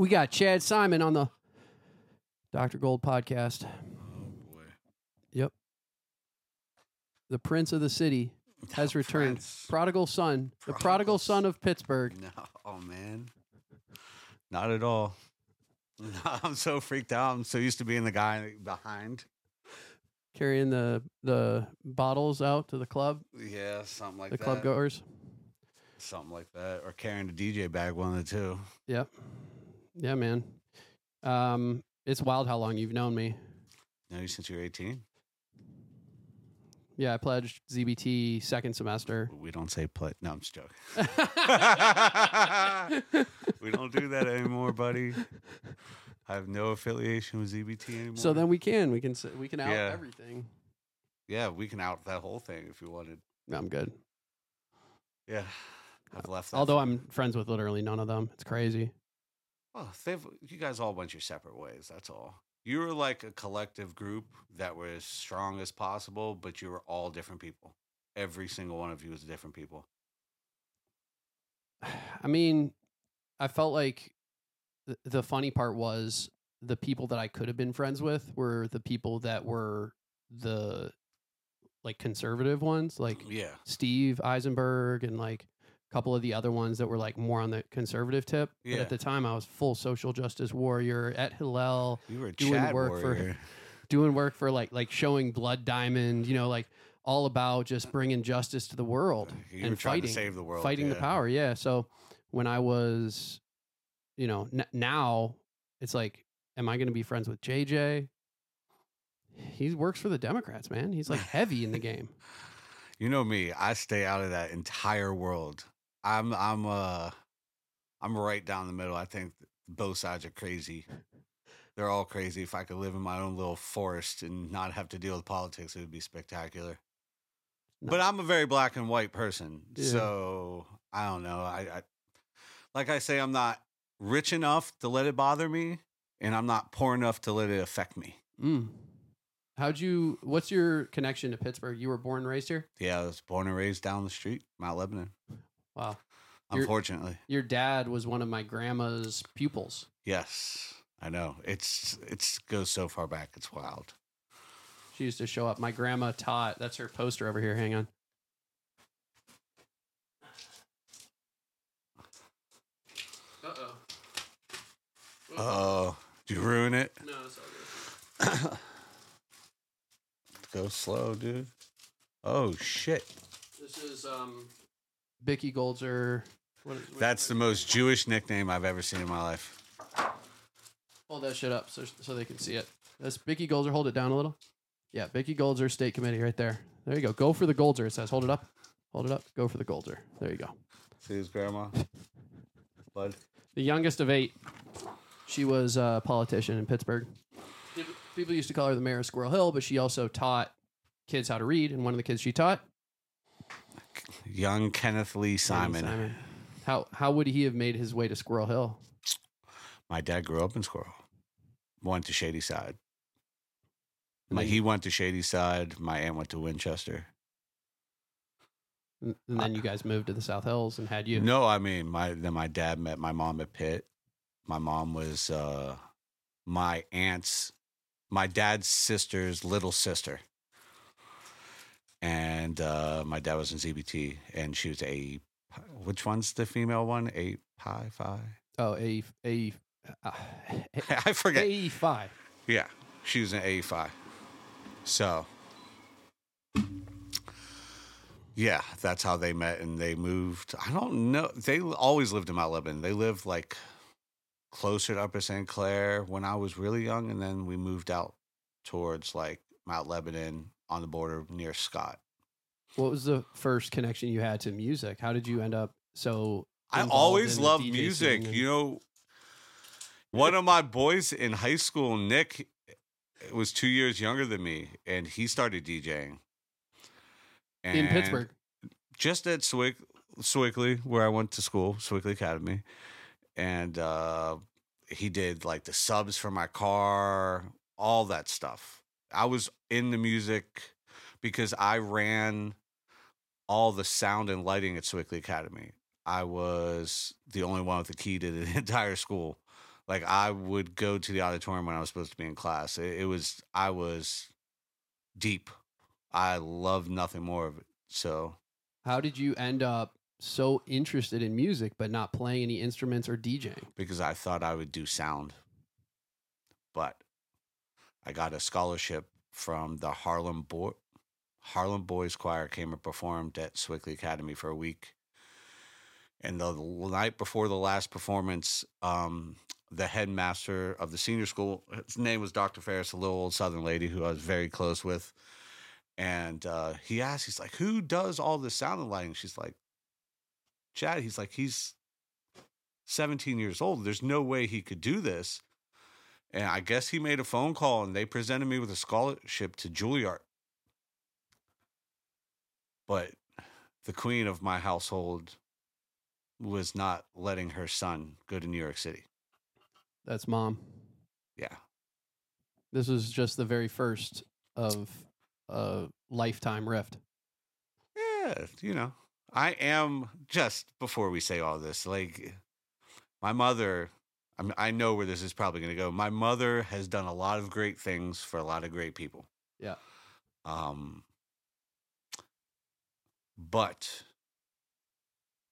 We got Chad Simon on the Dr. Gold podcast. Oh boy. Yep. The Prince of the City has returned. Prince. Prodigal son. The Prodigal prodigal son of Pittsburgh. No, oh man, not at all. I'm so freaked out. I'm so used to being the guy behind. Carrying the the bottles out to the club, Yeah, something like the that. club goers. Something like that, or carrying a DJ bag, one of the two. Yep. Yeah, man. Um, it's wild how long you've known me. Know you since you're 18. Yeah, I pledged ZBT second semester. We don't say play. No, I'm just joking. we don't do that anymore, buddy. I have no affiliation with ZBT anymore. so then we can we can we can out Yeah. everything. yeah, we can out that whole thing if you wanted. No, I'm good. Yeah, I've left. That Although for- I'm friends with literally none of them. It's crazy. Oh, they've you guys all went your separate ways. That's all. You were like a collective group that were as strong as possible, but you were all different people. Every single one of you was different people. I mean, I felt like the, the funny part was the people that I could have been friends with were the people that were the like conservative ones, like Yeah, Steve Eisenberg and like couple of the other ones that were like more on the conservative tip. But at the time, I was full social justice warrior at Hillel, you were a Doing Chad work for- doing work for like like showing Blood Diamond, you know, like all about just bringing justice to the world You and fighting, to save the world, fighting the power. Yeah. So when I was, you know, n- now it's like, am I going to be friends with JJ? He works for the Democrats, man. He's like heavy in the game. You know me. I stay out of that entire world. I'm I'm uh I'm right down the middle. I think both sides are crazy. They're all crazy. If I could live in my own little forest and not have to deal with politics, it would be spectacular. No. But I'm a very black and white person. Yeah. So I don't know. I, I like I say I'm not rich enough to let it bother me, and I'm not poor enough to let it affect me. Mm. How'd you? What's your connection to Pittsburgh? You were born and raised here. Yeah, I was born and raised down the street, Mount Lebanon. Wow. Unfortunately. Your dad was one of my grandma's pupils. Yes, I know. It's it's goes so far back. It's wild. She used to show up. My grandma taught. That's her poster over here. Hang on. Uh oh. Oh, did you ruin it? No, it's all good. Go slow, dude. Oh shit! This is um, Bicky Goldzer. What is, what- That's the most Jewish nickname I've ever seen in my life. Hold that shit up so so they can see it. That's Bicky Goldzer. Hold it down a little. Yeah, Bicky Goldzer State Committee right there. There you go. Go for the Goldzer. It says. Hold it up. Hold it up. Go for the Goldzer. There you go. See his grandma, bud. The youngest of eight. She was a politician in Pittsburgh. People- People used to call her the mayor of Squirrel Hill, but she also taught kids how to read. And one of the kids she taught, Young Kenneth Lee Simon. How how would he have made his way to Squirrel Hill? My dad grew up in Squirrel. Went to Shady Side. My, he went to Shady Side. My aunt went to Winchester. And and then you guys moved to the South Hills and had you. No, I mean my then my dad met my mom at Pitt. My mom was uh my aunt's my dad's sister's little sister. And uh my dad was in ZBT and she was a which one's the female one? A pi five? Oh, a a uh, I forget. a five. Yeah, she was an A five. So, yeah, that's how they met, and they moved. I don't know. They always lived in Mount Lebanon. They lived like closer to Upper St. Clair when I was really young, and then we moved out towards like Mount Lebanon on the border near Scott. What was the first connection you had to music? How did you end up so? I always loved music. and- You know, one of my boys in high school, Nick, was two years younger than me, and he started DJing in Pittsburgh. just at Swick, Sewickley, where I went to school, Sewickley Academy, and uh, he did like the subs for my car, all that stuff. I was in the music because I ran all the sound and lighting at Sewickley Academy. I was the only one with the key to the entire school. Like I would go to the auditorium when I was supposed to be in class. It, it was I was deep. I loved nothing more of it. So How did you end up so interested in music but not playing any instruments or DJing? because I thought I would do sound, but I got a scholarship from the Harlem Boy Harlem Boys Choir came and performed at Sewickley Academy for a week. And the night before the last performance, um, the headmaster of the senior school, his name was Dr. Ferris, a little old Southern lady who I was very close with. And uh, he asked, he's like, who does all this sound and lighting? She's like, Chad, he's like, he's 17 years old. There's no way he could do this. And I guess he made a phone call and they presented me with a scholarship to Juilliard. But the queen of my household was not letting her son go to New York City. That's mom. Yeah. This was just the very first of a lifetime rift. Yeah, you know, I am just before we say all this, like my mother, I mean, I know where this is probably going to go. My mother has done a lot of great things for a lot of great people. Yeah. Um, but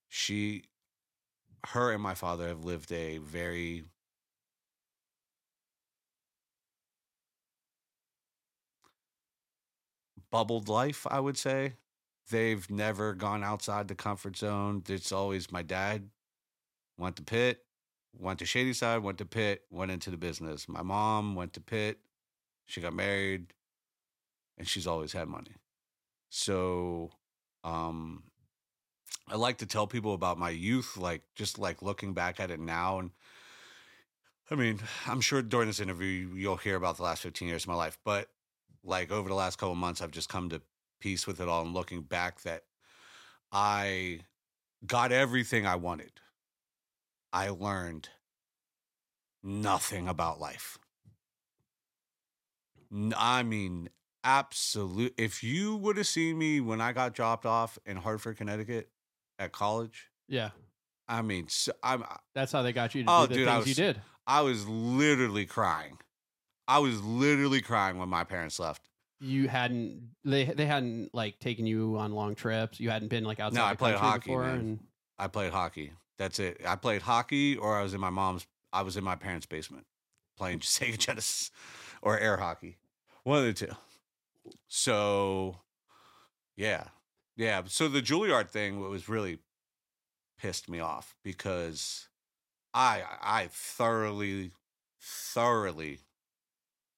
she, her and my father have lived a very bubbled life, I would say. They've never gone outside the comfort zone. It's always my dad went to Pitt, went to Shady Side, went to Pitt, went into the business. My mom went to Pitt, she got married, and she's always had money. So, um, I like to tell people about my youth, like just like looking back at it now. And I mean, I'm sure during this interview you'll hear about the last 15 years of my life, but like over the last couple months, I've just come to peace with it all and looking back that I got everything I wanted. I learned nothing about life. I mean, absolute. If you would have seen me when I got dropped off in Hartford, Connecticut at college, Yeah. I mean, so, I'm That's how they got you to Oh, do the dude, I things you was- did. I was literally crying. I was literally crying when my parents left. You hadn't they they hadn't like taken you on long trips. You hadn't been like outside. No, I the played hockey, before, man. and I played hockey. That's it. I played hockey, or I was in my mom's. I was in my parents' basement playing Sega Genesis or air hockey. One of the two. So, yeah, yeah. So the Juilliard thing was really pissed me off because I I thoroughly, thoroughly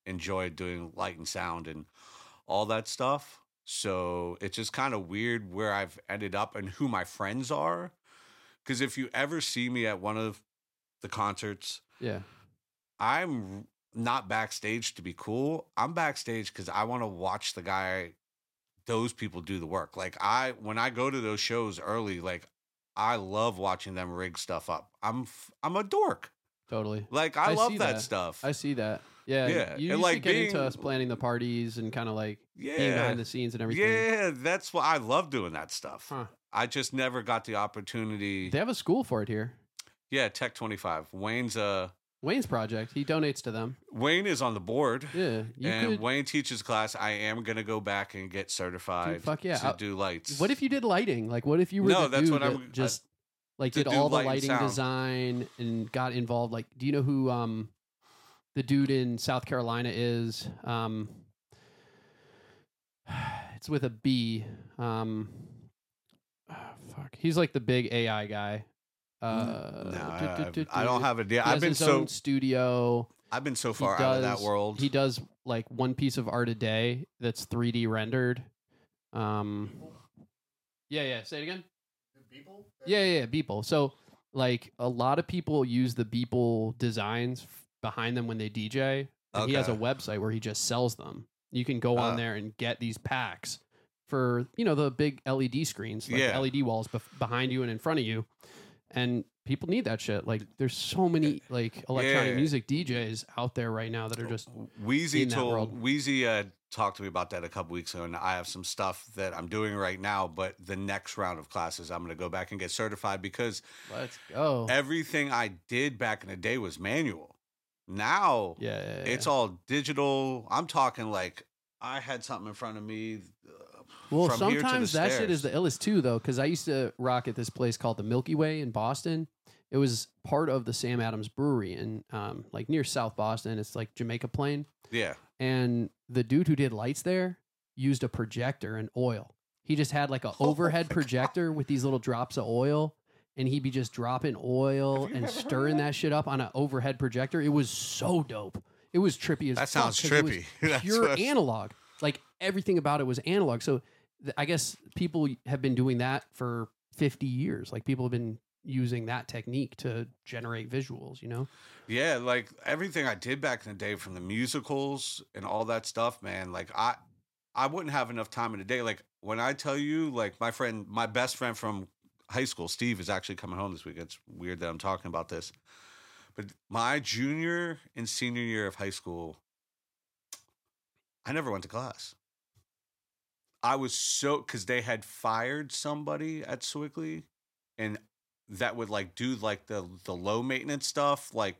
enjoyed doing light and sound and all that stuff. So it's just kind of weird where I've ended up and who my friends are. Because if you ever see me at one of the concerts, yeah, I'm not backstage to be cool. I'm backstage because I want to watch the guy, those people do the work. Like I, when I go to those shows early, like I love watching them rig stuff up. I'm, I'm a dork. totally. Like I, I love that, that. stuff. I see that. Yeah, Yeah, You and, like, to get into us planning the parties and kind of like being yeah, behind the scenes and everything. yeah. That's what I love doing that stuff. Huh. I just never got the opportunity. They have a school for it here. Yeah, Tech 25. Wayne's a Wayne's project. He donates to them. Wayne is on the board. Yeah, and could. Wayne teaches class. I am gonna go back and get certified fuck yeah. to I- do lights. What if you did lighting? Like, what if you were No, the that's dude what that I'm- I- just like did do all the light and lighting sound. design and got involved? Like, do you know who um the dude in South Carolina is? Um, it's with a B. Um, fuck, he's like the big AI guy. Uh, no, du- I, du- I- I don't have a idea. He I've been his so own studio. I've been so He far out of that world. He does like one piece of art a day that's 3D rendered. Um, yeah, yeah. Say it again. Yeah, yeah, yeah, Beeple. So, like, a lot of people use the Beeple designs f- behind them when they DJ. And He has a website where he just sells them. You can go on Ah. there and get these packs for you know the big LED screens, like Yeah. LED walls bef- behind you and in front of you. and people need that shit. Like, there's so many like electronic Yeah. music DJs out there right now that are just Weezie told world. Weezie uh, talked to me about that a couple weeks ago, and I have some stuff that I'm doing right now. But the next round of classes, I'm going to go back and get certified because let's go. everything I did back in the day was manual. Now yeah, yeah, yeah, it's all digital. I'm talking like I had something in front of me. uh, Well, from here to the sometimes that shit is the illest too, though, because I used to rock at this place called the Milky Way in Boston. It was part of the Sam Adams Brewery in um, like near South Boston. It's like Jamaica Plain, Yeah, and the dude who did lights there used a projector and oil. He just had like a Oh overhead projector with these little drops of oil, and he'd be just dropping oil and ever heard of stirring that? that shit up on an overhead projector. It was so dope. It was trippy as that sounds 'cause it was trippy. Pure analog. Like everything about it was analog. So I guess people have been doing that for 50 years. Like people have been using that technique to generate visuals, you know? Yeah, like everything I did back in the day from the musicals and all that stuff, man, like I I wouldn't have enough time in the day. Like when I tell you, like my friend, my best friend from high school, Steve, is actually coming home this week. It's weird that I'm talking about this. But my junior and senior year of high school, I never went to class. I was so because they had fired somebody at Sewickley, and that would like do like the the low maintenance stuff, like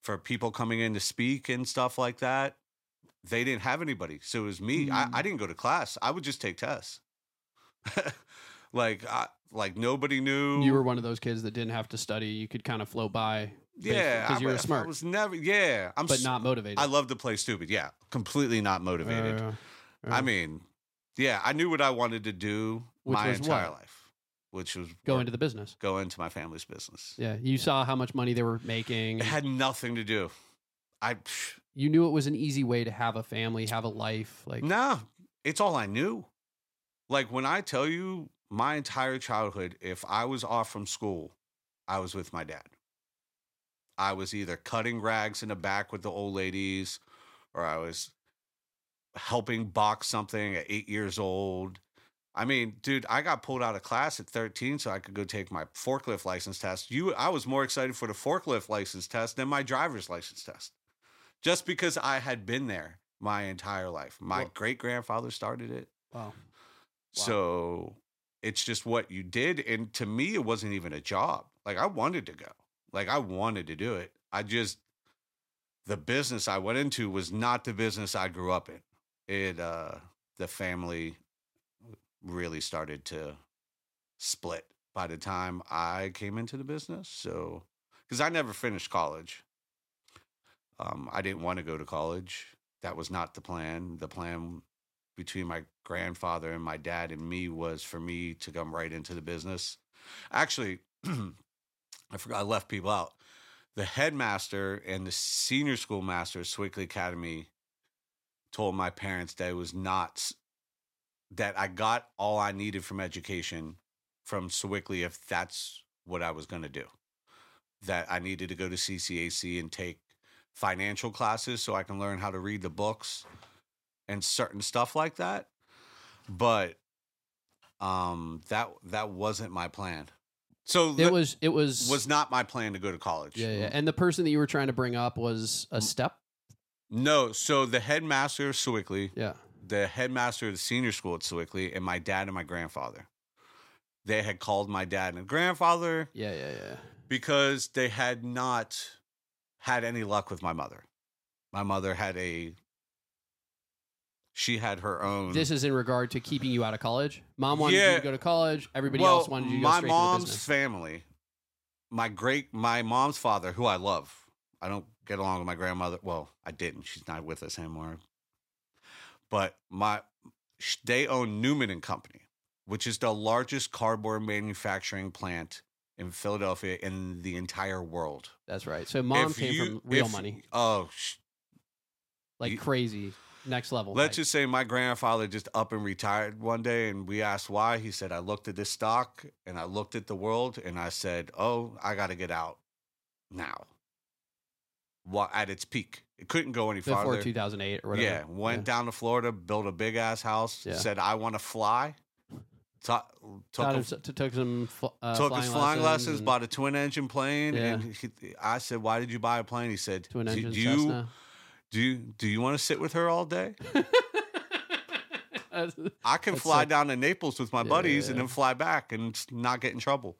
for people coming in to speak and stuff like that. They didn't have anybody, so it was me. I, I didn't go to class. I would just take tests. like, I, like nobody knew. You were one of those kids that didn't have to study. You could kind of float by yeah, because you I, were smart, I was never. Yeah, I'm. but not motivated. I love to play stupid. Yeah, completely not motivated. Uh, I uh, mean, yeah, I knew what I wanted to do Which my entire what? life, which was go work- into the business. go into my family's business. Yeah. You saw how much money they were making. It had nothing to do. I you knew it was an easy way to have a family, have a life. Like, nah, it's all I knew. Like when I tell you my entire childhood, if I was off from school, I was with my dad. I was either cutting rags in the back with the old ladies, or I was helping box something at eight years old. I mean, dude, I got pulled out of class at 13 so I could go take my forklift license test. You I was more excited for the forklift license test than my driver's license test. Just because I had been there my entire life. My Well- great grandfather started it. wow. So it's just what you did. And to me, it wasn't even a job. Like I wanted to go. Like I wanted to do it. I just the business I went into was not the business I grew up in. It uh the family really started to split by the time I came into the business. So because I never finished college. Um, I didn't want to go to college. That was not the plan. The plan between my grandfather and my dad and me was for me to come right into the business. Actually, I forgot I left people out. The headmaster and the senior school master at Sewickley Academy told my parents that it was not that I got all I needed from education from Sewickley if that's what I was going to do. That I needed to go to CCAC and take financial classes so I can learn how to read the books and certain stuff like that. But um that that wasn't my plan. So It was, it was, was not my plan to go to college. yeah, yeah. And the person that you were trying to bring up was a step. No, so the headmaster of Sewickley, Yeah. the headmaster of the senior school at Sewickley, and my dad and my grandfather. They had called my dad and grandfather Yeah. Yeah. Yeah. because they had not had any luck with my mother. My mother had a she had her own This is in regard to keeping you out of college. Mom wanted you Yeah. to go to college. Everybody else wanted you to go my straight to the mom's business. family, my great my mom's father, who I love. I don't get along with my grandmother. Well, I didn't. She's not with us anymore. But my they own Newman and Company, which is the largest cardboard manufacturing plant in Philadelphia in the entire world. That's right. So mom If came you- from real if- money, Oh, sh- like you- crazy, next level. Let's hype. just say my grandfather just up and retired one day, and we asked why. He said, I looked at this stock and I looked at the world and I said, Oh, I got to get out now. At its peak. It couldn't go any before farther. 2008 or whatever. Yeah, went down to Florida, built a big ass house, Yeah. said, I want to fly. ta- took, him, t- took some fl- uh, took flying his flying lessons, and bought a twin engine plane, Yeah. and he, I said, "Why did you buy a plane?" He said, twin "Do- engine do you do you do you want to sit with her all day? I can That's fly down to Naples with my buddies and Yeah. then fly back and not get in trouble."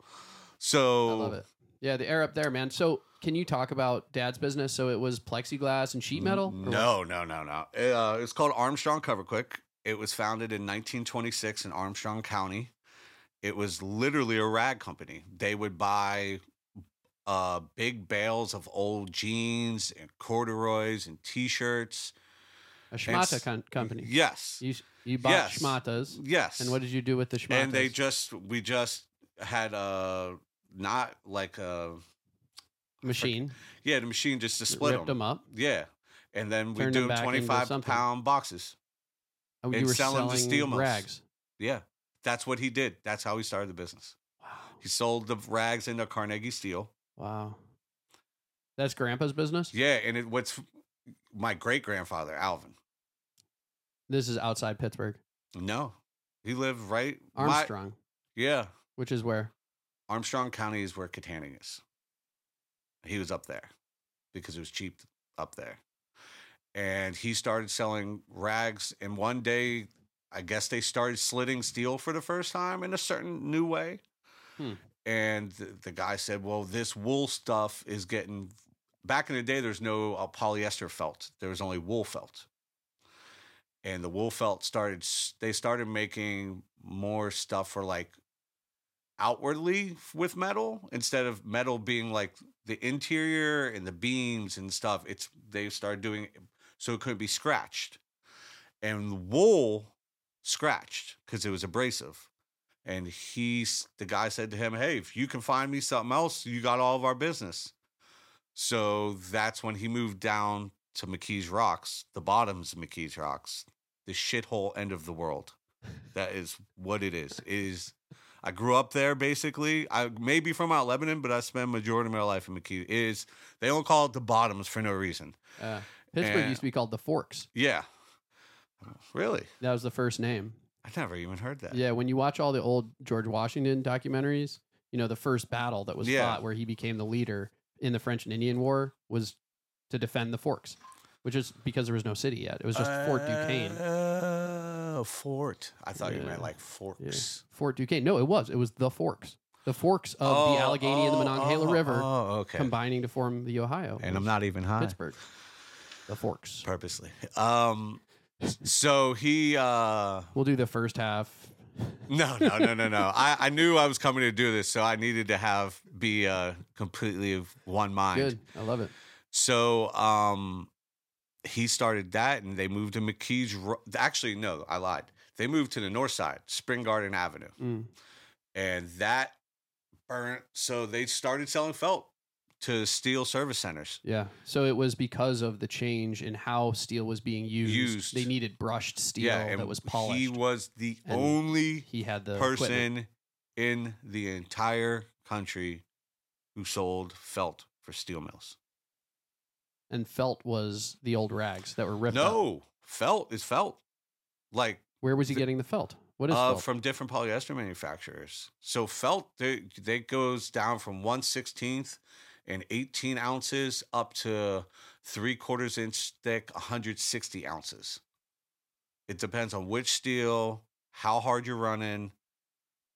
So I love it. Yeah, the air up there, man. So, can you talk about Dad's business? So it was plexiglass and sheet metal. or? No, no, no, no. Uh, it's called Armstrong Kover Kwick. It was founded in 1926 in Armstrong County. It was literally a rag company. They would buy uh, big bales of old jeans and corduroys and T-shirts. a schmata s- con- company. Yes, You you bought Yes. schmatas, yes. and what did you do with the schmatas? and they just we just had a not like a machine yeah the machine just to split ripped them. them up. Yeah, and then we Turned do them them back into 25 something. pound boxes. Oh, And you were sell 'em selling to steel mills. rags. Yeah, that's what he did. That's how he started the business. Wow, He sold the rags into Carnegie Steel. wow. That's Grandpa's business. Yeah, and it what's my great grandfather Alvin. This is outside Pittsburgh. No, he lived right my- Armstrong, yeah, which is where. Armstrong County is where Kittanning is. He was up there because it was cheap up there. And he started selling rags. And one day, I guess they started slitting steel for the first time in a certain new way. Hmm. And the, the guy said, Well, this wool stuff is getting. Back in the day, there's no uh, polyester felt, there was only wool felt. And the wool felt started, they started making more stuff for like outwardly with metal instead of metal being like the interior and the beams and stuff it's they started doing it so it couldn't be scratched. And wool scratched because it was abrasive. And he's the guy said to him hey if you can find me something else you got all of our business. So that's when he moved down to mckee's rocks the bottoms of mckee's rocks the shithole end of the world. That is what it is. It is I grew up there basically. I may be from out Lebanon, but I spent majority of my life in McKee. Is they don't call it the bottoms for no reason. Uh, Pittsburgh And- used to be called the Forks. Yeah. Really? That was the first name. I never even heard that. Yeah, when you watch all the old George Washington documentaries, you know the first battle that was Yeah. fought where he became the leader in the French and Indian War was to defend the Forks, which is because there was no city yet. It was just Fort Duquesne. Oh, fort. I thought you meant like forks. Fort Duquesne. No, it was. It was the Forks. The forks of the Allegheny and the Monongahela oh, River Oh, okay. combining to form the Ohio. and I'm not even high. Pittsburgh. The Forks. Purposely. Um so he uh We'll do the first half. No, no, no, no, no. I, I knew I was coming to do this, so I needed to have be uh, completely of one mind. Good. I love it. So um, he started that, and they moved to McKee's. Actually, no, I lied. They moved to the north side, Spring Garden Avenue, Mm. and that burnt. So they started selling felt to steel service centers. Yeah. So it was because of the change in how steel was being used. Used. They needed brushed steel yeah, that was polished. he was the only he had the equipment. person in the entire country who sold felt for steel mills. And felt was the old rags that were ripped up. No, felt is felt. Like Where was he The- getting the felt? What is uh, felt? from different polyester manufacturers. So felt they they goes down from one sixteenth and eighteen ounces up to three quarters inch thick, 160 ounces. It depends on which steel, how hard you're running.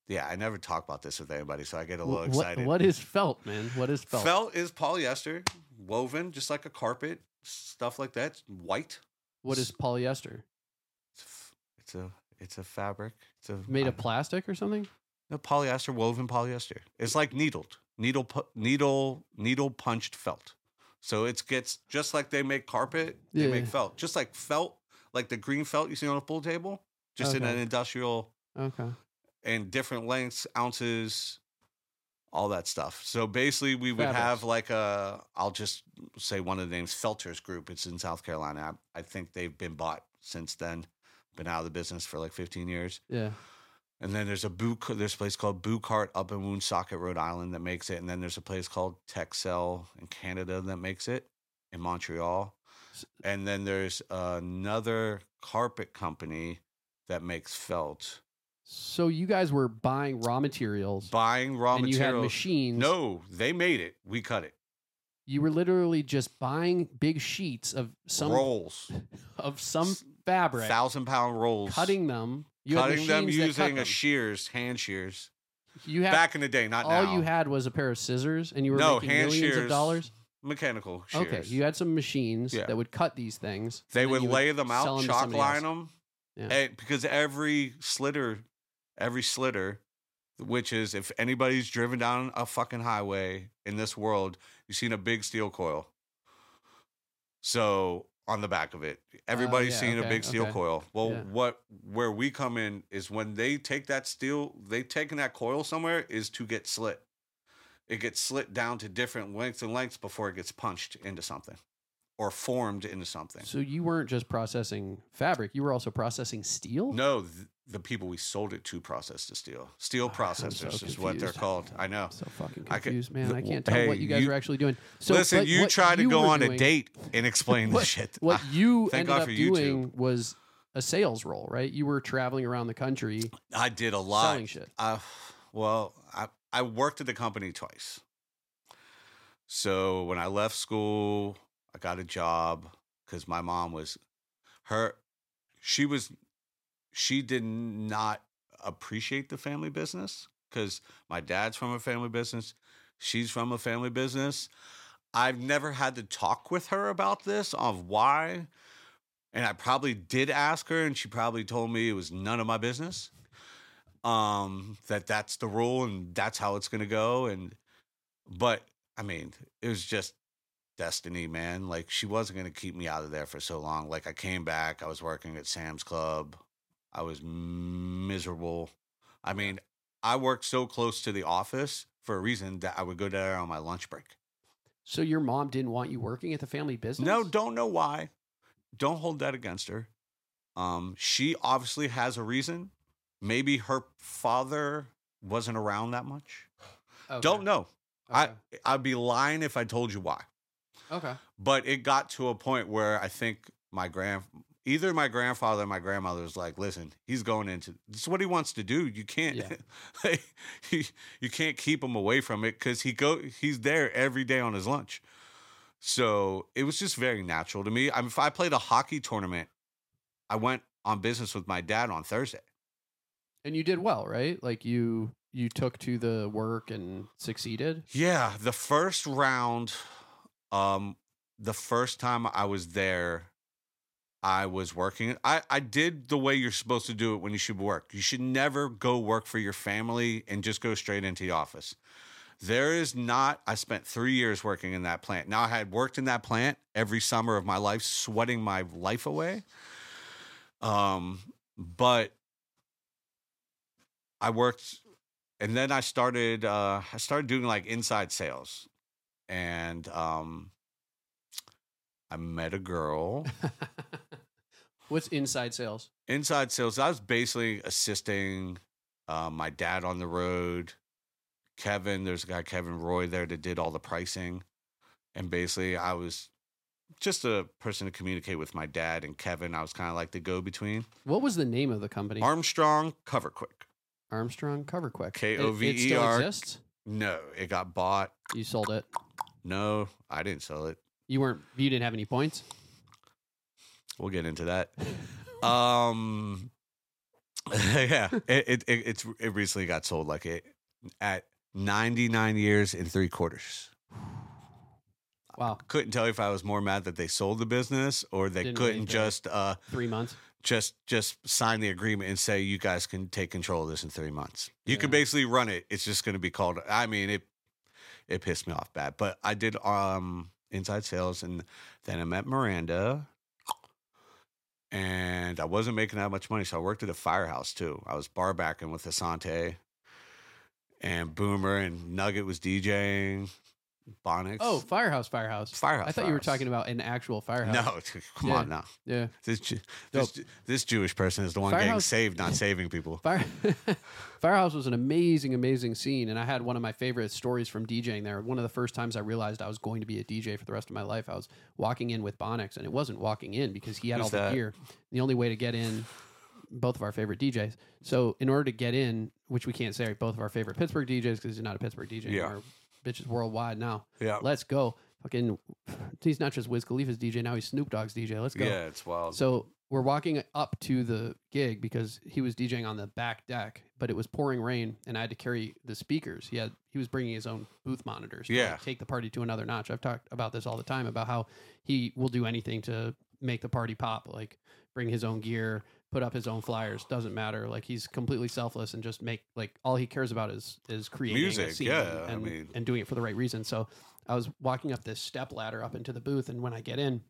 Yeah, I never talk about this with anybody, so I get a little what, excited. what is felt, man? What is felt? Felt is polyester, woven just like a carpet, stuff like that. White. What is polyester? It's, a it's a fabric. It's a Made of plastic or something? no polyester, woven polyester. It's like needled, needle, needle, needle punched felt. So it gets just like they make carpet, they make felt, just like felt, like the green felt you see on a pool table, just in an industrial Okay. And different lengths, ounces, all that stuff. So basically, we would Fabrics. have like a, I'll just say one of the names, Felters Group. It's in South Carolina. I, I think they've been bought since then. Been out of the business for like 15 years. Yeah. And then there's a boo. There's a place called Bouckaert up in Woonsocket, Rhode Island, that makes it. And then there's a place called Texel in Canada that makes it in Montreal. And then there's another carpet company that makes felt So you guys were buying raw materials buying raw and you had materials. machines. No, they made it. We cut it. You were literally just buying big sheets of some rolls, of some fabric, thousand pound rolls, cutting them. You cutting them cut using a them. shears, hand shears. You had Back in the day, not now. all now. you had was a pair of scissors, and you were No, making hand millions shears, of dollars. mechanical shears. Okay, you had some machines Yeah. that would cut these things. They would lay them out, chalk line else. them, Yeah. because every slitter, every slitter, which is if anybody's driven down a fucking highway in this world, you've seen a big steel coil. So on the back of it, oh, everybody's yeah, seen a big steel okay. coil. Well, Yeah. what where we come in is when they take that steel, they taking that coil somewhere is to get slit. It gets slit down to different lengths and lengths before it gets punched into something or formed into something. So you weren't just processing fabric; you were also processing steel. No, th- the people we sold it to process the steel. Steel I'm so processors is what they're called. I know. I'm so fucking I could- confused, man. the- I can't tell hey, what you guys you- were actually doing. So, Listen, you try to go on a date and explain What- this shit. What Ah, you thank ended God up YouTube. doing was a sales role, right? You were traveling around the country I did a lot. selling shit. Uh, well, I, I worked at the company twice. So when I left school, I got a job because my mom was her. She was, she did not appreciate the family business because my dad's from a family business. She's from a family business. I've never had to talk with her about this of why. And I probably did ask her, and she probably told me it was none of my business um that that's the rule and that's how it's to go and but i mean it was just destiny man like she wasn't to keep me out of there for so long like i came back i was working at sam's club i was miserable i mean i worked so close to the office for a reason that i would go there on my lunch break So your mom didn't want you working at the family business? no don't know why don't hold that against her um she obviously has a reason maybe her father wasn't around that much Okay. Don't know. Okay. I I'd be lying if I told you why. okay. But it got to a point where I think my grand either my grandfather or my grandmother was like, "Listen, he's going into this is what he wants to do. You can't Yeah. you, you can't keep him away from it cuz he go he's there every day on his lunch." So, it was just very natural to me. I mean, if I played a hockey tournament, I went on business with my dad on Thursday. And you did well, right? Like you you took to the work and succeeded. Yeah, the first round, um, the first time I was there, I was working. I, I did the way you're supposed to do it when you should work. You should never go work for your family and just go straight into the office. There is not, I spent three years working in that plant. Now, I had worked in that plant every summer of my life, sweating my life away. Um, but I worked and then I started uh I started doing like inside sales. And um I met a girl. What's inside sales? inside sales, I was basically assisting uh, my dad on the road. Kevin, there's a guy Kevin Roy there that did all the pricing. And basically I was just a person to communicate with my dad and Kevin. I was kind of like the go between. What was the name of the company? Armstrong Kover Kwick. Armstrong Kover Kwick. K It- O V It E still exists. No, it got bought. You sold it. No, I didn't sell it. You weren't. You didn't have any points. We'll get into that. um, yeah, it, it it it's it recently got sold like it at ninety nine years and three quarters. Wow, Couldn't tell you if I was more mad that they sold the business or they Didn't couldn't wait for- just uh three months. just just sign the agreement and say you guys can take control of this in three months. You can Yeah. basically run it. It's just going to be called. I mean it. It pissed me off bad, but I did um inside sales, and then I met Miranda, and I wasn't making that much money, so I worked at a firehouse too. I was bar backing with Asante, and Boomer and Nugget was DJing. Bonics. Oh, firehouse, firehouse. firehouse. I thought you were Firehouse. talking about an actual firehouse. No, come Yeah. on now. Yeah. This Ju- this, Ju- this Jewish person is the one getting Firehouse- saved, not saving people. Fire Firehouse was an amazing, amazing scene, and I had one of my favorite stories from DJing there. One of the first times I realized I was going to be a DJ for the rest of my life, I was walking in with Bonics, and it wasn't walking in because he had Who's all the gear. The only way to get in both of our favorite DJs. So in order to get in, which we can't say are both of our favorite Pittsburgh DJs because he's not a Pittsburgh DJ Yeah. anymore. Bitch is worldwide now. Yeah. Let's go. Fucking, he's not just Wiz Khalifa's DJ now. He's Snoop Dogg's DJ. Let's go. Yeah, it's wild. So we're walking up to the gig because he was DJing on the back deck, but it was pouring rain, and I had to carry the speakers. He had he was bringing his own booth monitors. To Yeah. like, take the party to another notch. I've talked about this all the time about how he will do anything to make the party pop. Like bring his own gear, put up his own flyers. Doesn't matter. Like he's completely selfless and just make like all he cares about is is creating Music, yeah, I and, mean- and doing it for the right reason. So I was walking up this step ladder up into the booth, and when I get in,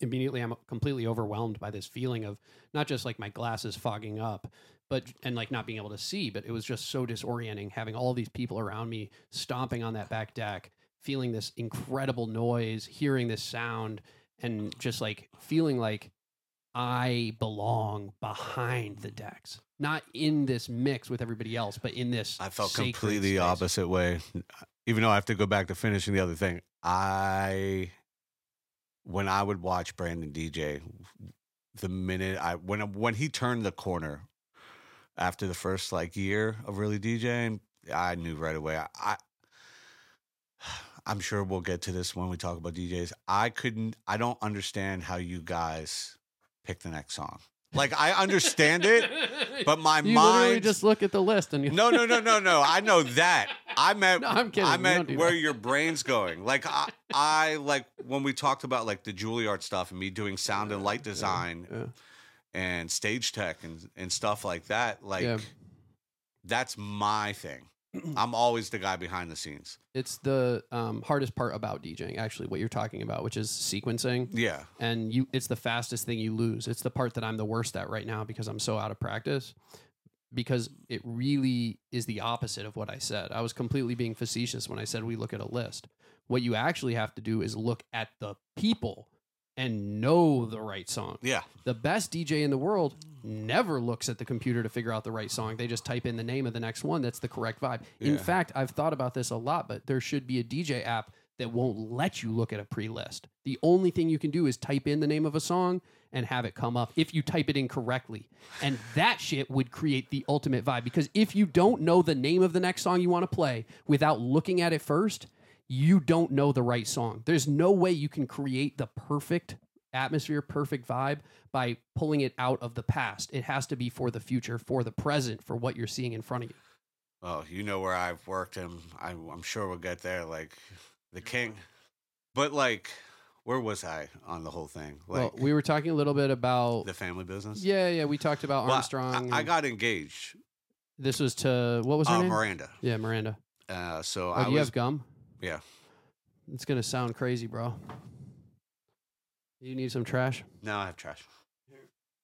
immediately I'm completely overwhelmed by this feeling of not just like my glasses fogging up, but and like not being able to see, but it was just so disorienting having all these people around me stomping on that back deck, feeling this incredible noise, hearing this sound, and just like feeling like I belong behind the mm. decks, not in this mix with everybody else, but in this. I felt completely space. opposite way. Even though I have to go back to finishing the other thing, I when I would watch Brandon DJ, the minute I when when he turned the corner after the first like year of really DJing, I knew right away. I, I I'm sure we'll get to this when we talk about DJs. I couldn't. I don't understand how you guys pick the next song. Like I understand it, but my mind. you literally mind just look at the list and you no, no, no, no, no. I know that. I meant. No, I'm kidding. I meant where that. your brain's going. Like I, I like when we talked about like the Juilliard stuff and me doing sound and light design Yeah. and stage tech and and stuff like that. Like Yeah. that's my thing. I'm always the guy behind the scenes. It's the um, hardest part about DJing, actually, what you're talking about, which is sequencing. Yeah, And you, it's the fastest thing you lose. It's the part that I'm the worst at right now because I'm so out of practice. Because it really is the opposite of what I said. I was completely being facetious when I said we look at a list. What you actually have to do is look at the people and know the right song. yeah, The best DJ in the world never looks at the computer to figure out the right song. They just type in the name of the next one that's the correct vibe. In fact, I've thought about this a lot, but there should be a DJ app that won't let you look at a pre list. The only thing you can do is type in the name of a song and have it come up if you type it in correctly. And that shit would create the ultimate vibe because if you don't know the name of the next song you want to play without looking at it first, you don't know the right song. There's no way you can create the perfect atmosphere, perfect vibe by pulling it out of the past. It has to be for the future, for the present, for what you're seeing in front of you. Well, you know where I've worked, and I'm, I'm sure we'll get there. Like the king, but like, where was I on the whole thing? Like well, we were talking a little bit about the family business. yeah, yeah. We talked about Well, Armstrong. I, and got engaged. this was to what was her Uh, name? Miranda. Yeah, Miranda. Uh, so Oh, I do you have gum? Yeah. It's gonna sound crazy, bro. You need some trash. No, I have trash.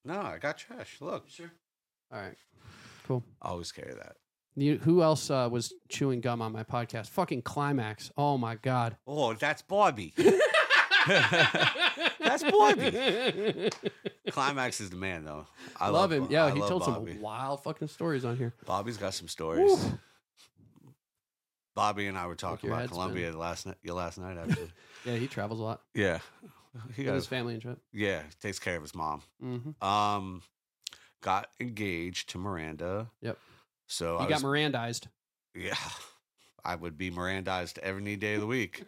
No, I got trash. Look, Sure. All right. Cool. I always carry that. You, who else uh, was chewing gum on my podcast? Fucking climax. Oh my god. Oh, that's Bobby. That's Bobby. Climax is the man, though. I love, him. Yeah, I he told Bobby. some wild fucking stories on here. Bobby's got some stories. Woo. Bobby and I were talking your about head Colombia last night. Yeah, last night actually. Yeah, he travels a lot. yeah, he got his family and trip. yeah takes care of his mom. Mm-hmm. Um, got engaged to Miranda. Yep. So He I got was, Mirandized. yeah, I would be Mirandized every day of the week.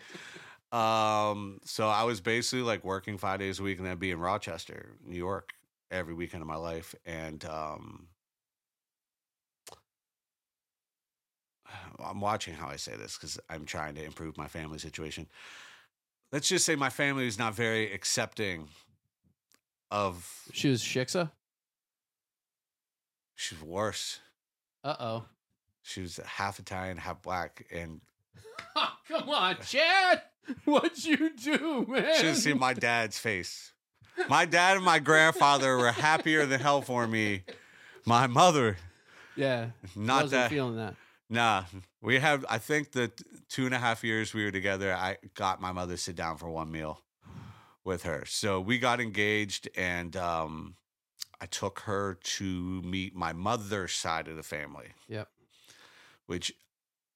um, so I was basically like working five days a week and then be in Rochester, New York, every weekend of my life, and um. I'm watching how I say this because I'm trying to improve my family situation. Let's just say my family is not very accepting of. She was Shiksa. She's worse. Uh oh. She was half Italian, half black, and Come on, Chad. What'd you do, man? should have seen my dad's face. My dad and my grandfather were happier than hell for me. My mother, Yeah. not wasn't that. feeling that. Nah, we have. I think the two and a half years we were together, I got my mother to sit down for one meal with her. So we got engaged, and um, I took her to meet my mother's side of the family. Yep. Which,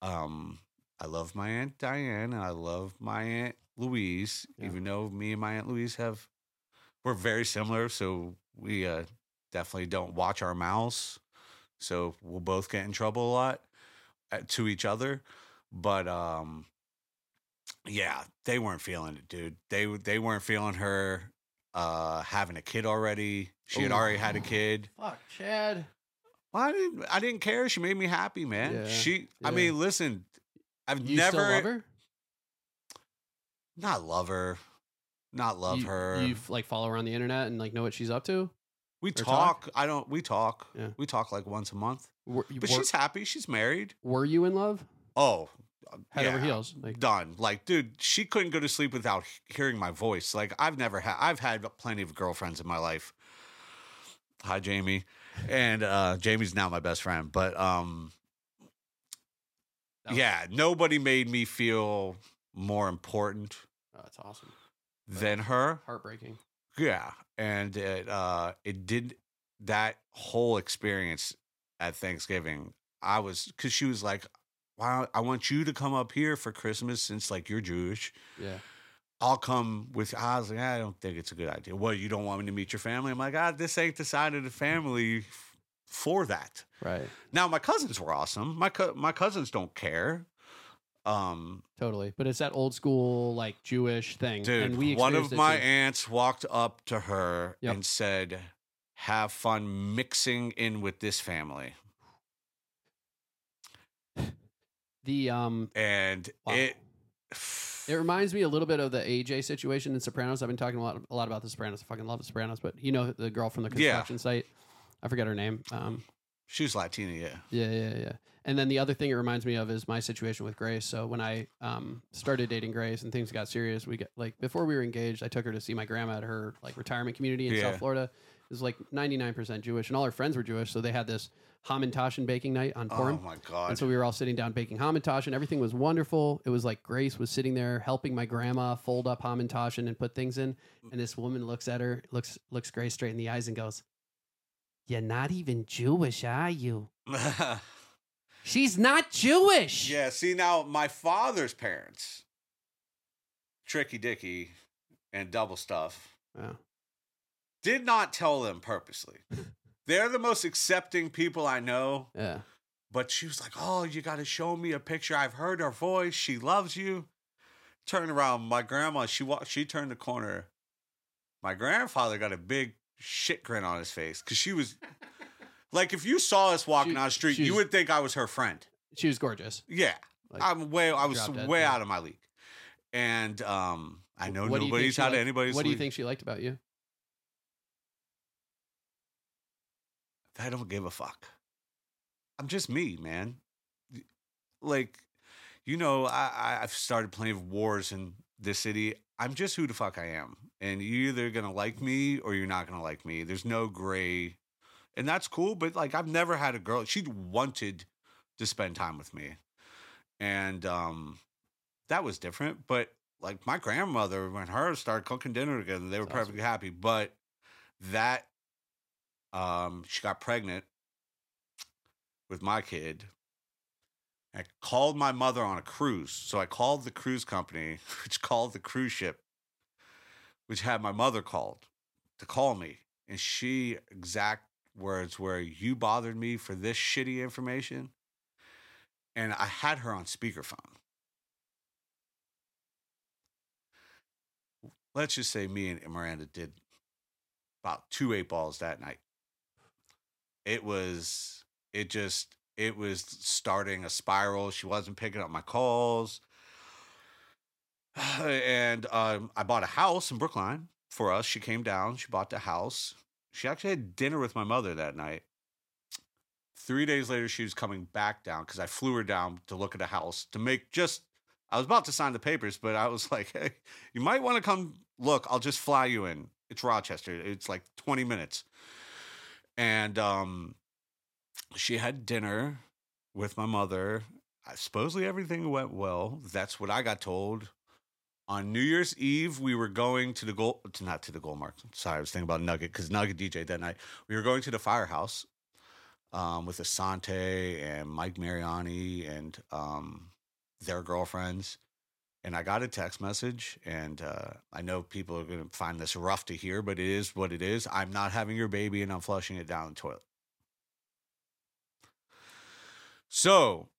um, I love my aunt Diane, and I love my aunt Louise. Yeah. Even though me and my aunt Louise have, we're very similar. So we uh, definitely don't watch our mouths. So we'll both get in trouble a lot to each other. But um yeah, they weren't feeling it, dude. They they weren't feeling her uh having a kid already. She had already had a kid. Fuck, Chad. Well, I didn't I didn't care. She made me happy, man. Yeah, she I mean, listen, I've You never still love her? not love her. Not love you, her. You like follow her on the internet and like know what she's up to? We talk? talk. I don't we talk. Yeah. We talk like once a month. Were, But were, she's happy. She's married. were you in love? Oh, Head over heels. Like done. Like, dude, she couldn't go to sleep without hearing my voice. Like, I've never had. I've had plenty of girlfriends in my life. Hi, Jamie, and uh, Jamie's now my best friend. But um, was- yeah, nobody made me feel more important Oh, that's awesome. than her. Heartbreaking. Yeah, and it uh, it did that whole experience at Thanksgiving. I was because she was like, "Wow, I want you to come up here for Christmas since like you're Jewish." Yeah. I'll come with. I was like, I don't think it's a good idea. What you don't want me to meet your family? I'm like, ah, this ain't the side of the family for that. Right. Now my cousins were awesome. My co- my cousins don't care. Um, Totally. But it's that old school like Jewish thing. dude, and we one of my too. aunts walked up to her Yep. and said, "Have fun mixing in with this family." the um And Wow. it. It reminds me a little bit of the AJ situation in Sopranos. I've been talking a lot, a lot about the Sopranos. I fucking love the Sopranos, but you know the girl from the Yeah. construction site. I forget her name. Um, She was Latina, yeah. yeah, yeah, yeah. And then the other thing it reminds me of is my situation with Grace. So when I um, started dating Grace and things got serious, we got like before we were engaged, I took her to see my grandma at her like retirement community in Yeah. South Florida. It was like ninety nine percent Jewish, and all her friends were Jewish. So they had this Hamantaschen baking night on Purim. Oh my god. And so we were all sitting down baking Hamantaschen. Everything was wonderful. It was like Grace was sitting there helping my grandma fold up Hamantaschen and put things in. And this woman looks at her, looks looks Grace straight in the eyes and goes, "You're not even Jewish, are you?" She's not Jewish. Yeah, see now my father's parents, Tricky Dicky and Double Stuff, Yeah. did not tell them purposely. They're the most accepting people I know, Yeah. but she was like, "Oh, you got to show me a picture. I've heard her voice. She loves you." Turn around, my grandma. She walked. She turned the corner. My grandfather got a big shit grin on his face because she was like, if you saw us walking She- down the street, she's- you would think I was her friend. She was gorgeous. Yeah, Like, I'm way. I was drop dead, way yeah. out of my league, and um, I know What do you think nobody's she out of liked- anybody's. What do you league. think she liked about you? I don't give a fuck. I'm just me, man. Like, you know, I, I I've started playing wars in this city. I'm just who the fuck I am, and you're either gonna like me or you're not gonna like me. There's no gray, and that's cool. But like, I've never had a girl. She wanted to spend time with me, and um, that was different. But like, my grandmother, when her started cooking dinner together, they were That's awesome. perfectly happy. But that um, she got pregnant with my kid. I called my mother on a cruise. So I called the cruise company, which called the cruise ship, which had my mother called to call me. And she, exact words where You bothered me for this shitty information. And I had her on speakerphone. Let's just say me and Miranda did about two eight balls that night. It was, it just, it was starting a spiral. She wasn't picking up my calls. And um, I bought a house in Brookline for us. She came down, she bought the house. She actually had dinner with my mother that night. Three days later, she was coming back down because I flew her down to look at a house to make just. I was about to sign the papers, but I was like, hey, you might want to come look. I'll just fly you in. It's Rochester. It's like 20 minutes. And um, she had dinner with my mother. I, supposedly everything went well. That's what I got told. On New Year's Eve, we were going to the to, not to the Goldmark. Sorry, I was thinking about Nugget because Nugget DJ that night. We were going to the firehouse um, with Asante and Mike Mariani and um, their girlfriends. and I got a text message, and uh, I know people are going to find this rough to hear, but it is what it is. I'm not having your baby, and I'm flushing it down the toilet. So,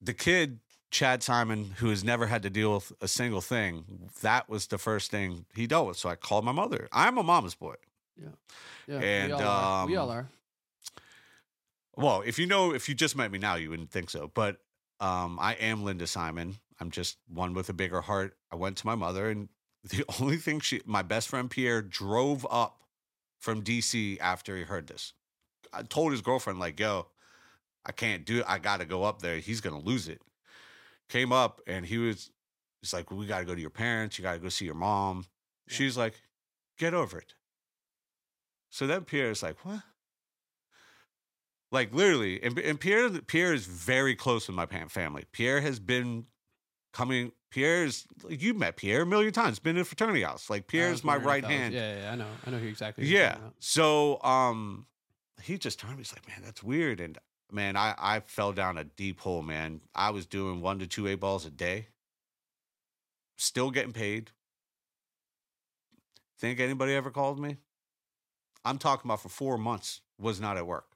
the kid, Chad Simon, who has never had to deal with a single thing, that was the first thing he dealt with. So I called my mother. I'm a mama's boy. Yeah, yeah And, we all are. we all um, are. Well, if you know, if you just met me now, you wouldn't think so. But um, I am Linda Simon. I'm just one with a bigger heart. I went to my mother, and the only thing she, my best friend Pierre, drove up from DC after he heard this. I told his girlfriend, like, yo, I can't do it. I got to go up there. He's going to lose it. Came up, and he was, he's like, we got to go to your parents. You got to go see your mom. Yeah. She's like, get over it. So then Pierre's like, what? Like literally, and, and Pierre Pierre is very close with my family. Pierre has been coming. Pierre's you met Pierre a million times. Been in a fraternity house. Like Pierre's my right if that was- hand. Yeah, yeah, I know. I know who exactly. Yeah. So um, he just turned me. He's like, man, that's weird. And man, I I fell down a deep hole. Man, I was doing one to two eight balls a day. Still getting paid. Think anybody ever called me? I'm talking about for four months. Was not at work.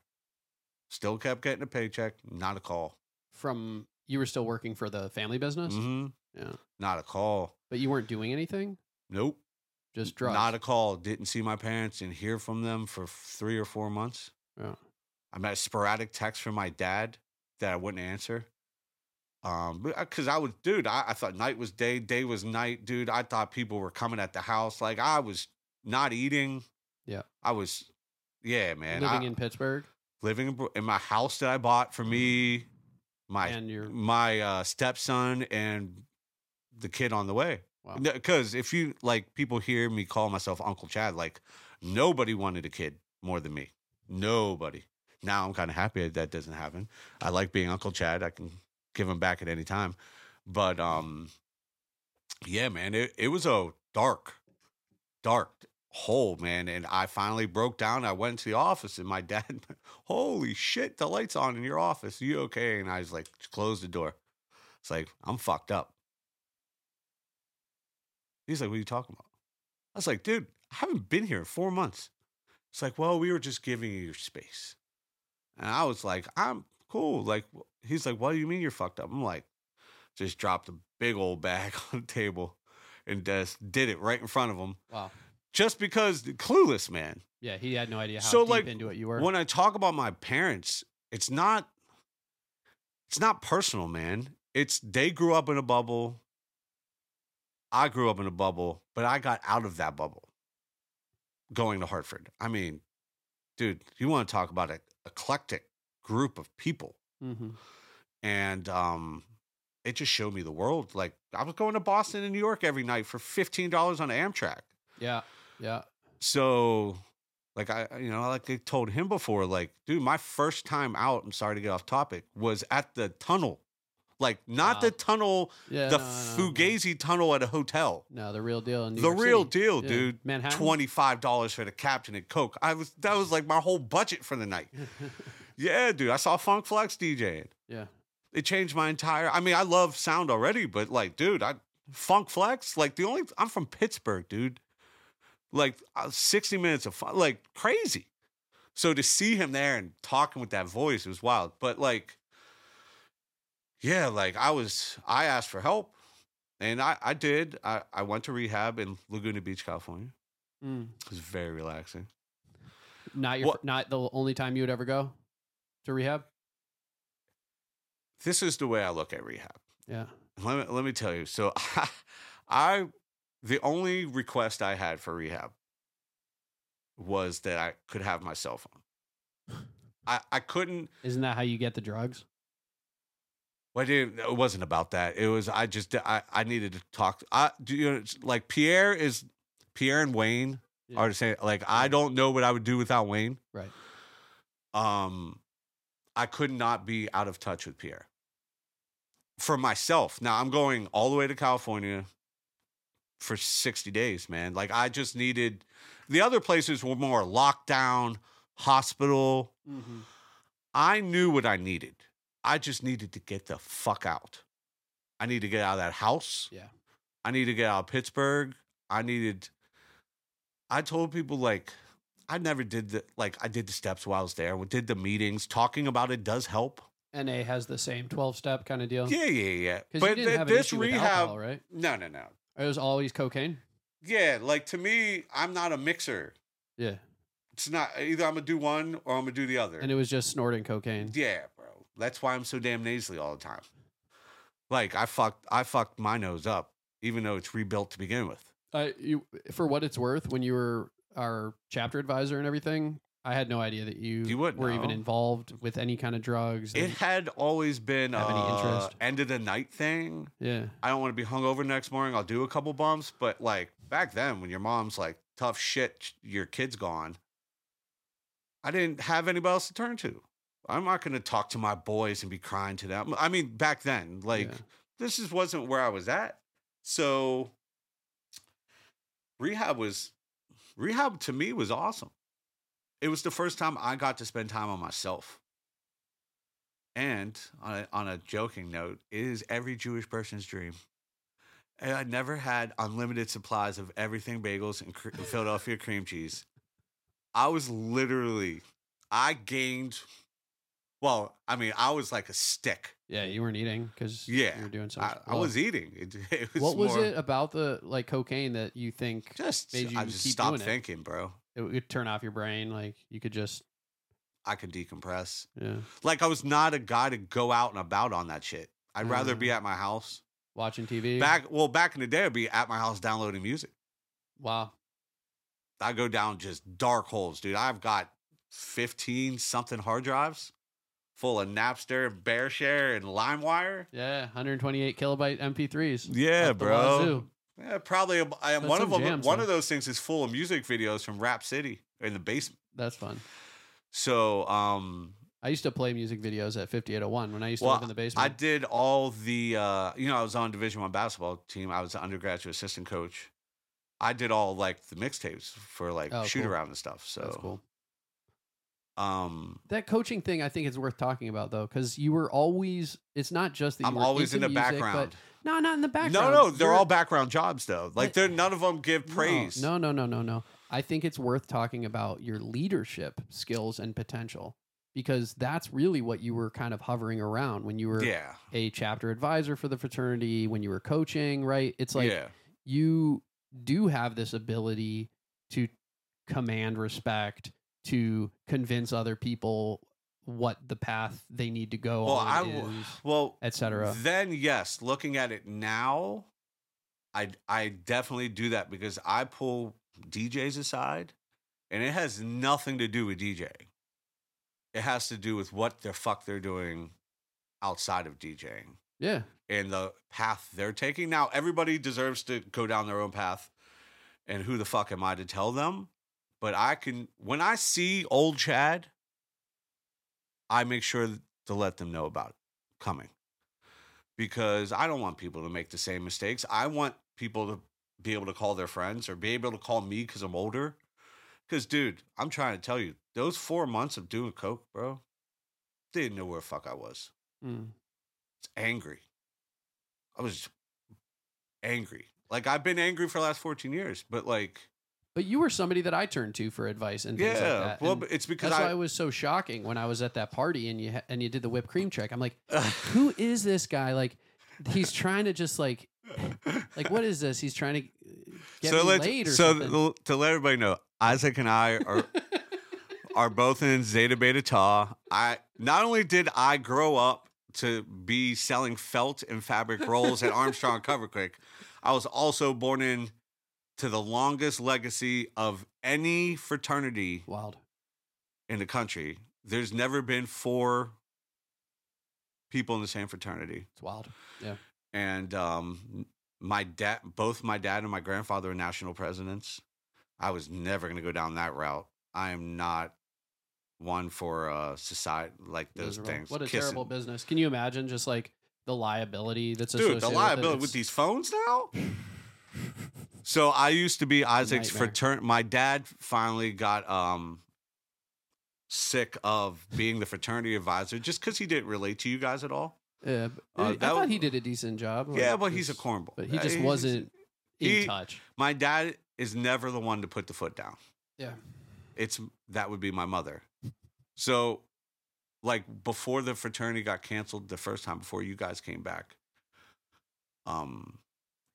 Still kept getting a paycheck. Not a call. From you were still working for the family business, hmm yeah, Not a call. but you weren't doing anything. Nope. Just drugs. Not a call. Didn't see my parents and hear from them for three or four months. Yeah. I got a sporadic text from my dad that I wouldn't answer. Um, because I was, dude, I, I thought night was day, day was night, dude. I thought people were coming at the house. Like I was not eating. Yeah. I was, yeah, man. living I- in Pittsburgh, living in, my house that I bought for me, my and you're my uh, stepson, and the kid on the way. wow. Because if you like, people hear me call myself Uncle Chad. Like nobody wanted a kid more than me. Nobody. Now I'm kind of happy that that doesn't happen. I like being Uncle Chad. I can give him back at any time. But um, yeah, man, it it was a dark, dark hole, man. And I finally broke down. I went to the office, and my dad, holy shit, the lights on in your office. you okay? And I was like, close the door. It's like I'm fucked up. He's like, what are you talking about? I was like, dude, I haven't been here in four months. It's like, well, we were just giving you your space. And I was like, I'm cool. Like, he's like, what do you mean you're fucked up? I'm like, just dropped a big old bag on the table and just did it right in front of him. Wow. Just because clueless, man. Yeah, he had no idea how So, deep like, into it you were. When I talk about my parents, it's not it's not personal, man. It's they grew up in a bubble. I grew up in a bubble, but I got out of that bubble going to Hartford. I mean, dude, you want to talk about an eclectic group of people. hmm And um it just showed me the world. Like I was going to Boston and New York every night for $15 on Amtrak. Yeah, yeah. So, like I, you know, like I told him before, like, dude, my first time out. I'm sorry to get off topic. Was at the tunnel, like not Wow. the tunnel, Yeah, the no, no, no. Fugazi tunnel at a hotel. No, the real deal. In New the York real City. deal, Yeah. dude. Manhattan. Twenty five dollars for the captain and coke. I was that was like my whole budget for the night. Yeah, dude. I saw Funk Flex DJing. yeah. It changed my entire. I mean, I love sound already, but like, dude, I Funk Flex. Like the only I'm from Pittsburgh, dude. Like uh, 60 minutes of fun, like crazy. So to see him there and talking with that voice, it was wild. But like, yeah, like I was, I asked for help, and I I did. I I went to rehab in Laguna Beach, California. Mm. It was very relaxing. Not your. Fir- Not the only time you would ever go to rehab. This is the way I look at rehab. Yeah. let me, let me tell you. So I, I the only request I had for rehab was that I could have my cell phone. I, I couldn't Isn't that how you get the drugs? Well, didn't, it wasn't about that. It was I just I, I needed to talk. I do you know it's like Pierre is Pierre and Wayne Yeah. are the same. Like I don't know what I would do without Wayne. Right. um I could not be out of touch with Pierre. For myself. Now I'm going all the way to California for 60 days, man. Like I just needed the other places were more lockdown, hospital. Mm-hmm. I knew what I needed. I just needed to get the fuck out. I need to get out of that house. Yeah. I need to get out of Pittsburgh. I needed. I told people like I never did the like I did the steps while I was there. We did the meetings. Talking about it does help. NA has the same 12 step kind of deal. Yeah, yeah, yeah. But th- this rehab, alcohol, right? no, no, no. It was always cocaine. Yeah, like to me, I'm not a mixer. Yeah. It's not either I'm gonna do one or I'm gonna do the other. And it was just snorting cocaine. Yeah. That's why I'm so damn nasally all the time. Like I fucked I fucked my nose up, even though it's rebuilt to begin with. I you for what it's worth, when you were our chapter advisor and everything, I had no idea that you, You were even involved with any kind of drugs. It had always been Have any uh, interest? end of the night thing. yeah. I don't want to be hungover next morning. I'll do a couple bumps, but like back then, when your mom's like tough shit, your kid's gone. I didn't have anybody else to turn to. I'm not going to talk to my boys and be crying to them. I mean, back then, like Yeah. this just wasn't where I was at. So rehab was rehab to me was awesome. It was the first time I got to spend time on myself. And on a, on a joking note, it is every Jewish person's dream. And I never had unlimited supplies of everything bagels and cre- Philadelphia cream cheese. I was literally, I gained, well, I mean, I was like a stick. Yeah, you weren't eating because Yeah, you were doing I, something. I was eating. It, it was what was more- it about the like cocaine that you think Just, made you I just keep stopped doing it? thinking, bro. it would turn off your brain? Like you could just I could decompress. yeah Like I was not a guy to go out and about on that shit. I'd rather Mm. be at my house. watching TV. Back well, back in the day, I'd be at my house downloading music. Wow. I go down just dark holes, dude. I've got fifteen something hard drives full of Napster, BearShare, and LimeWire. Yeah, 128 kilobyte MP3s. Yeah, bro. Yeah, probably. That's one of them. jams, one of those things is full of music videos from Rap City in the basement. That's fun. So, um, I used to play music videos at 5801 when I used to Well, live in the basement. I did all the uh you know, I was on Division One basketball team. I was an undergraduate assistant coach. I did all like the mixtapes for like Oh, shoot cool. around and stuff. So That's cool. Um That coaching thing, I think, is worth talking about though, because you were always. It's not just that you I'm were always in the music, background. But no, not in the background. No, no, they're You're- all background jobs though. Like they're none of them give praise. No, no, no, no, no. I think it's worth talking about your leadership skills and potential because that's really what you were kind of hovering around when you were Yeah. a chapter advisor for the fraternity, when you were coaching, right? It's like yeah. you do have this ability to command respect, to convince other people what the path they need to go Well, on I w- is, well etc. Then yes, looking at it now, I I definitely do that because I pull DJs aside, and it has nothing to do with DJing. It has to do with what the fuck they're doing outside of DJing Yeah, and the path they're taking. Now, everybody deserves to go down their own path, and who the fuck am I to tell them? But I can when I see old Chad, I make sure to let them know about it coming because I don't want people to make the same mistakes. I want people to be able to call their friends or be able to call me because I'm older. Because, dude, I'm trying to tell you, those four months of doing coke, bro, they didn't know where the fuck I was. Mm. It's angry. I was angry. Like I've been angry for the last 14 years, but like, but you were somebody that I turned to for advice and things yeah. like that. well, and but it's because that's why I. it was so shocking when I was at that party and you ha- and you did the whipped cream check. I'm like, who is this guy? Like, he's trying to just like like what is this? He's trying to uh, get so me let's laid or so something. th- to let everybody know, Isaac and I are are both in Zeta Beta Tau. I not only did I grow up to be selling felt and fabric rolls at Armstrong Kover Kwick, I was also born in to the longest legacy of any fraternity Wild. in the country. There's never been four people in the same fraternity. It's wild. Yeah. And um, my dad, both my dad and my grandfather are national presidents. I was never going to go down that route. I am not one for uh, society like those Miserable. things. What a Kissing. terrible business. Can you imagine just like the liability that's Dude, associated the with it? liability with It's- these phones now. So I used to be Isaac's fraternity. My dad finally got um sick of being the fraternity advisor just because he didn't relate to you guys at all. Yeah, Uh, I thought w- he did a decent job. Yeah, like, but he's a cornball. But he Uh, just wasn't in touch. My dad is never the one to put the foot down. Yeah. It's that would be my mother. So, like before the fraternity got canceled the first time, before you guys came back, um,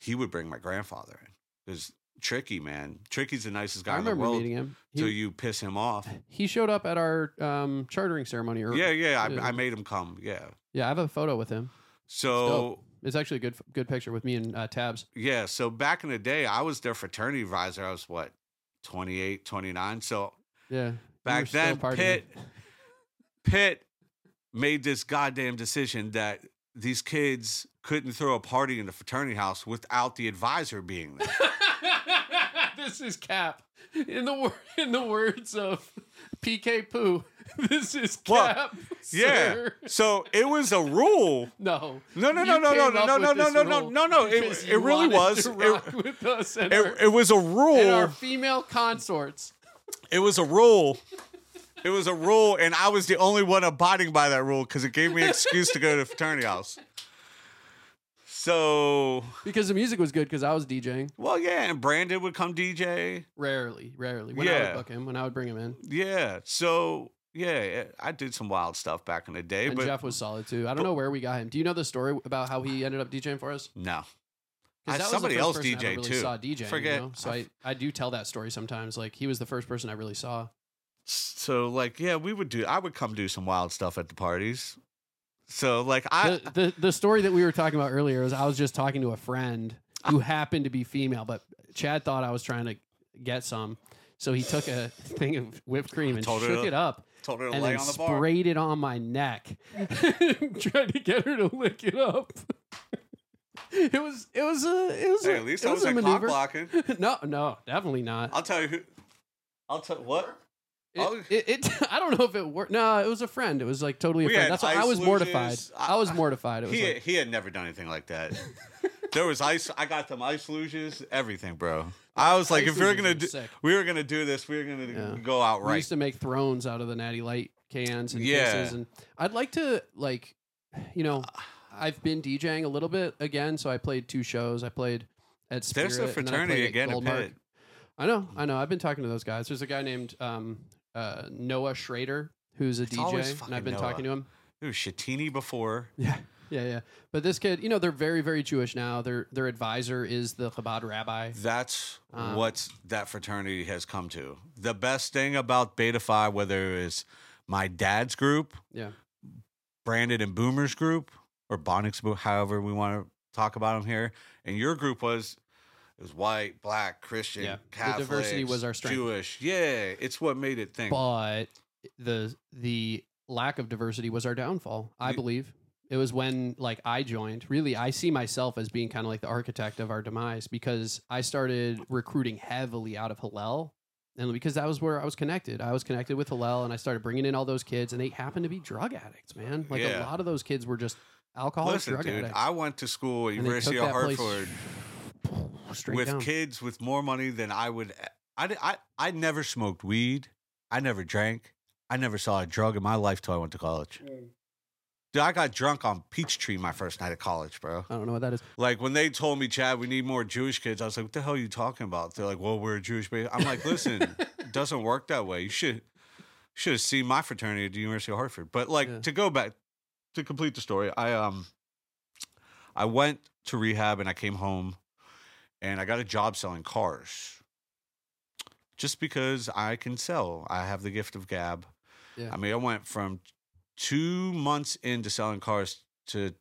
he would bring my grandfather in because Tricky man, Tricky's the nicest guy I in the remember world. meeting him. Till you piss him off. he showed up at our um, chartering ceremony. Or, Yeah, yeah, yeah. I, I made him come. Yeah. yeah, I have a photo with him. So It's actually a good good picture with me and uh, Tabs. yeah, so back in the day, I was their fraternity advisor. I was what, 28, 29. So Yeah, you were back still then, partying. Pitt, Pitt made this goddamn decision that these kids couldn't throw a party in the fraternity house without the advisor being there. this is cap. In the wor- in the words of PK Poo, this is Well, cap. yeah. sir. So it was a rule. No. No, no, no, no, no, no, no, no, no, no, no, no. It, it really was. It, with us and, it, our, it was a and our female consorts. It was a rule. It was a rule, and I was the only one abiding by that rule because it gave me an excuse to go to the fraternity house. So, Because the music was good because I was DJing. well, yeah, and Brandon would come DJ. Rarely, rarely. When I would book him, when I would bring him in. Yeah. So, yeah, eh, I did some wild stuff back in the day, And but Jeff was solid too. I don't know where we got him. Do you know the story about how he ended up DJing for us? no. I- that was somebody else DJ'd really too. Saw DJing, Forget- You know? So I I do tell that story sometimes. Like he was the first person I really saw. So, like, yeah, we would do, I would come do some wild stuff at the parties. So, like, I, the, the the story that we were talking about earlier is I was just talking to a friend who ah. happened to be female, but Chad thought I was trying to get some. So he took a thing of whipped cream and Told shook to it up told her to and lay on the bar. sprayed it on my neck. Tried to get her to lick it up. It was it was a it was Hey, a, at least it I was a at cock maneuver. blocking. no, no, definitely not. I'll tell you who, I'll tell, what? I'll- It, it, it, I don't know if it worked. No, it was a friend. It was like totally a We friend. That's why I was mortified. I, I- was mortified. It was He, like, he had never done anything like that. there was ice. I got them ice luges, everything, bro. I was like, Ice if we were luges gonna are do, sick. we were gonna do this, we were gonna Yeah. go out right. we used to make thrones out of the Natty Light cans and Yeah. cases, and I'd like to like, you know, I've been DJing a little bit again. So I played two shows. I played at Spirit. There's a and then I fraternity again at Goldmark. I know, I know. I've been talking to those guys. There's a guy named um, uh, Noah Schraeder who's a It's DJ, and I've been Noah. talking to him. It was Shatini before. Yeah, yeah, yeah. But this kid, you know, they're very, very Jewish now. Their their advisor is the Chabad rabbi. That's Um, what that fraternity has come to. The best thing about Beta Phi, whether it is my dad's group, Yeah, Brandon and Boomer's group, or group, however we want to talk about them here, and your group was it was white, black, Christian, Yeah, the Catholic, diversity was our strength. Jewish. Yeah, it's what made it think. but the the lack of diversity was our downfall. I You- believe it was when like I joined. Really, I see myself as being kind of like the architect of our demise because I started recruiting heavily out of Hillel. And because that was where I was connected, I was connected with Hillel, and I started bringing in all those kids, and they happened to be drug addicts, man. Like a lot of those kids were just alcoholic Listen, drug dude, addicts. I went to school at University of that place Hartford straight with down. kids with more money than I would. I, I, I never smoked weed. I never drank. I never saw a drug in my life till I went to college. Dude, I got drunk on Peachtree my first night of college, bro. I don't know what that is. Like when they told me, Chad, we need more Jewish kids, I was like, what the hell are you talking about? They're like, well, we're a Jewish base. I'm like, listen, it doesn't work that way. You should should have seen my fraternity at the University of Hartford. But like Yeah. to go back to complete the story, I um I went to rehab and I came home and I got a job selling cars. Just because I can sell. I have the gift of gab. Yeah. I mean, I went from two months into selling cars to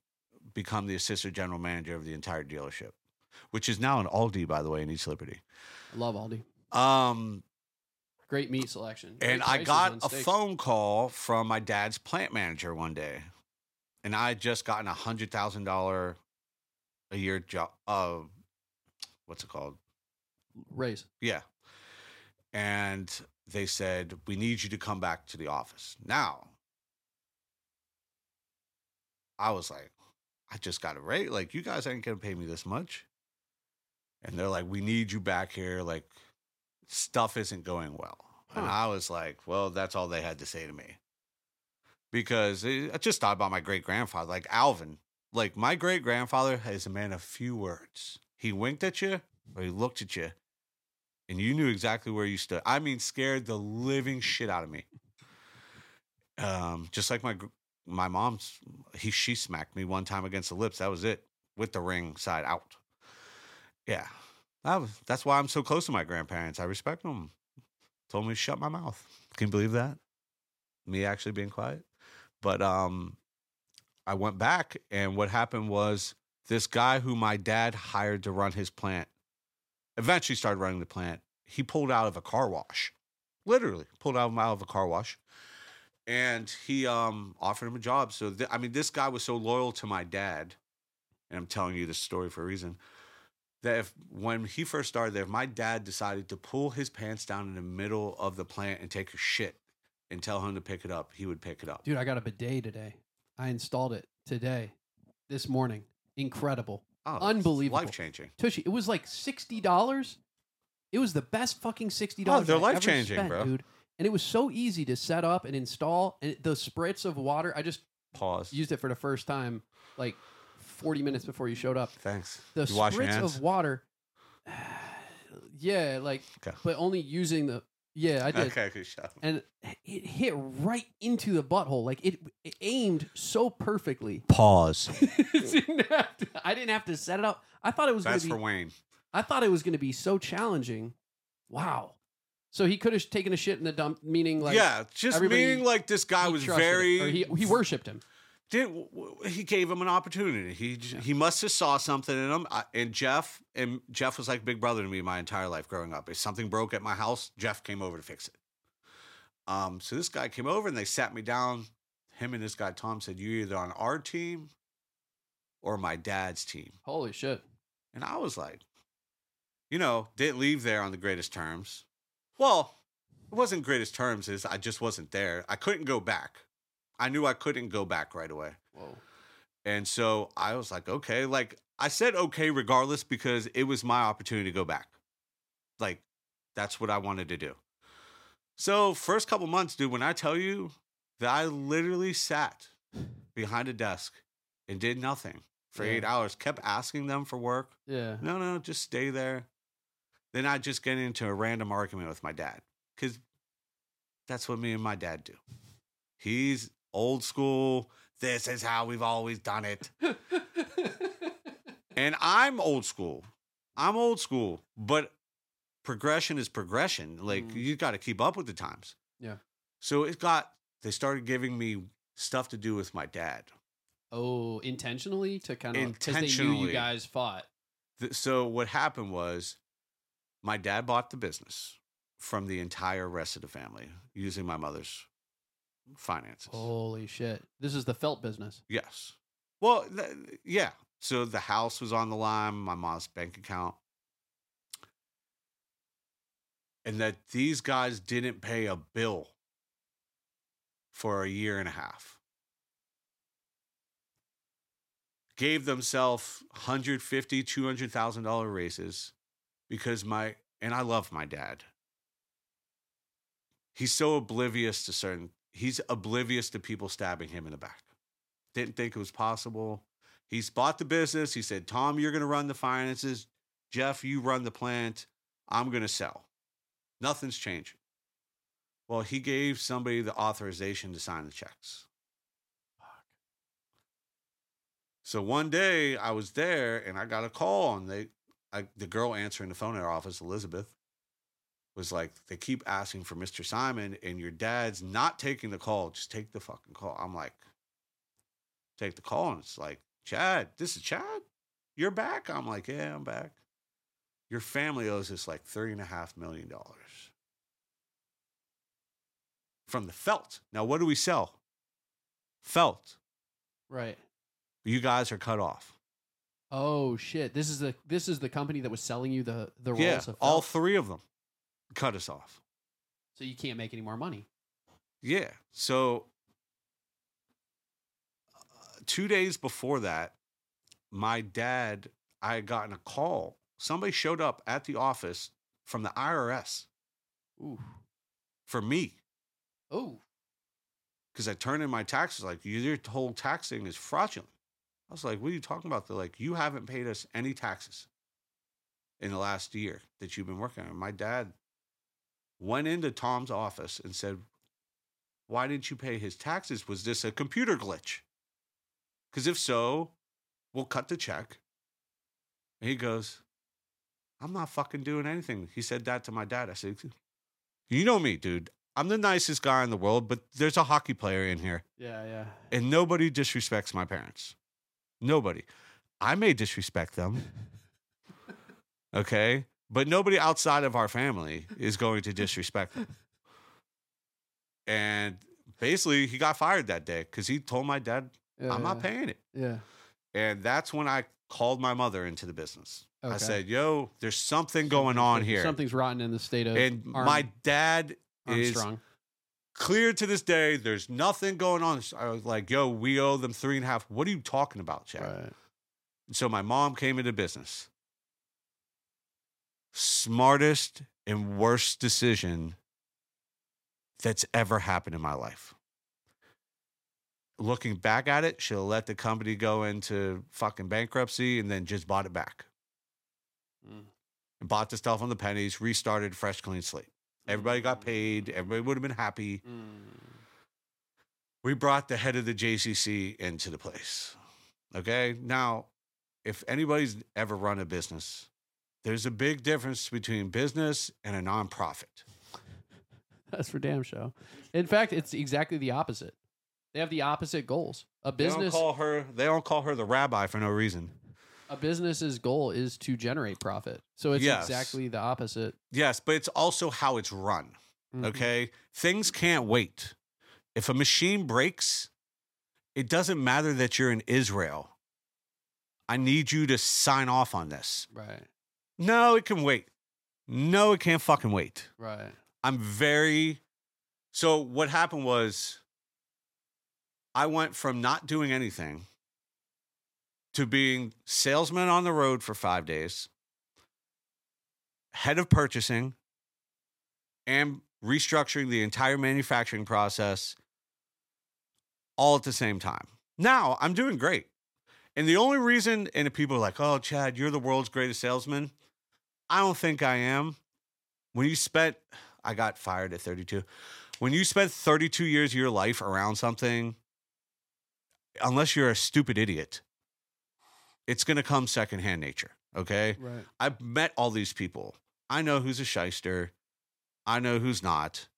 become the assistant general manager of the entire dealership, which is now an Aldi, by the way, in East Liberty. I love Aldi. Um, Great meat selection. and I got a phone call from my dad's plant manager one day, and I had just gotten a hundred thousand dollar a year job. Uh, what's it called? raise. Yeah. And they said, We need you to come back to the office. Now, I was like, I just got a raise. Like, you guys ain't going to pay me this much. And they're like, We need you back here. Like, stuff isn't going well. And I was like, Well, that's all they had to say to me. because it, I just thought about my great grandfather, like Alvin. Like my great grandfather is a man of few words. He winked at you or he looked at you, and you knew exactly where you stood. I mean, scared the living shit out of me. Um, just like my my mom's, he she smacked me one time against the lips. That was it, with the ring side out. Yeah, that was, that's why I'm so close to my grandparents. I respect them. Told me to shut my mouth. Can you believe that? Me actually being quiet. But um, I went back, and what happened was this guy who my dad hired to run his plant eventually started running the plant. He pulled out of a car wash, literally pulled out of a car wash, and he um, offered him a job. So th- I mean, this guy was so loyal to my dad, and I'm telling you this story for a reason. That if when he first started there, if my dad decided to pull his pants down in the middle of the plant and take a shit and tell him to pick it up, he would pick it up. Dude, I got a bidet today. I installed it today, this morning. Incredible. Oh, Unbelievable. life changing. Tushy, it was like sixty dollars. It was the best fucking sixty Oh, dollars. they're life-changing, bro. dude. And it was so easy to set up and install. And the spritz of water, I just Pause. used it for the first time, like forty minutes before you showed up. Thanks. The you wash your spritz hands? of water, yeah, like, Okay. but only using the yeah, I did. Okay, good shot. And it hit right into the butthole. Like it, it aimed so perfectly. Pause. Didn't have to- I didn't have to set it up. I thought it was going That's to for be. Wayne. I thought it was going to be so challenging. Wow. So he could have taken a shit in the dump, meaning like yeah, just meaning like this guy was trusted it, very. or he he worshipped him. Did he gave him an opportunity? He j he must have saw something in him. I, and Jeff and Jeff was like big brother to me my entire life growing up. If something broke at my house, Jeff came over to fix it. Um, so this guy came over and they sat me down. Him and this guy Tom said, "You're either on our team or my dad's team." Holy shit. And I was like, you know, didn't leave there on the greatest terms. Well, it wasn't greatest terms, is I just wasn't there. I couldn't go back. I knew I couldn't go back right away. Whoa. And so I was like, okay, like I said okay regardless because it was my opportunity to go back. Like that's what I wanted to do. So first couple months, dude, when I tell you that I literally sat behind a desk and did nothing for eight hours, kept asking them for work. Yeah. No, no, just stay there. Then I just get into a random argument with my dad because that's what me and my dad do. He's old school. This is how we've always done it. And I'm old school. I'm old school, but progression is progression. Like Mm. you got to keep up with the times. Yeah. So it got, they started giving me stuff to do with my dad. oh, intentionally to kind of because they knew you guys fought. Th- So what happened was my dad bought the business from the entire rest of the family using my mother's finances. Holy shit. This is the felt business. Yes. Well, th- yeah. So the house was on the line, my mom's bank account. And that these guys didn't pay a bill for a year and a half. Gave themselves 150, 200,000 dollar raises because my and I love my dad. He's so oblivious to certain he's oblivious to people stabbing him in the back didn't think it was possible. He's bought the business. He said, Tom, you're going to run the finances. Jeff, you run the plant. I'm going to sell. Nothing's changing. Well, he gave somebody the authorization to sign the checks. Fuck. So one day I was there and I got a call, and they, I, the girl answering the phone at our office, Elizabeth, was like, they keep asking for Mr. Simon, and your dad's not taking the call. Just take the fucking call. I'm like, take the call and it's like, Chad, this is Chad. You're back. I'm like, yeah, I'm back. Your family owes us like three and a half million dollars from the felt. Now, what do we sell? Felt. Right. You guys are cut off. Oh shit. This is the this is the company that was selling you the the rolls Yeah, of all three of them cut us off. so you can't make any more money. Yeah. So uh, two days before that, my dad, I had gotten a call. Somebody showed up at the office from the IRS Ooh. for me Oh. because I turned in my taxes. Like your whole tax thing is fraudulent. I was like, what are you talking about? They're like, you haven't paid us any taxes in the last year that you've been working on. My dad went into Tom's office and said, why didn't you pay his taxes? Was this a computer glitch? Because if so, we'll cut the check. And he goes, I'm not fucking doing anything. He said that to my dad. I said, You know me, dude. I'm the nicest guy in the world, but there's a hockey player in here, Yeah, yeah. and nobody disrespects my parents. Nobody. I may disrespect them, okay? But nobody outside of our family is going to disrespect them. And basically, he got fired that day because he told my dad, yeah I'm not paying it. Yeah. And that's when I called my mother into the business. I said, Yo, there's something going on here. Something's rotten in the state of and Arm- my dad is Armstrong. clear to this day. There's nothing going on. I was like, Yo, we owe them three and a half. What are you talking about, Chad? Right. So my mom came into business. Smartest and worst decision that's ever happened in my life. Looking back at it, she'll let the company go into fucking bankruptcy and then just bought it back. Mm. And bought the stuff on the pennies, restarted fresh, clean slate. Everybody got paid. Everybody would have been happy. Mm. we brought the head of the JCC into the place. Okay. Now, if anybody's ever run a business, there's a big difference between business and a nonprofit. That's for damn show. In fact, it's exactly the opposite. They have the opposite goals. A They don't business call her. They don't call her the rabbi for no reason. a business's goal is to generate profit. So it's Yes. exactly the opposite. Yes, but it's also how it's run. Mhm. Okay, things can't wait. If a machine breaks, it doesn't matter that you're in Israel. I need you to sign off on this. Right. No, it can wait. No, it can't fucking wait. Right. I'm very. So what happened was, I went from not doing anything to being salesman on the road for five days, head of purchasing, and restructuring the entire manufacturing process all at the same time. Now I'm doing great. And the only reason, and people are like, oh, Chad, you're the world's greatest salesman. I don't think I am. When you spent, I got fired at 32. When you spent 32 years of your life around something, unless you're a stupid idiot, it's going to come secondhand nature. Okay. Right. I've met all these people. I know who's a shyster. I know who's not.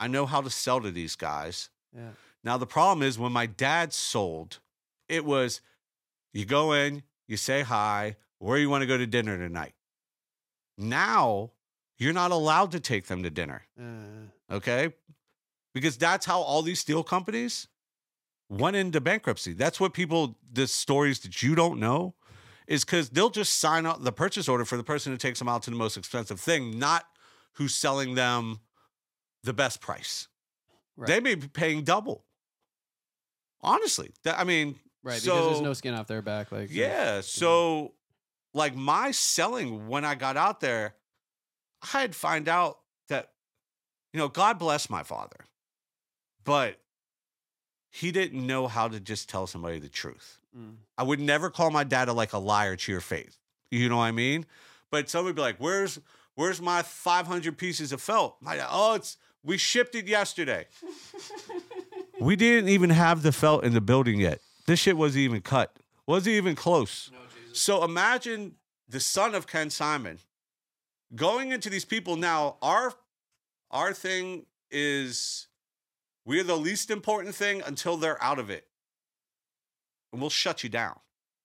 I know how to sell to these guys. Yeah. Now, the problem is when my dad sold, it was you go in, you say hi, where you want to go to dinner tonight. Now, you're not allowed to take them to dinner, Uh, okay? Because that's how all these steel companies went into bankruptcy. That's what people, the stories that you don't know, is because they'll just sign up the purchase order for the person who takes them out to the most expensive thing, not who's selling them the best price. Right. They may be paying double. Honestly, that, I mean, right. because there's no skin off their back. Like yeah. So, like my selling when I got out there, I had find out that, you know, God bless my father, but he didn't know how to just tell somebody the truth. Mm. I would never call my dad a, like a liar to your face. You know what I mean? But somebody be like, "Where's where's my 500 pieces of felt?" My dad, oh, it's we shipped it yesterday. we didn't even have the felt in the building yet. This shit wasn't even cut. Wasn't even close. So imagine the son of Ken Simon going into these people now. Our our thing is we're the least important thing until they're out of it, and we'll shut you down.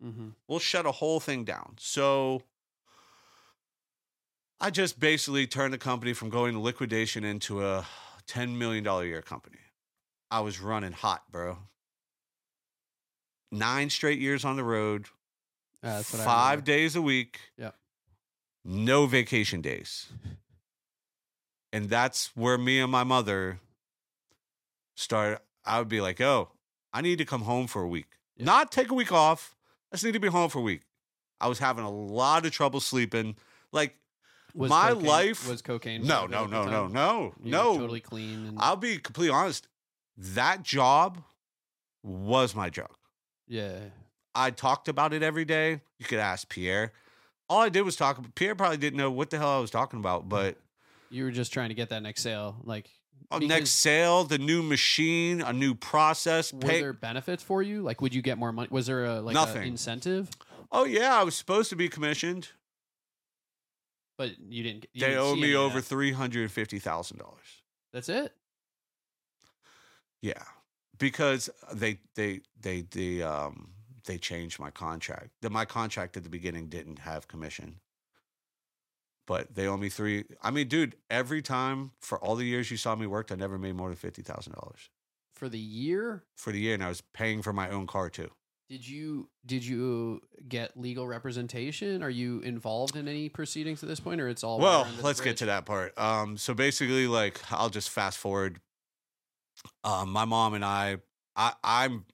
Mm-hmm. We'll shut a whole thing down. So I just basically turned the company from going to liquidation into a $10 million a year company. I was running hot, bro. Nine straight years on the road, five days a week. Yep. No vacation days. And that's where me and my mother started. I would be like, oh, I need to come home for a week. Yeah. Not take a week off. I just need to be home for a week. I was having a lot of trouble sleeping. Like, Was my cocaine- life- was cocaine. no, no, no, no, no, You no. Totally clean. And, I'll be completely honest. that job was my job. Yeah. I talked about it every day. You could ask Pierre. All I did was talk. Pierre probably didn't know what the hell I was talking about, but You were just trying to get that next sale. Like, uh, next sale, the new machine, a new process. were Pay. there benefits for you? Like, would you get more money? Was there a like a incentive? Oh yeah, I was supposed to be commissioned. But you didn't. You they didn't owe me over three hundred and fifty thousand dollars. That's it. Yeah, because they they they the um they changed my contract. The, my contract at the beginning didn't have commission, but they owe me three. I mean, dude, every time for all the years you saw me work, I never made more than fifty thousand dollars For the year, for the year, and I was paying for my own car too. did you did you get legal representation? Are you involved in any proceedings at this point, or it's all? Well, let's get to that part. Um, so basically, like, I'll just fast forward. Um, my mom and I, I, I'm,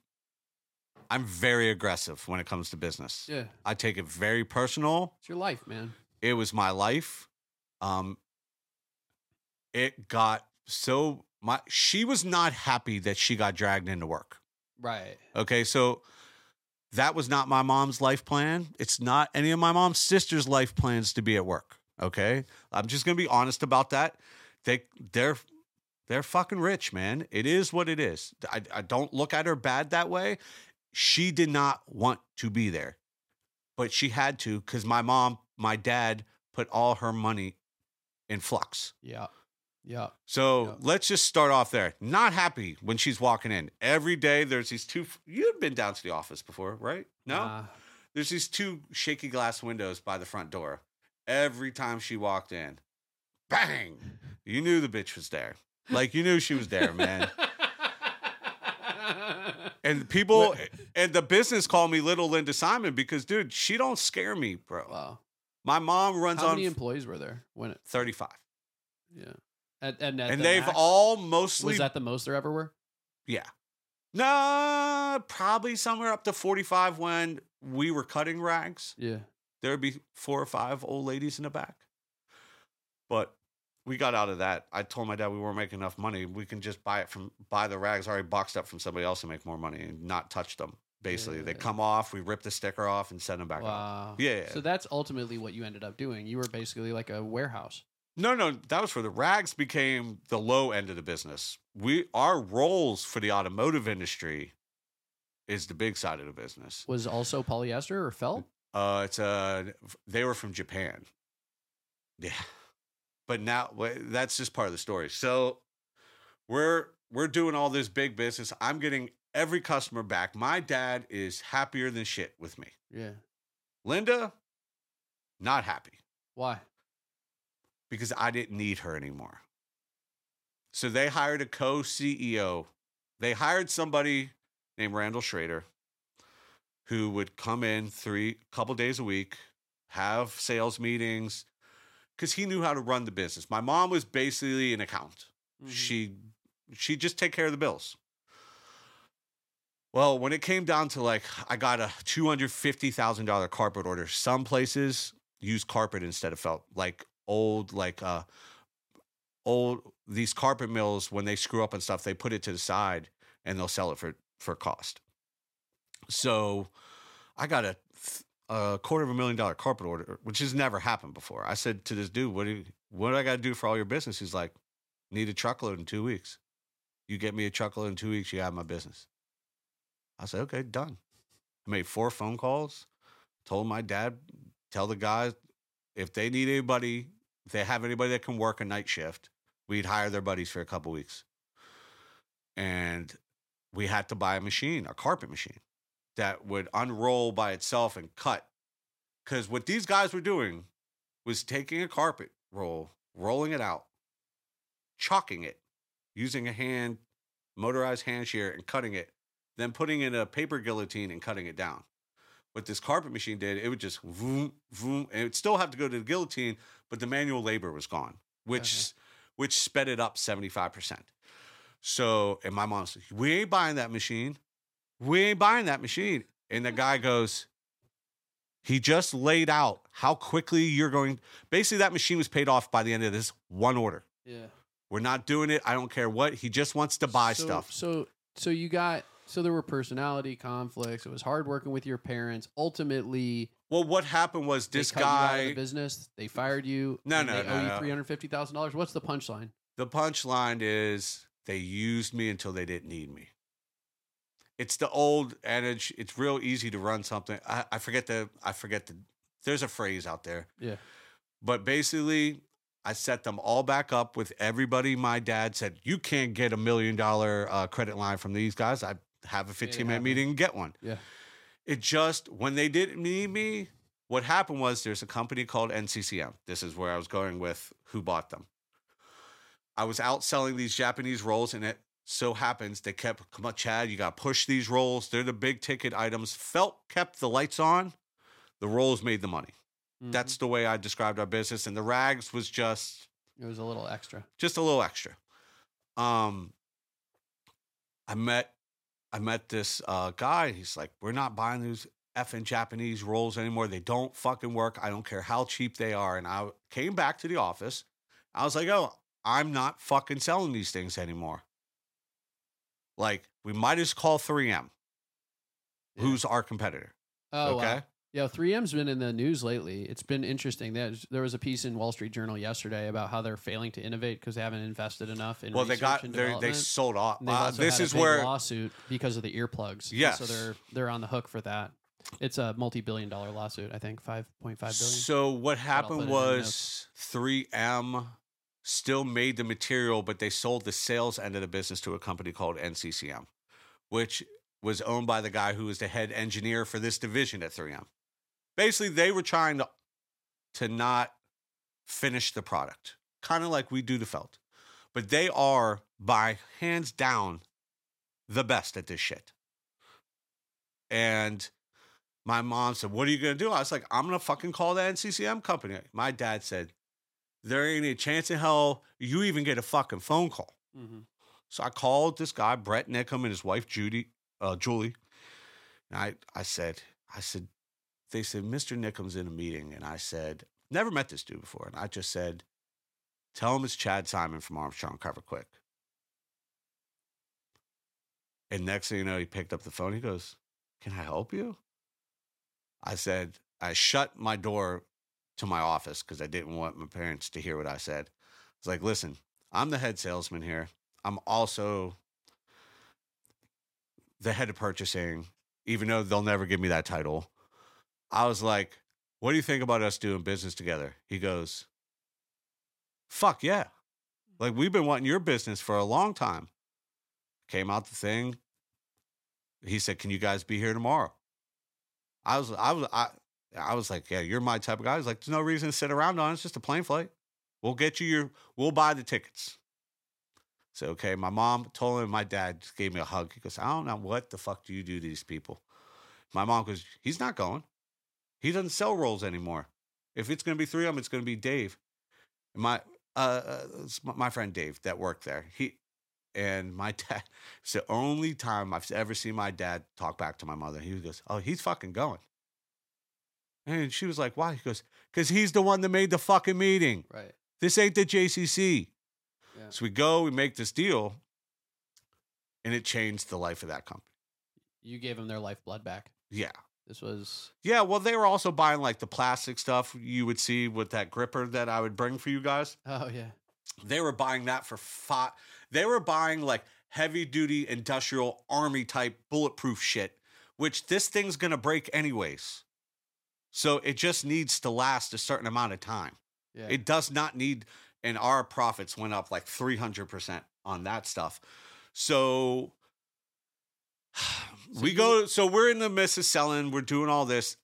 I'm very aggressive when it comes to business. Yeah, I take it very personal. it's your life, man. It was my life. Um, it got so my she was not happy that she got dragged into work. Right. Okay, so that was not my mom's life plan. It's not any of my mom's sisters' life plans to be at work. Okay, I'm just gonna be honest about that. They they're they're fucking rich, man. It is what it is. I, I don't look at her bad that way. She did not want to be there, but she had to because my mom, my dad put all her money in flux. Yeah. Yeah. So Yeah. let's just start off there. Not happy when she's walking in. Every day there's these two you've been down to the office before, right? No? Nah. There's these two shaky glass windows by the front door. Every time she walked in, bang. You knew the bitch was there. Like you knew she was there, man. And people and the business called me Little Linda Simon because dude, she don't scare me, bro. wow. My mom runs How on How many employees were there when it? 35. Yeah. And and, at And the they've max, all mostly was that the most there ever were? Yeah. No, probably somewhere up to 45 when we were cutting rags. Yeah. There would be four or five old ladies in the back. But we got out of that. I told my dad we weren't making enough money. We can just buy it from buy the rags already boxed up from somebody else and make more money and not touch them. Basically, they come off, we rip the sticker off and send them back. Wow. Yeah, yeah. So that's ultimately what you ended up doing. You were basically like a warehouse. No, no, that was for the rags became the low end of the business. We our roles for the automotive industry is the big side of the business. Was also polyester or felt? Uh, it's uh, they were from Japan. Yeah, but now that's just part of the story. So we're we're doing all this big business. I'm getting every customer back. My dad is happier than shit with me. Yeah. Linda, not happy Why? because I didn't need her anymore. So they hired a co CEO. They hired somebody named Randall Schrader who would come in three couple days a week, have sales meetings, because he knew how to run the business. My mom was basically an accountant. Mhm. She she just take care of the bills. Well, when it came down to like I got a two hundred fifty thousand dollar carpet order, some places use carpet instead of felt, like old like uh old these carpet mills when they screw up and stuff, they put it to the side and they'll sell it for for cost. So I got a, a quarter of a million dollar carpet order, which has never happened before. I said to this dude, "What do you, what do I got to do for all your business?" He's like, "Need a truckload in two weeks. You get me a truckload in two weeks, you have my business." I said, "Okay, done." I made four phone calls, told my dad, tell the guys if they need anybody, if they have anybody that can work a night shift, we'd hire their buddies for a couple weeks. And we had to buy a machine, a carpet machine that would unroll by itself and cut. Because what these guys were doing was taking a carpet roll, rolling it out, chalking it, using a hand, motorized hand shear, and cutting it, then putting in a paper guillotine and cutting it down. What this carpet machine did, it would just vroom, vroom, and it would still have to go to the guillotine, but the manual labor was gone, which uh-huh. which sped it up 75%. So, and my mom said, We ain't buying that machine. We ain't buying that machine. And the guy goes, He just laid out how quickly you're going. Basically, that machine was paid off by the end of this one order. Yeah. We're not doing it. I don't care what. He just wants to buy so, stuff. So so you got so there were personality conflicts. It was hard working with your parents. Ultimately, Well, what happened was this you of the guy. business. They fired you. No, no, they no, owe you no. three hundred fifty thousand dollars. What's the punchline? The punchline is they used me until they didn't need me. It's the old adage. It's real easy to run something. I, I forget the. I forget the. There's a phrase out there. Yeah. But basically, I set them all back up with everybody. My dad said, "You can't get a million dollar uh, credit line from these guys." I have a 15 minute happen. meeting and get one. Yeah. It just when they didn't need me, what happened was there's a company called NCCM. This is where I was going with who bought them. I was out selling these Japanese rolls, and it so happens they kept, come on, Chad, you got to push these rolls. They're the big ticket items. Felt kept the lights on. The rolls made the money. Mhm. That's the way I described our business. And the rags was just it was a little extra. just a little extra. Um, I met I met this uh, guy. He's like, we're not buying these effing Japanese rolls anymore. They don't fucking work. I don't care how cheap they are. And I came back to the office. I was like, oh, I'm not fucking selling these things anymore. Like, we might as call 3M, Yeah. who's our competitor. Oh, okay. wow. Yeah, 3M's been in the news lately. It's been interesting. There's, there was a piece in Wall Street Journal yesterday about how they're failing to innovate because they haven't invested enough in Well, they got they they sold off. Uh, this is where lawsuit because of the earplugs. Yes. so they're they're on the hook for that. It's a multi-billion dollar lawsuit. I think five point five billion. So what happened was 3M still made the material, but they sold the sales end of the business to a company called NCCM, which was owned by the guy who was the head engineer for this division at 3M. Basically, they were trying to to not finish the product, kind of like we do to Felt, but they are by hands down the best at this shit. And my mom said, What are you going to do? I was like, I'm going to fucking call the NCCM company. My dad said, There ain't a chance in hell you even get a fucking phone call. mm-hmm. So I called this guy, Brett Nickham, and his wife, Judy, uh, Julie. And I, I said, I said, they said, Mr. Nickham's in a meeting. And I said, never met this dude before. And I just said, tell him it's Chad Simon from Armstrong Kover Kwick. And next thing you know, he picked up the phone. He goes, Can I help you? I said, I shut my door to my office because I didn't want my parents to hear what I said. I was like, listen, I'm the head salesman here. I'm also the head of purchasing, even though they'll never give me that title. I was like, what do you think about us doing business together? He goes, fuck yeah. Mm. Like, we've been wanting your business for a long time. Came out the thing. He said, can you guys be here tomorrow? I was, I was, I, I was like, yeah, you're my type of guy. Was like, there's no reason to sit around on. it. It's just a plane flight. We'll get you your, we'll buy the tickets. So, okay, my mom told him, my dad just gave me a hug. He goes, I don't know what the fuck do you do to these people? My mom goes, he's not going. He doesn't sell rolls anymore. If it's going to be three of them, it's going to be Dave. And my, uh, uh, my friend Dave that worked there. He, and my dad, it's the only time I've ever seen my dad talk back to my mother. He goes, oh, he's fucking going. And she was like, why? He goes, because he's the one that made the fucking meeting. Right. This ain't the JCC. Yeah. So we go, we make this deal, and it changed the life of that company. You gave them their lifeblood back. Yeah. This was Yeah. Well, they were also buying like the plastic stuff you would see with that gripper that I would bring for you guys. oh yeah. They were buying that for five. They were buying like heavy duty industrial army type bulletproof shit, which this thing's going to break anyways. So it just needs to last a certain amount of time. Yeah. It does not need, and our profits went up like 300% on that stuff. So So we you- go, so we're in the midst of selling, we're doing all this.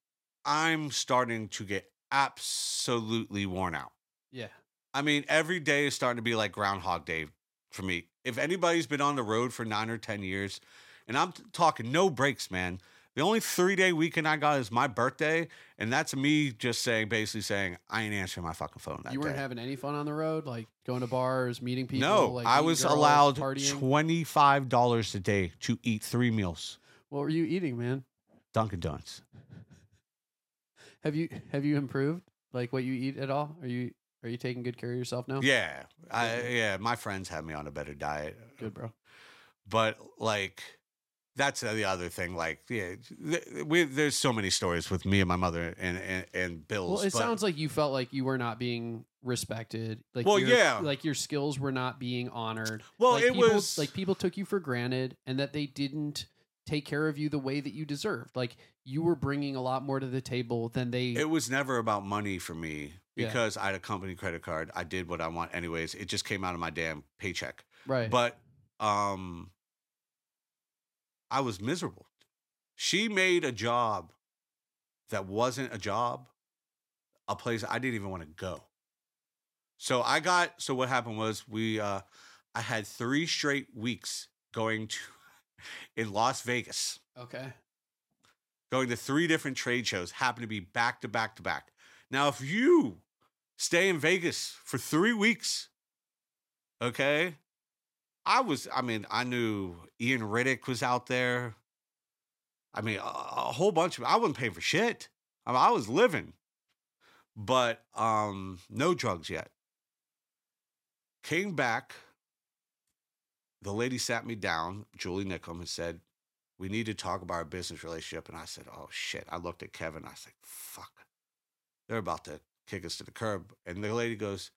I'm starting to get absolutely worn out. yeah. I mean, every day is starting to be like Groundhog Day for me. If anybody's been on the road for nine or 10 years, and I'm talking no breaks, man. The only three day weekend I got is my birthday, and that's me just saying, basically saying, I ain't answering my fucking phone that You weren't day. having any fun on the road, like going to bars, meeting people. no, like I was girls, allowed partying. twenty five dollars a day to eat three meals. what were you eating, man? Dunkin' Donuts. Have you have you improved like what you eat at all? Are you Are you taking good care of yourself now? Yeah, I, yeah. My friends have me on a better diet, Good, bro. but like that's the other thing. Like, yeah, th- we, there's so many stories with me and my mother and and, and Bill's. Well, it but- sounds like you felt like you were not being respected. Like, Well, your- yeah. like your skills were not being honored. well, like it people, was like people took you for granted, and that they didn't take care of you the way that you deserved. Like you were bringing a lot more to the table than they. It was never about money for me Yeah. because I had a company credit card. I did what I want anyways. It just came out of my damn paycheck. right. But um I was miserable. She made a job that wasn't a job, a place I didn't even want to go. So I got so what happened was we uh I had 3 straight weeks going to in Las Vegas okay. going to three different trade shows, happened to be back to back to back. Now, if you stay in Vegas for three weeks, okay, I was, I mean, I knew Ian Riddick was out there. I mean, a, a whole bunch of, I wasn't paying for shit. I, mean, I was living, but um, no drugs yet. Came back. The lady sat me down, Julie Nickham, and said, we need to talk about our business relationship. And I said, oh shit. I looked at Kevin. I said, fuck. They're about to kick us to the curb. And the lady goes,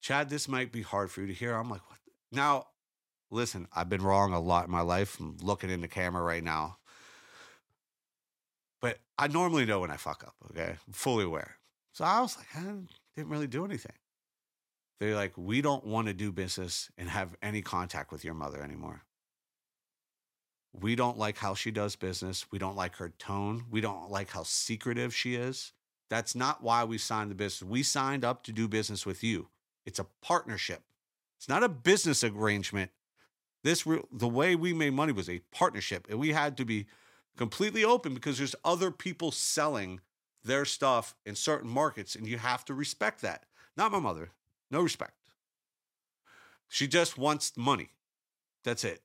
Chad, this might be hard for you to hear. I'm like, what? The-" Now, listen, I've been wrong a lot in my life. I'm looking in the camera right now. But I normally know when I fuck up, okay? I'm fully aware. So I was like, I didn't really do anything. They're like, we don't want to do business and have any contact with your mother anymore. We don't like how she does business. We don't like her tone. We don't like how secretive she is. That's not why we signed the business. We signed up to do business with you. It's a partnership. It's not a business arrangement. This the way we made money was a partnership, and we had to be completely open because there's other people selling their stuff in certain markets, and you have to respect that. Not my mother. No respect. She just wants money. That's it.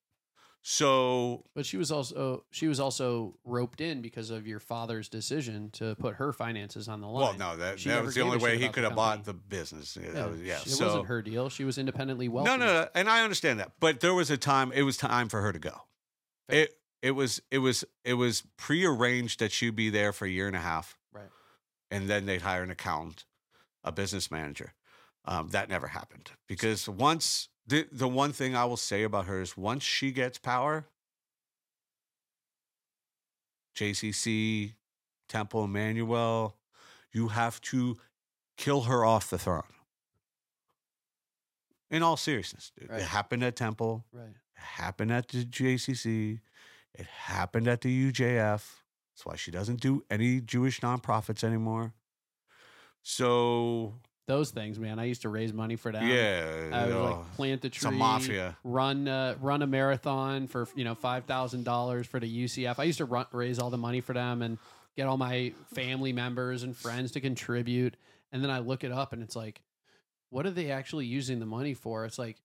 So But she was also she was also roped in because of your father's decision to put her finances on the line. Well, no, that, She that was the only way he could have bought the business. Yeah, Yeah, that was, yeah. It so wasn't her deal. She was independently wealthy. no, no, no, and I understand that, but there was a time. It was time for her to go. Fair. It it was it was it was prearranged that she'd be there for a year and a half, Right. and then they'd hire an accountant, a business manager. Um, that never happened because once the the one thing I will say about her is once she gets power, JCC, Temple Emmanuel, you have to kill her off the throne. In all seriousness, dude. Right. It happened at Temple. Right. It happened at the JCC. It happened at the UJF. That's why she doesn't do any Jewish nonprofits anymore. So Those things, man. I used to raise money for them. yeah, I you would know, like plant a tree, mafia. run uh, run a marathon for you know five thousand dollars for the UCF. I used to run, raise all the money for them and get all my family members and friends to contribute. And then I look it up and it's like, what are they actually using the money for? It's like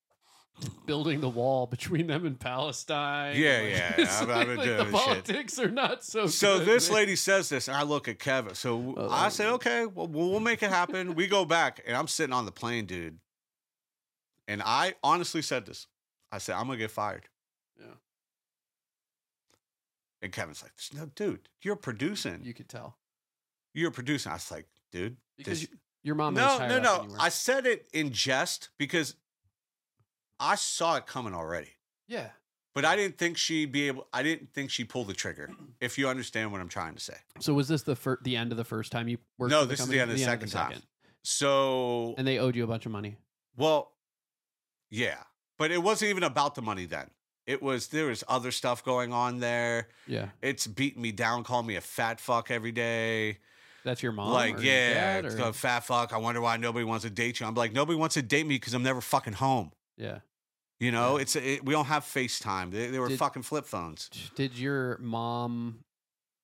building the wall between them and Palestine. Yeah, Like, yeah, I've- I've been like doing the this shit. politics are not so. So good, this man. lady says this, and I look at Kevin. So Oh, I say, okay, well, we'll we'll make it happen. we go back, and I'm sitting on the plane, dude. And I honestly said this. I said, I'm gonna get fired. Yeah. And Kevin's like, no, dude, you're producing. you could tell You're producing. I was like, dude, because this- your mom. is no, no, no. than you were. I said it in jest because I saw it coming already. yeah. But I didn't think she'd be able. I didn't think she'd pull the trigger. If you understand what I'm trying to say. So was this the fir- the end of the first time you worked? No, the this is the end of the second time. So, and they owed you a bunch of money. well, yeah, but it wasn't even about the money then. It was there was other stuff going on there. Yeah, It's beating me down, calling me a fat fuck every day. that's your mom. like, yeah, dad, it's a fat fuck. I wonder why nobody wants to date you. I'm like, nobody wants to date me because I'm never fucking home. yeah. You know, Yeah. it's it, we don't have FaceTime. They, they were Did- fucking flip phones. Did your mom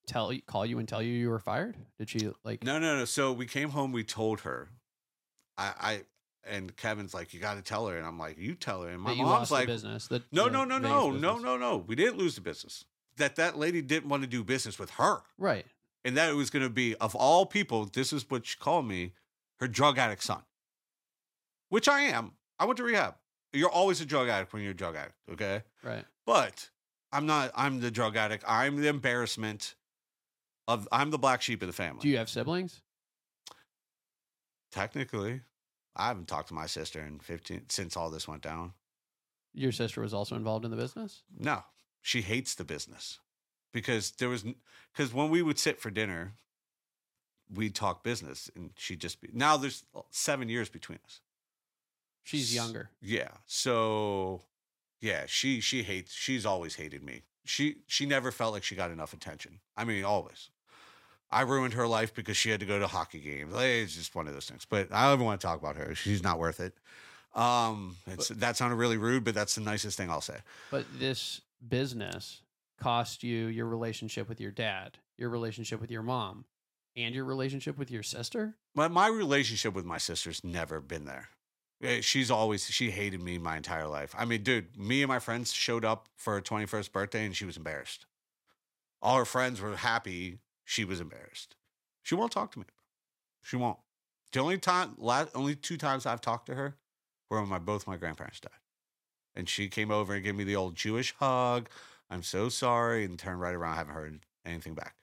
tell call you and tell you you were fired? Did she like? No, no, no. So we came home. We told her. I, I and Kevin's like, you got to tell her, and I'm like, you tell her. And my that mom's like, business. The, no, the no, no, no, no, no, no. We didn't lose the business. That that lady didn't want to do business with her, Right. and that it was going to be of all people. This is what she called me, her drug addict son. which I am. I went to rehab. You're always a drug addict when you're a drug addict, okay? Right. But I'm not. I'm the drug addict. I'm the embarrassment of. I'm the black sheep of the family. Do you have siblings? Technically, I haven't talked to my sister in 15 since all this went down. Your sister was also involved in the business? No, she hates the business because there was because when we would sit for dinner, we'd talk business, and she'd just be. Now there's seven years between us. She's younger. Yeah. So, yeah, she she hates. She's always hated me. She she never felt like she got enough attention. I mean, always. I ruined her life because she had to go to hockey games. It's just one of those things. But I don't even want to talk about her. She's not worth it. Um, it's, that sounded really rude, but that's the nicest thing I'll say. But this business cost you your relationship with your dad, your relationship with your mom, and your relationship with your sister? But my relationship with my sister's never been there. Eh, She's always she hated me my entire life. I mean, dude, me and my friends showed up for her 21st birthday and she was embarrassed. All her friends were happy, she was embarrassed. She won't talk to me. She won't. The only time last only two times I've talked to her were when my both my grandparents died. And she came over and gave me the old Jewish hug. I'm so sorry and turned right around, I haven't heard anything back.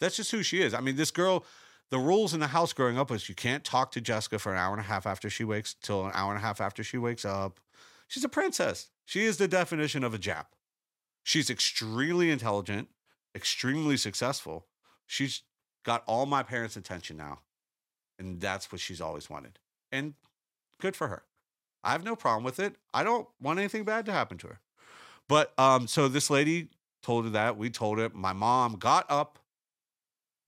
That's just who she is. I mean, this girl the rules in the house growing up was you can't talk to Jessica for an hour and a half after she wakes till an hour and a half after she wakes up. She's a princess. She is the definition of a Jap. She's extremely intelligent, extremely successful. She's got all my parents' attention now. And that's what she's always wanted. And good for her. I have no problem with it. I don't want anything bad to happen to her. But um, so this lady told her that. We told her. My mom got up,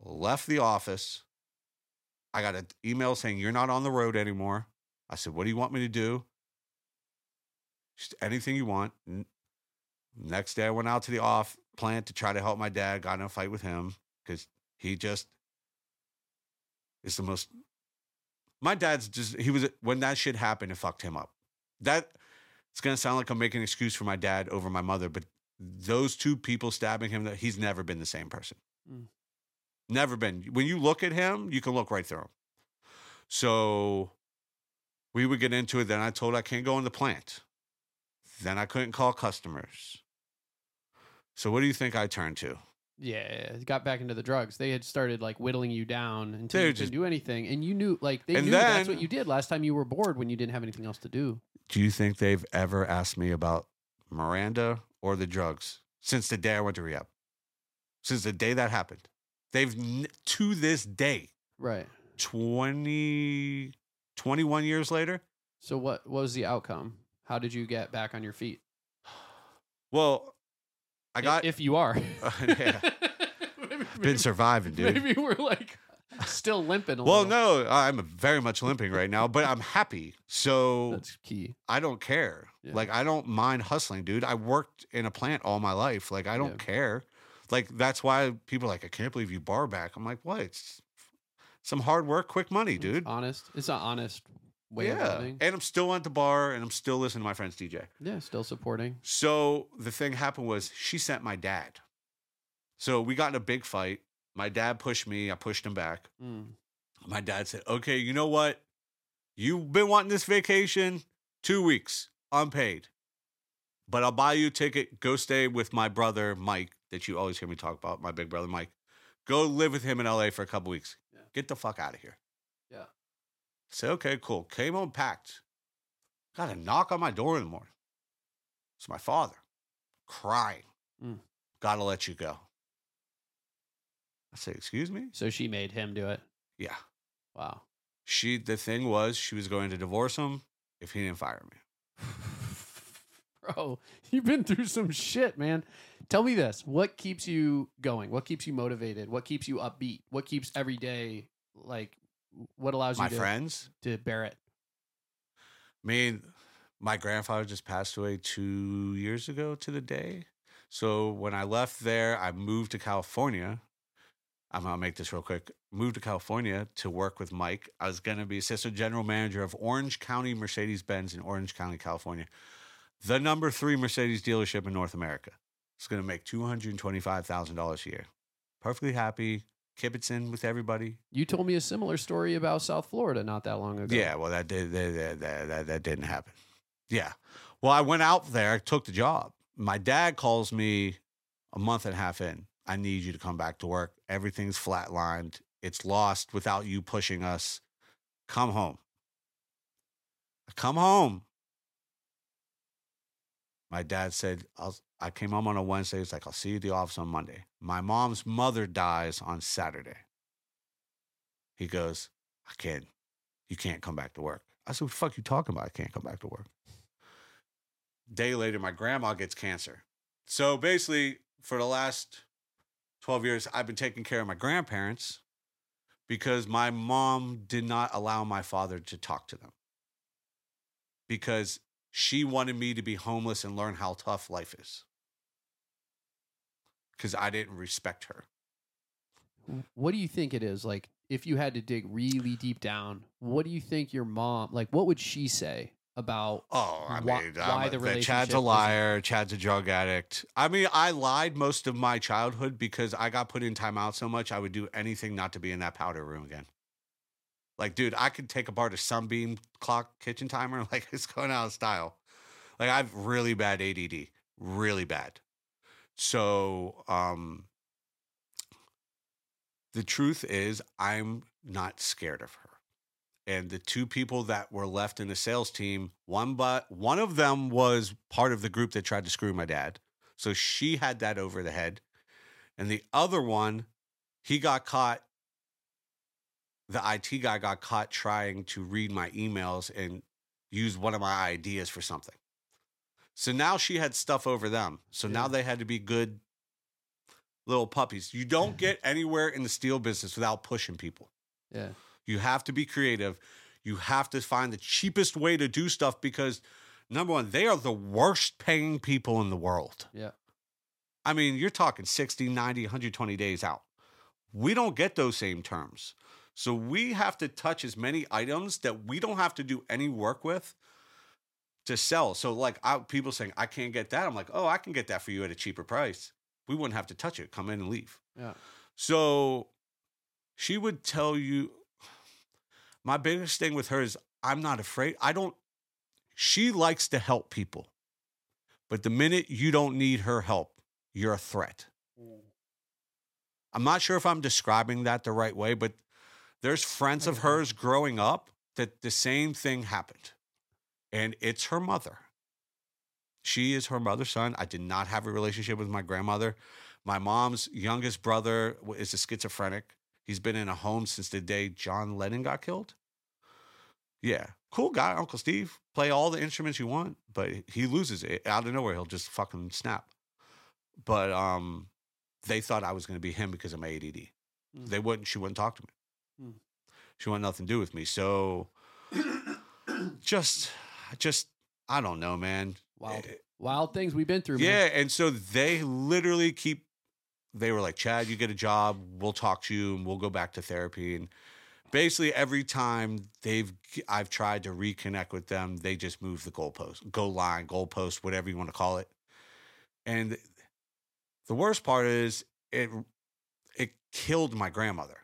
left the office, I got an email saying you're not on the road anymore. I said, "What do you want me to do?" Said, Anything you want. Next day, I went out to the off plant to try to help my dad. Got in a fight with him because he just is the most. My dad's just he was when that shit happened. It fucked him up. That it's gonna sound like I'm making an excuse for my dad over my mother, but those two people stabbing him, that he's never been the same person. Mm. Never been. When you look at him, you can look right through him. So we would get into it. Then I told I can't go in the plant. Then I couldn't call customers. So what do you think I turned to? Yeah, got back into the drugs. They had started like whittling you down until They you just- couldn't do anything, and you knew like they knew that's what you did last time you were bored when you didn't have anything else to do. Do you think they've ever asked me about Miranda or the drugs since the day I went to rehab? Since the day that happened. They've to this day, Right. 20, 21 years later. So what, what was the outcome? How did you get back on your feet? Well, I got if you are. Uh, yeah. maybe, been surviving, dude. Maybe we're like still limping a Well, little. no, I'm very much limping right now, but I'm happy. So That's key. I don't care. Yeah. Like I don't mind hustling, dude. I worked in a plant all my life. Like I don't Yeah. care. Like that's why people are like I can't believe you bar back. I'm like, what? It's some hard work, quick money, It's dude. honest. It's an honest way yeah. of living. And I'm still at the bar and I'm still listening to my friends DJ. Yeah, still supporting. So the thing happened was she sent my dad. So we got in a big fight. My dad pushed me. I pushed him back. Mm. My dad said, okay, you know what? You've been wanting this vacation two weeks unpaid, but I'll buy you a ticket. Go stay with my brother, Mike, that you always hear me talk about, my big brother, Mike. Go live with him in LA for a couple weeks. Yeah. Get the fuck out of here. Yeah. Say, okay, cool. Came home packed. Got a knock on my door in the morning. It's my father crying. Mm. Gotta let you go. I say, excuse me? So she made him do it. Yeah. Wow. She the thing was she was going to divorce him if he didn't fire me. Bro, you've been through some shit, man. Tell me this. What keeps you going? What keeps you motivated? What keeps you upbeat? What keeps every day like what allows My you to, friends. to bear it? I mean, my grandfather just passed away two years ago to the day. So when I left there, I moved to California. I'm gonna make this real quick. Moved to California to work with Mike. I was gonna be assistant general manager of Orange County Mercedes Benz in Orange County, California, the number three Mercedes dealership in North America. It's gonna make two hundred twenty-five thousand dollars a year. Perfectly happy, kibitzing with everybody. You told me a similar story about South Florida not that long ago. Yeah, well, that did that, that, that, that, that didn't happen. Yeah. Well, I went out there, I took the job. My dad calls me a month and a half in. I need you to come back to work. Everything's flatlined. It's lost without you pushing us. Come home. I come home. My dad said, I'll, I came home on a Wednesday. He's like, I'll see you at the office on Monday. My mom's mother dies on Saturday. He goes, I can't, you can't come back to work. I said, what the fuck you talking about? I can't come back to work. Day later, my grandma gets cancer. So basically, for the last 12 years, I've been taking care of my grandparents because my mom did not allow my father to talk to them because she wanted me to be homeless and learn how tough life is because I didn't respect her. What do you think it is? Like, if you had to dig really deep down, what do you think your mom, like, what would she say about Oh, I Why- mean, why I'm the relationship Chad's a liar. Chad's a drug addict. I mean, I lied most of my childhood because I got put in timeout so much. I would do anything not to be in that powder room again. Like, dude, I could take apart a sunbeam clock kitchen timer. Like, it's going out of style. Like, I have really bad ADD, really bad. So, um, the truth is, I'm not scared of her. And the two people that were left in the sales team one but one of them was part of the group that tried to screw my dad. So she had that over the head. And the other one he got caught the IT guy got caught trying to read my emails and use one of my ideas for something so now she had stuff over them so now they had to be good little puppies you don't get anywhere in the steel business without pushing people yeah? you have to be creative. You have to find the cheapest way to do stuff because number one, they are the worst paying people in the world. Yeah. I mean, you're talking 60, 90, 120 days out. We don't get those same terms. So we have to touch as many items that we don't have to do any work with to sell. So like I, people saying, I can't get that. I'm like, oh, I can get that for you at a cheaper price. We wouldn't have to touch it. Come in and leave. Yeah. So she would tell you my biggest thing with her is I'm not afraid. I don't she likes to help people. But the minute you don't need her help, you're a threat. I'm not sure if I'm describing that the right way, but there's friends of hers growing up that the same thing happened. And it's her mother. She is her mother's son. I did not have a relationship with my grandmother. My mom's youngest brother is a schizophrenic. He's been in a home since the day John Lennon got killed. Yeah, cool guy, Uncle Steve. Play all the instruments you want, but he loses it out of nowhere. He'll just fucking snap. But um, they thought I was going to be him because of my ADD. Mm. They wouldn't. She wouldn't talk to me. Mm. She wanted nothing to do with me. So just, just I don't know, man. Wild, Eh, wild things we've been through. yeah, man. and so they literally keep. They were like, Chad, you get a job. We'll talk to you, and we'll go back to therapy. And basically, every time they've, I've tried to reconnect with them, they just move the goalpost, goal line, goalpost, whatever you want to call it. And the worst part is it, it killed my grandmother.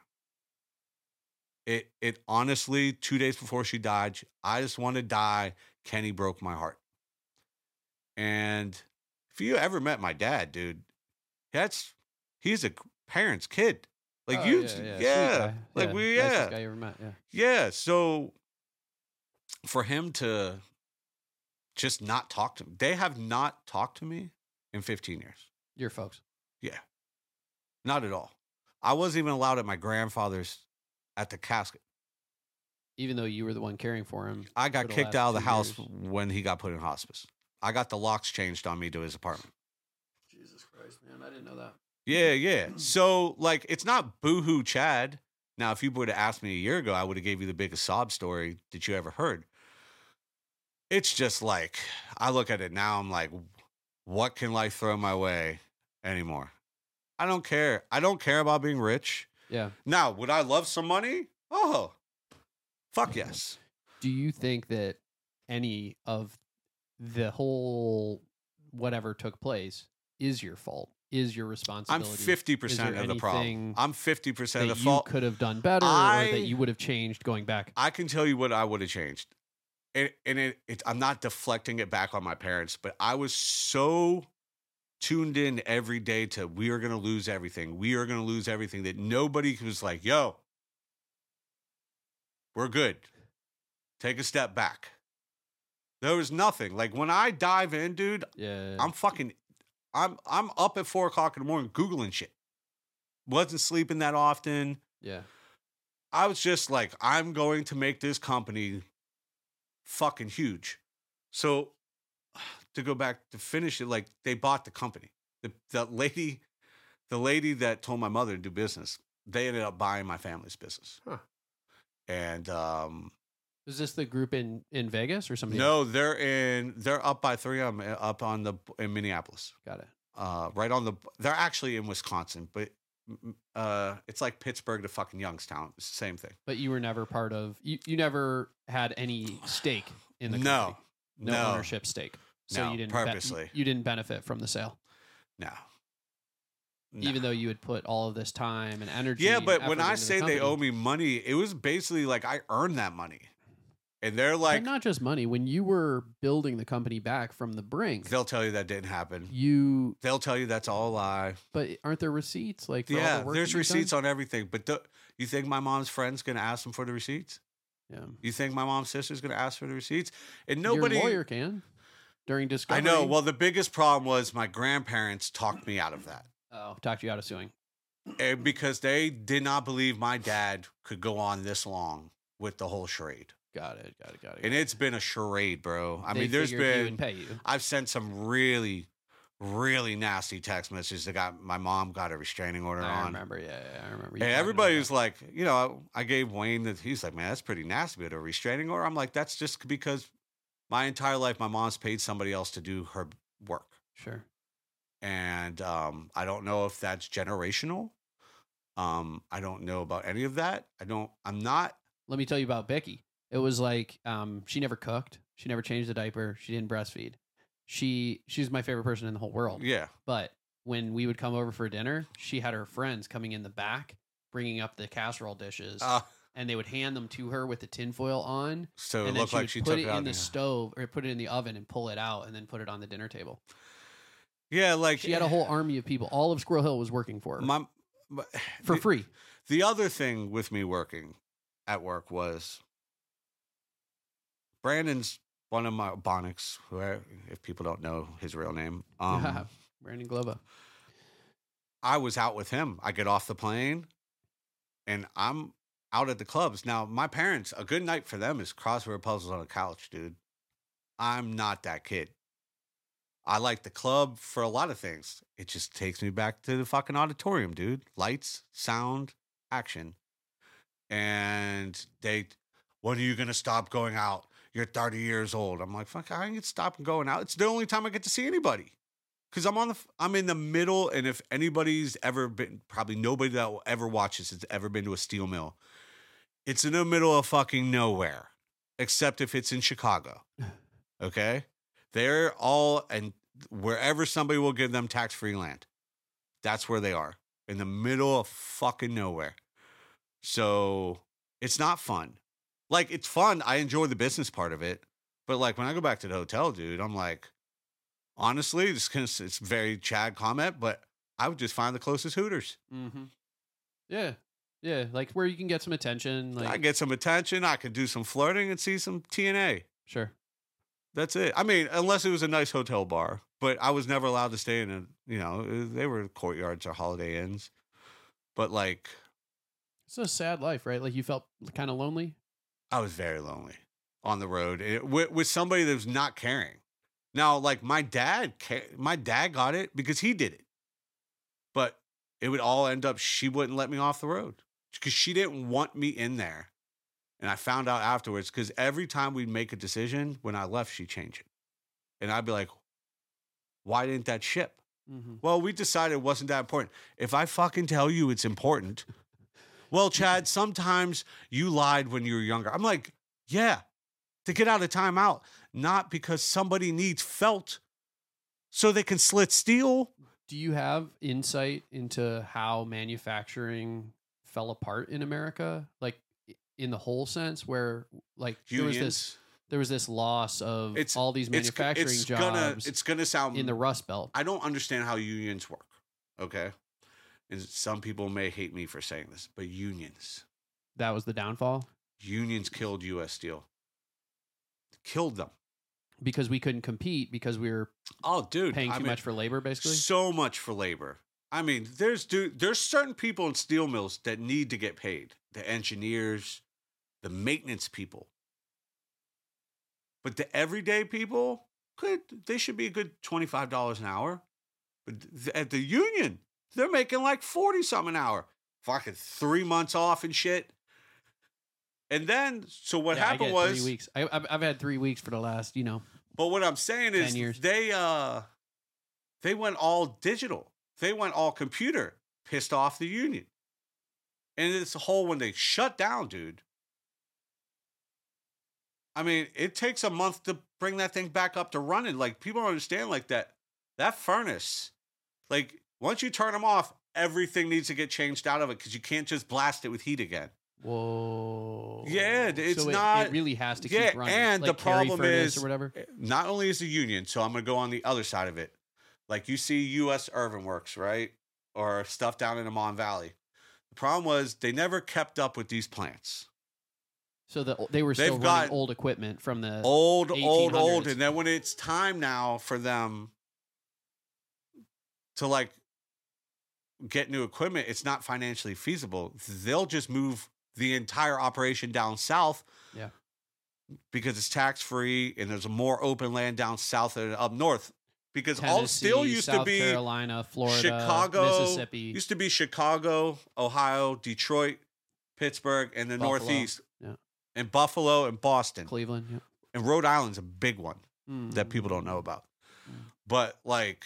It, it honestly, two days before she died, I just want to die. Kenny broke my heart. And if you ever met my dad, dude, that's he's a parent's kid. Like Oh, you, yeah, yeah, yeah, like Yeah, we, yeah, guy you ever met. Yeah, yeah. So for him to just not talk to me, they have not talked to me in 15 years. your folks. Yeah, not at all. I wasn't even allowed at my grandfather's at the casket. Even though you were the one caring for him. I got kicked out of the house years. when he got put in hospice. I got the locks changed on me to his apartment. Jesus Christ, man! I didn't know that. Yeah, yeah. So like it's not boohoo Chad. Now, if you would have asked me a year ago, I would have gave you the biggest sob story that you ever heard. It's just like I look at it now, I'm like, what can life throw my way anymore? I don't care. I don't care about being rich. Yeah. Now, would I love some money? Oh, fuck yes. Do you think that any of the whole whatever took place is your fault? is your responsibility? I'm fifty percent of the problem. I'm fifty percent of the you fault. could have done better, or I- that you would have changed going back. I can tell you what I would have changed. And, and it, it, I'm not deflecting it back on my parents, but I was so tuned in every day to we are going to lose everything. We are going to lose everything that nobody was like, yo, we're good. Take a step back. There was nothing. Like when I dive in, dude, Yeah, I'm fucking, I'm I'm up at four o'clock in the morning googling shit. Wasn't sleeping that often. yeah. I was just like, I'm going to make this company fucking huge. So to go back to finish it, like they bought the company. The the lady, the lady that told my mother to do business, they ended up buying my family's business. Huh. And um, Is this the group in in Vegas or something? no, they're in. They're up by three. I'm up on the in Minneapolis. got it. Uh, right on the. They're actually in Wisconsin, but uh, it's like Pittsburgh to fucking Youngstown. It's the same thing. But you were never part of. You you never had any stake in the no, company. no, no, ownership stake. So No, you didn't purposely. you didn't benefit from the sale, no. No. even though you had put all of this time and energy. Yeah, and but when I into the say they owe me money, it was basically like I earned that money. And they're like, not just money. When you were building the company back from the brink, they'll tell you that didn't happen. you. They'll tell you that's all a lie. But aren't there receipts? Like for all yeah, the work there's receipts done? on everything. But the, you think my mom's friend's going to ask them for the receipts? Yeah. You think my mom's sister's going to ask for the receipts? And nobody. Your lawyer can during discovery. I know. Well, the biggest problem was my grandparents talked me out of that. Oh, talked you out of suing. And because they did not believe my dad could go on this long with the whole charade. Got it. Got it. Got it. And it's been a charade, bro. I They mean, there's he been pay you. I've sent some really, really nasty text messages that got my mom got a restraining order I on. I remember. Yeah, yeah, I remember. And you everybody was like, you know, I gave Wayne that he's like, man, that's pretty nasty, but a restraining order. I'm like, that's just because my entire life my mom's paid somebody else to do her work, sure. And um, I don't know if that's generational. Um, I don't know about any of that. I don't. I'm not. Let me tell you about Becky. It was like um, she never cooked. She never changed a diaper. She didn't breastfeed. She she's my favorite person in the whole world. Yeah. But when we would come over for dinner, she had her friends coming in the back, bringing up the casserole dishes, Uh, and they would hand them to her with the tinfoil on. so it and then looked she like would she put took it it out. in the yeah. stove or put it in the oven and pull it out, and then put it on the dinner table. Yeah, like She had a whole army of people. All of Squirrel Hill was working for her My, for the- free. The other thing with me working at work was Brandon's one of my Bonics, who I, if people don't know his real name. Um, Brandon Glova. I was out with him. I get off the plane and I'm out at the clubs. Now, my parents, a good night for them is crossword puzzles on a couch, dude. I'm not that kid. I like the club for a lot of things. It just takes me back to the fucking auditorium, dude. Lights, sound, action. And they, when are you going to stop going out? You're 30 years old. I'm like, fuck, I ain't stopping going out. It's the only time I get to see anybody. Cause I'm on the, I'm in the middle, and if anybody's ever been, probably nobody that will ever watch this has ever been to a steel mill. It's in the middle of fucking nowhere, except if it's in Chicago. Okay, they're all and wherever somebody will give them tax free land, that's where they are in the middle of fucking nowhere. So it's not fun. Like it's fun. I enjoy the business part of it, but like when I go back to the hotel, dude, I'm like, honestly, this kind of, it's very Chad comment, but I would just find the closest Hooters. Mm-hmm. Yeah, yeah, like where you can get some attention. Like I get some attention. I could do some flirting and see some TNA. sure. That's it. I mean, unless it was a nice hotel bar, but I was never allowed to stay in a, you know, eh, they were courtyards or holiday inns. But like, It's a sad life, right? Like you felt kind of lonely. I was very lonely on the road it, with, with somebody that was not caring. Now, like my dad, my dad got it because he did it, but it would all end up she wouldn't let me off the road because she didn't want me in there. And I found out afterwards because every time we'd make a decision, when I left, she changed it, and I'd be like, "Why didn't that ship?" Mm-hmm. Well, we decided it wasn't that important. If I fucking tell you it's important, well, Chad, sometimes you lied when you were younger. I'm like, yeah, to get out of timeout, not because somebody needs felt so they can slit steel. Do you have insight into how manufacturing fell apart in America, like in the whole sense, where like there was this Unions. there was this loss of It's- all these It's, manufacturing it's jobs gonna it's gonna sound in the Rust Belt. I don't understand how unions work. Okay. And some people may hate me for saying this, but unions. That was the downfall Unions killed US Steel. Killed them. because we couldn't compete because we were Oh, dude. paying too I mean, much for labor, basically. So much for labor. I mean, there's dude, there's certain people in steel mills that need to get paid. The engineers, the maintenance people. But the everyday people, could they should be a good twenty five dollars an hour. But at the union, they're making like forty something an hour. Fucking three months off and shit. And then, so what Yeah, happened was, three weeks. I, I've, I've had three weeks for the last, you know, but what I'm saying is years. they uh they went all digital. They went all computer, pissed off the union. And it's a whole when they shut down, dude. I mean, it takes a month to bring that thing back up to running. Like people don't understand like that. That furnace, like once you turn them off, everything needs to get changed out of it because you can't just blast it with heat again. whoa. Yeah, it's so it- not- It, really has to Yeah, keep running. and the like Carry problem is- or whatever. Eh, not only is the union, so I'm going to go on the other side of it. Like you see US Irvin Works, right? Or stuff down in the Mon Valley. The problem was they never kept up with these plants. So the, they were They've still got running old equipment from the. Old, old, old. 1800s. And then when it's time now for them to like get new equipment, it's not financially feasible. They'll just move the entire operation down south. Yeah. Because it's tax free and there's more open land down south than up north. Because all steel used South to be Carolina, Florida, Chicago, Mississippi. used to be Chicago, Ohio, Detroit, Pittsburgh, and the Buffalo, Northeast. And Buffalo and Boston, Cleveland. Yeah. and Rhode Island's a big one that people don't Mm. know about. Mm. But like,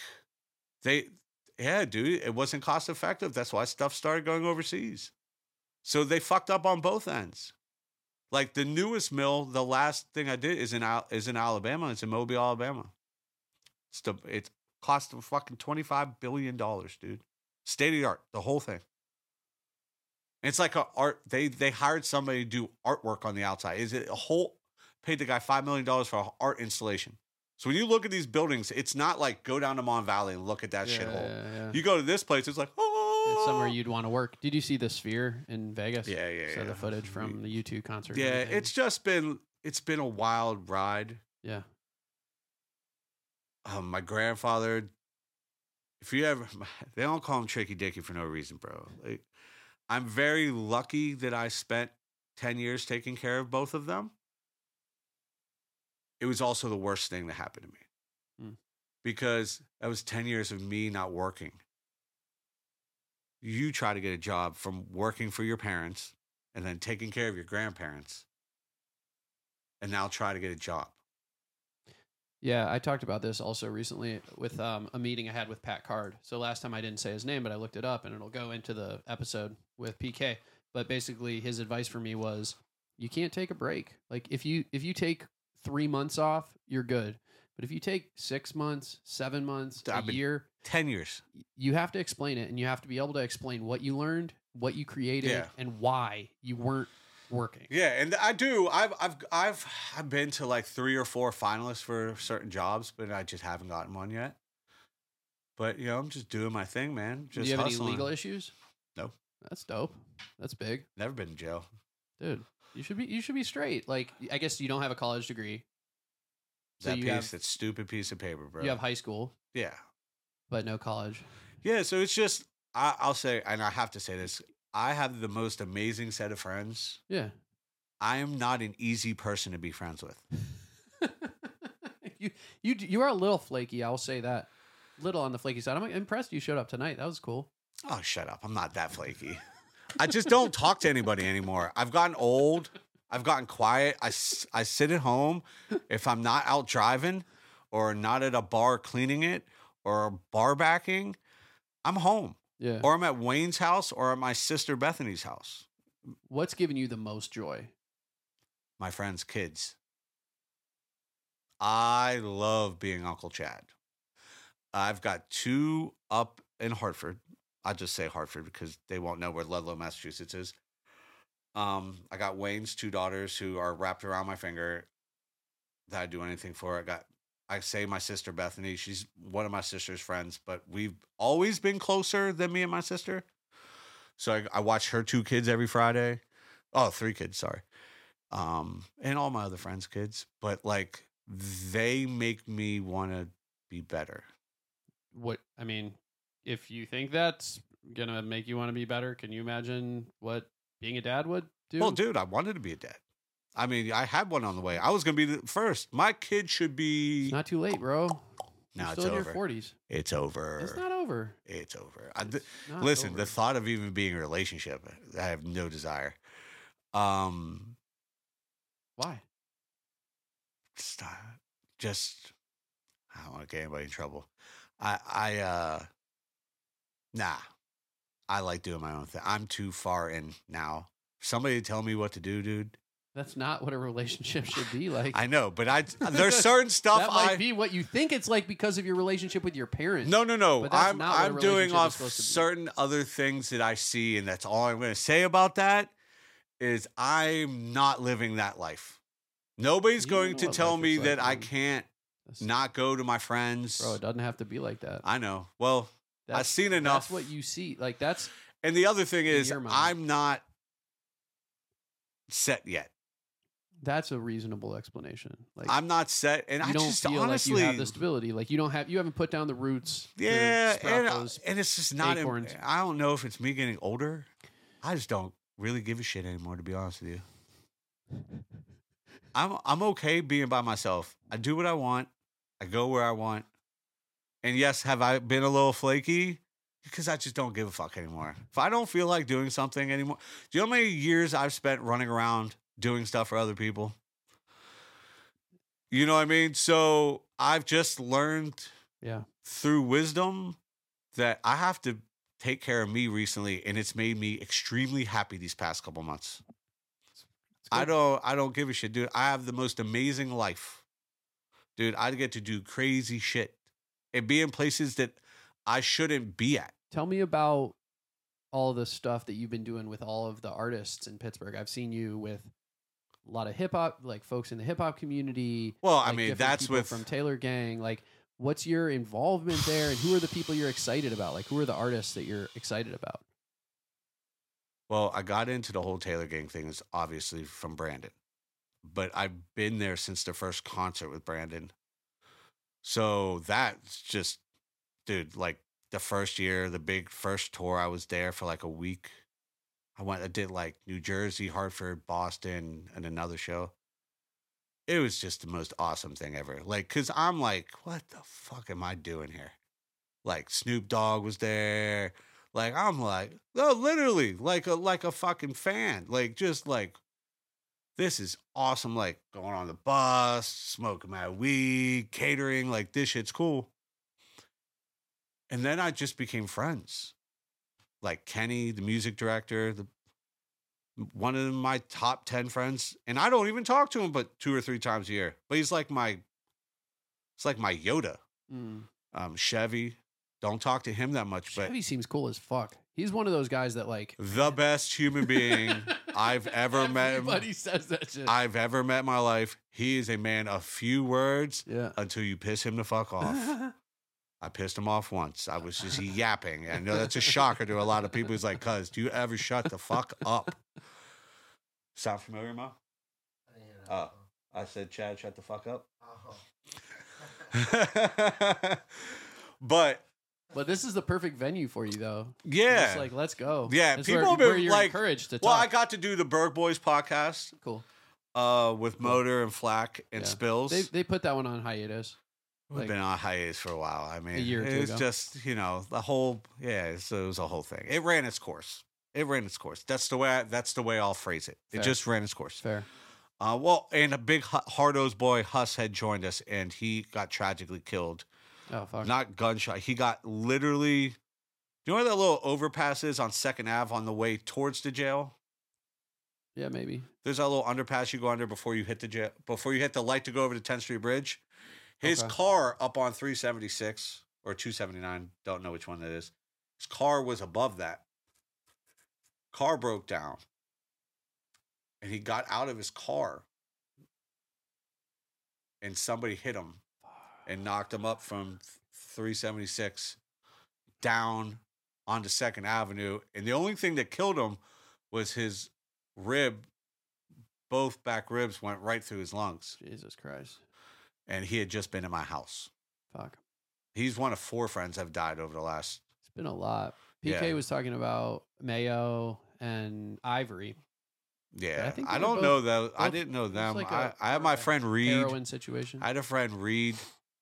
they, yeah, dude, it wasn't cost effective. That's why stuff started going overseas. So they fucked up on both ends. Like the newest mill, the last thing I did is in Al- is in Alabama. It's in Mobile, Alabama. It's the, it cost them fucking twenty five billion dollars, dude. State of the art, the whole thing. It's like a art. They they hired somebody to do artwork on the outside. Is it a whole? Paid the guy five million dollars for an art installation. So when you look at these buildings, it's not like go down to Mon Valley and look at that yeah, shithole. yeah, yeah. You go to this place, it's like oh, It's somewhere you'd want to work. Did you see the Sphere in Vegas? Yeah, yeah, So the footage from the U2 concert. Yeah, it's just been it's been a wild ride. yeah. Um, my grandfather, if you ever, they don't call him Tricky Dicky for no reason, bro. Like, I'm very lucky that I spent 10 years taking care of both of them. It was also the worst thing that happened to me Hmm. because that was 10 years of me not working. You try to get a job from working for your parents and then taking care of your grandparents and now try to get a job. Yeah, I talked about this also recently with um, a meeting I had with Pat Card. So last time I didn't say his name, but I looked it up, and it'll go into the episode with PK. But basically, his advice for me was, you can't take a break. Like if you if you take three months off, you're good. But if you take six months, seven months, a I've year, 10 years. you have to explain it, and you have to be able to explain what you learned, what you created, Yeah. and why you weren't working. Yeah, and I do. I've I've I've I've been to like three or four finalists for certain jobs, but I just haven't gotten one yet. But you know, I'm just doing my thing, man. Just Do you have hustling. any legal issues? No. That's dope. That's big. Never been in jail. dude you should be you should be straight like i guess you don't have a college degree so that you piece, have that stupid piece of paper, bro. you have high school yeah, but no college yeah. So it's just I, I'll say, and I have to say this: I have the most amazing set of friends. yeah I am not an easy person to be friends with. you you you are a little flaky i'll say that little on the flaky side i'm impressed you showed up tonight that was cool Oh, shut up! I'm not that flaky. I just don't talk to anybody anymore. I've gotten old. I've gotten quiet. I, I sit at home. If I'm not out driving or not at a bar cleaning it or bar backing, I'm home. Yeah Or I'm at Wayne's house or at my sister Bethany's house. what's giving you the most joy My friends' kids. I love being Uncle Chad. I've got two up in Hartford. I just say Hartford because they won't know where Ludlow, Massachusetts is. Um, I got Wayne's two daughters who are wrapped around my finger that I do anything for. I got I say my sister Bethany. She's one of my sister's friends, but we've always been closer than me and my sister. So I, I watch her two kids every Friday. Oh, three kids, sorry. Um, and all my other friends' kids. But like they make me want to be better. What I mean, if you think that's gonna make you want to be better, can you imagine what being a dad would do? Well, dude, I wanted to be a dad. I mean, I had one on the way. I was gonna be the first. My kid should be. It's not too late, bro. no, You're it's still in over. your forties. It's over. It's not over. It's over. I, It's not listen, over. the thought of even being in a relationship, I have no desire. Um, Why? stop. Just, I don't want to get anybody in trouble. I, I, uh, nah. I like doing my own thing. I'm too far in now. Somebody tell me what to do, dude. That's not what a relationship should be like. I know, but I there's certain stuff that might I be what you think it's like because of your relationship with your parents. No, no, no. But that's I'm not what a I'm doing relationship is off supposed to be. certain other things that I see, and that's all I'm going to say about that. Is I'm not living that life. Nobody's You going know to what tell life me is that like, I man. can't That's- not go to my friends. bro, it doesn't have to be like that. I know. Well, I've That's, seen enough. That's what you see. Like that's and the other thing In is, your mind. I'm not set yet. That's a reasonable explanation. Like I'm not set, and I don't just feel honestly, like you have the stability. Like you don't have you haven't put down the roots. yeah, and, those- and it's just not. acorns. I don't know if it's me getting older. I just don't really give a shit anymore, to be honest with you. I'm I'm okay being by myself. I do what I want. I go where I want. And yes, have I been a little flaky? Because I just don't give a fuck anymore. If I don't feel like doing something anymore, do you know how many years I've spent running around doing stuff for other people? You know what I mean? So I've just learned yeah. through wisdom that I have to take care of me recently, and it's made me extremely happy these past couple months. I don't I don't give a shit, dude. I have the most amazing life. Dude, I get to do crazy shit and be in places that I shouldn't be at. Tell me about all the stuff that you've been doing with all of the artists in Pittsburgh. I've seen you with a lot of hip hop, like folks in the hip hop community. Well, I like mean, that's with from Taylor Gang. Like, what's your involvement there, and who are the people you're excited about? Like, who are the artists that you're excited about? Well, I got into the whole Taylor Gang thing is obviously from Brandon, but I've been there since the first concert with Brandon. So that's just, dude, like the first year, the big first tour, I was there for like a week. I went, I did like New Jersey, Hartford, Boston, and another show. It was just the most awesome thing ever. Like, cause I'm like, what the fuck am I doing here? Like Snoop Dogg was there. Like I'm like, no, literally, like a like a fucking fan. Like just like this is awesome. Like going on the bus, smoking my weed, catering, like this shit's cool. And then I just became friends. Like Kenny, the music director, the one of my top 10 friends. And I don't even talk to him but two or three times a year. But he's like my it's like my Yoda. Mm. Um, Chevy. Don't talk to him that much, but Chevy seems cool as fuck. He's one of those guys that like the best human being I've ever met. Everybody says that shit. I've ever met in my life. He is a man of few words yeah. until you piss him the fuck off. I pissed him off once. I was just yapping. I know that's a shocker to a lot of people. He's like, cuz, do you ever shut the fuck up? Sound familiar, Ma? Oh. I said, Chad, shut the fuck up. but But this is the perfect venue for you, though. yeah. Just like, let's go. Yeah, It's people where, have been, where you're like- encouraged to well, I got to do the Burgh Boys podcast cool. uh, with Cool. Motor and Flack and Yeah. Spillz. They they put that one on hiatus. We've like- been on hiatus for a while. I mean, year or two it's ago. just you know the whole yeah. It was a whole thing. It ran its course. It ran its course. That's the way. I, that's the way I'll phrase it. It just ran its course. Fair. Uh, well, and a big Hardo's boy Huss had joined us, and he got tragically killed. Oh fuck. Not gunshot. He got literally. Do you know where that little overpass is on Second Ave on the way towards the jail? yeah, maybe. There's that little underpass you go under before you hit the jail, before you hit the light to go over the 10th Street Bridge. His Okay. car up on 376 or 279. Don't know which one that is. His car was above that. Car broke down. And he got out of his car. And somebody hit him and knocked him up from 376 down onto Second Avenue. And the only thing that killed him was his rib, both back ribs went right through his lungs. Jesus Christ. And he had just been in my house. Fuck. He's one of four friends have died over the last. It's been a lot. PK Yeah. was talking about Mayo and Ivory. Yeah, I, think they don't both- know though. I didn't know them. like I, a- I have my friend Reed. Heroin situation. I had a friend Reed,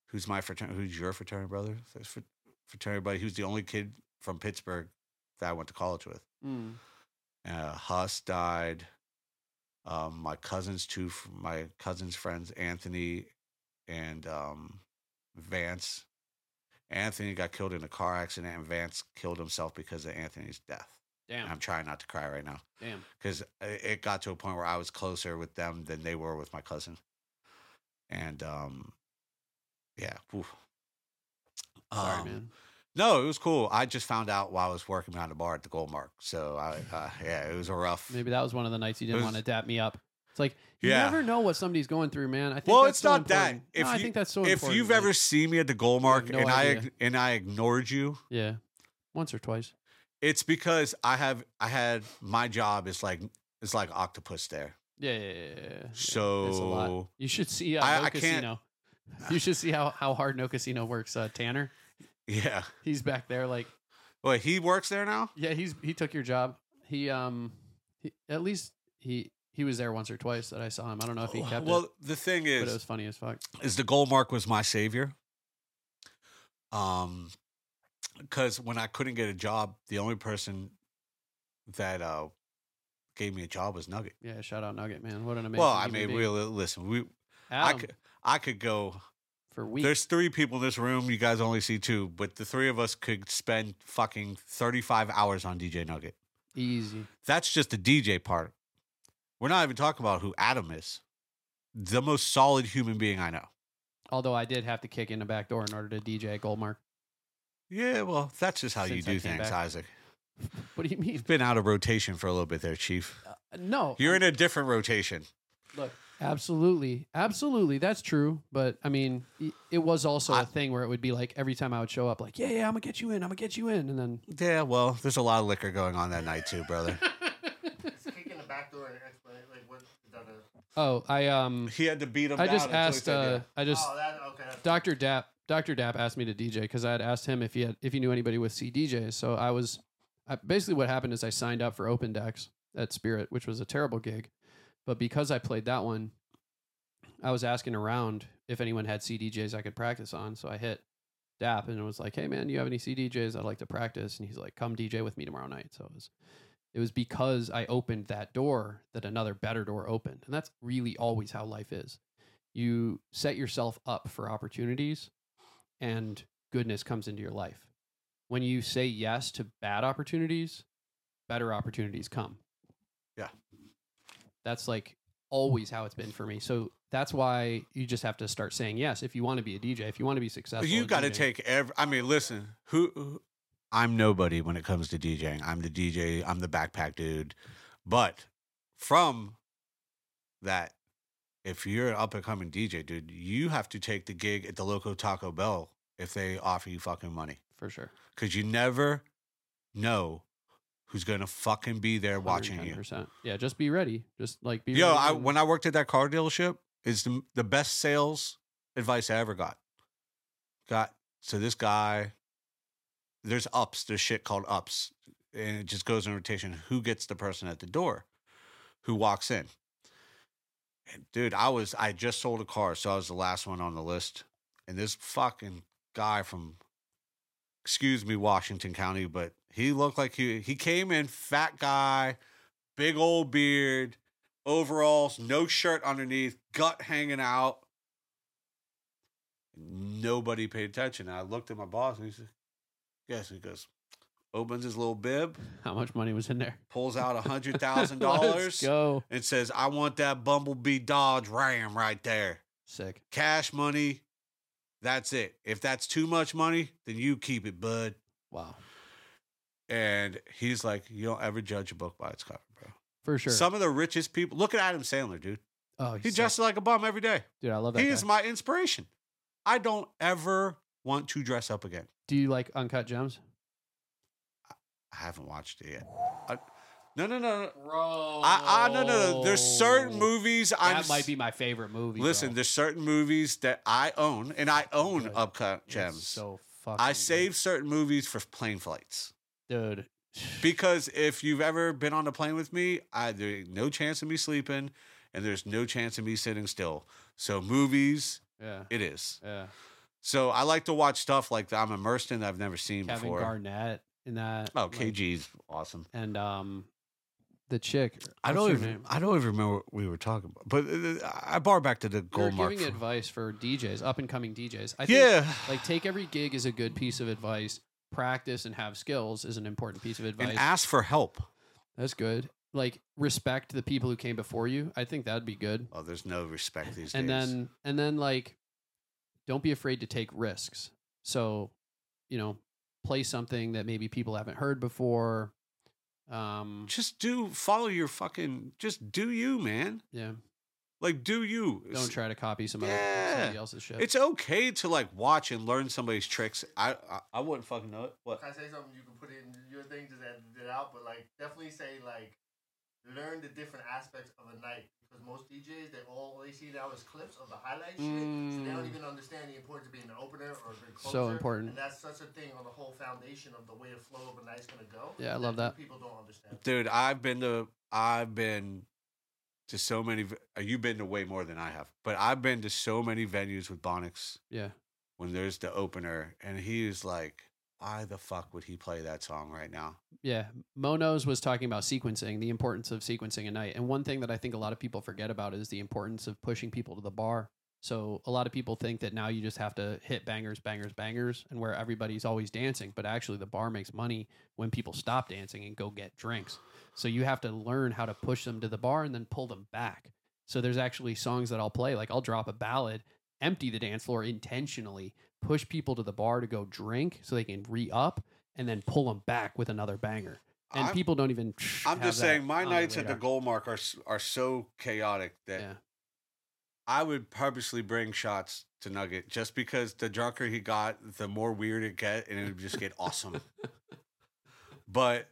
who's my fraternity, who's your fraternity brother, fr- fraternity buddy. He was the only kid from Pittsburgh that I went to college with. Mm. Uh, Huss died. Um, my cousins, two, my cousins' friends, Anthony and um, Vance. Anthony got killed in a car accident, and Vance killed himself because of Anthony's death. And Damn. I'm trying not to cry right now Damn. because it got to a point where I was closer with them than they were with my cousin. And um, yeah, oof. Sorry, Um, man. No, it was cool. I just found out while I was working behind the bar at the Goldmark. So I, uh, yeah, it was a rough. Maybe that was one of the nights you didn't was- want to dap me up. It's like you Yeah. never know what somebody's going through, man. I think Well, that's it's so not that. If no, I you- think that's so if important. you've like- ever seen me at the Goldmark no and I idea. ig- and I ignored you, yeah, once or twice. it's because I have I had my job is like it's like octopus there. Yeah, yeah, yeah. yeah, yeah. it's a So lot. You should see uh, I- No I can't- Casino. You should see how, how hard No Casino works. Uh, Tanner, yeah. he's back there. Like, Wait, he works there now. yeah, he's he took your job. He um, he, at least he he was there once or twice that I saw him. I don't know if he kept well, it, Well, the thing is, but it was funny as fuck. is the goal Goldmark was my savior. Um, because when I couldn't get a job, the only person that uh gave me a job was Nugget. Yeah, shout out Nugget, man. What an amazing. Well, I mean, we listen. We I could I could go. for weeks. There's three people in this room. You guys only see two, but the three of us could spend fucking 35 hours on DJ Nugget. Easy. That's just the DJ part. We're not even talking about who Adam is. The most solid human being I know. Although I did have to kick in the back door in order to DJ Goldmark. Yeah, well, that's just how you Since I do things, back. Isaac. What do you mean? You've been out of rotation for a little bit there, Chief. Uh, no. You're in a different rotation. Look, absolutely, absolutely, that's true. But I mean, it was also a I- thing where it would be like every time I would show up, like, yeah, yeah, I'm gonna get you in, I'm gonna get you in, and then Yeah, well, there's a lot of liquor going on that night too, brother. Just kick in the back door and explain like what is that a oh, I um, He had to beat him I down. just asked, said uh, I just Oh that okay. Dr. Dap, Dr. Dap asked me to DJ because I had asked him if he had if he knew anybody with CDJs. So I was I, basically what happened is I signed up for Open Decks at Spirit, which was a terrible gig, but because I played that one, I was asking around if anyone had CDJs I could practice on. So I hit Dap and it was like, "Hey man, do you have any CDJs I'd like to practice?" And he's like, "Come DJ with me tomorrow night." So it was it was because I opened that door that another better door opened, and that's really always how life is. You set yourself up for opportunities and goodness comes into your life. When you say yes to bad opportunities, better opportunities come. Yeah. That's like always how it's been for me. So that's why you just have to start saying yes if you want to be a DJ, if you want to be successful. You got to take every. I mean, listen. Who, who? I'm nobody when it comes to DJing. I'm the DJ. I'm the backpack dude. But from that, if you're an up and coming DJ, dude, you have to take the gig at the local Taco Bell if they offer you fucking money, for sure. because you never know who's gonna fucking be there watching you. 110%. Yeah, just be ready. Just like be Yo, ready. I, when I worked at that car dealership, is the, the best sales advice I ever got. Got so this guy, there's ups. There's shit called ups, and it just goes in rotation. Who gets the person at the door? Who walks in? And dude, I was I just sold a car, so I was the last one on the list. And this fucking guy from, excuse me, Washington County, but he looked like he he came in fat guy, big old beard, overalls, no shirt underneath, gut hanging out. Nobody paid attention. I looked at my boss and he said, Yes, he goes, opens his little bib, how much money was in there? pulls out a hundred thousand dollars. go. and says, I want that Bumblebee Dodge Ram right there. Sick. Cash money. That's it. If that's too much money, then you keep it, bud. Wow. And he's like, you don't ever judge a book by its cover, bro. For sure. Some of the richest people. Look at Adam Sandler, dude. oh, He he's dresses like a bum every day. dude. I love that. He guy. is my inspiration. I don't ever want to dress up again. Do you like Uncut Gems? I haven't watched it yet. I- no, no, no, no. Bro. I, I, no, no, no. There's certain movies I'm. That might be my favorite movie. Listen, bro. there's certain movies that I own, and I own Good. Uncut It's Gems. So fucking. I good. save certain movies for plane flights dude. because if you've ever been on a plane with me, I there's no chance of me sleeping, and there's no chance of me sitting still. So movies, Yeah. it is. Yeah. So I like to watch stuff like that I'm immersed in that I've never seen Kevin before. Garnett in that. Oh, like, KG's awesome. and um, the chick. I don't even. name? I don't even remember what we were talking about. But uh, I bar back to the Goldmark. giving for- advice for DJs, up and coming DJs. I think, yeah, like take every gig as a good piece of advice. Practice and have skills is an important piece of advice. and ask for help. That's good. Like respect the people who came before you. I think that'd be good. Oh, there's no respect these and days. then and then like don't be afraid to take risks. So, you know, play something that maybe people haven't heard before. Um just do follow your fucking. Just do you, man. yeah, Like do you. don't try to copy some other Yeah. somebody else's shit. It's okay to like watch and learn somebody's tricks. I I, I wouldn't fucking know it. What? Can I say something? You can put it in your thing, just edit it out, but like definitely say like learn the different aspects of a night because most DJs they all they see now is clips of the highlight shit, so they don't Mm. even understand the importance of being an opener or a good closer. So important. and that's such a thing on the whole foundation of the way the flow of a night's gonna go. Yeah, I love that. People don't understand. Dude, I've been to I've been to so many. uh, You've been to way more than I have, but I've been to so many venues with Bonics yeah. when there's the opener, and he is like, "Why the fuck would he play that song right now?" Yeah, Monos was talking about sequencing, the importance of sequencing a night. And one thing that I think a lot of people forget about is the importance of pushing people to the bar. So a lot of people think that now you just have to hit bangers, bangers, bangers, and where everybody's always dancing. But actually, the bar makes money when people stop dancing and go get drinks. So you have to learn how to push them to the bar and then pull them back. So there's actually songs that I'll play, like I'll drop a ballad, empty the dance floor intentionally, push people to the bar to go drink so they can re up, and then pull them back with another banger. And I'm- people don't even. I'm just saying, my nights at the Goldmark are are so chaotic that Yeah. I would purposely bring shots to Nugget just because the drunker he got, the more weird it get, and it would just get awesome. But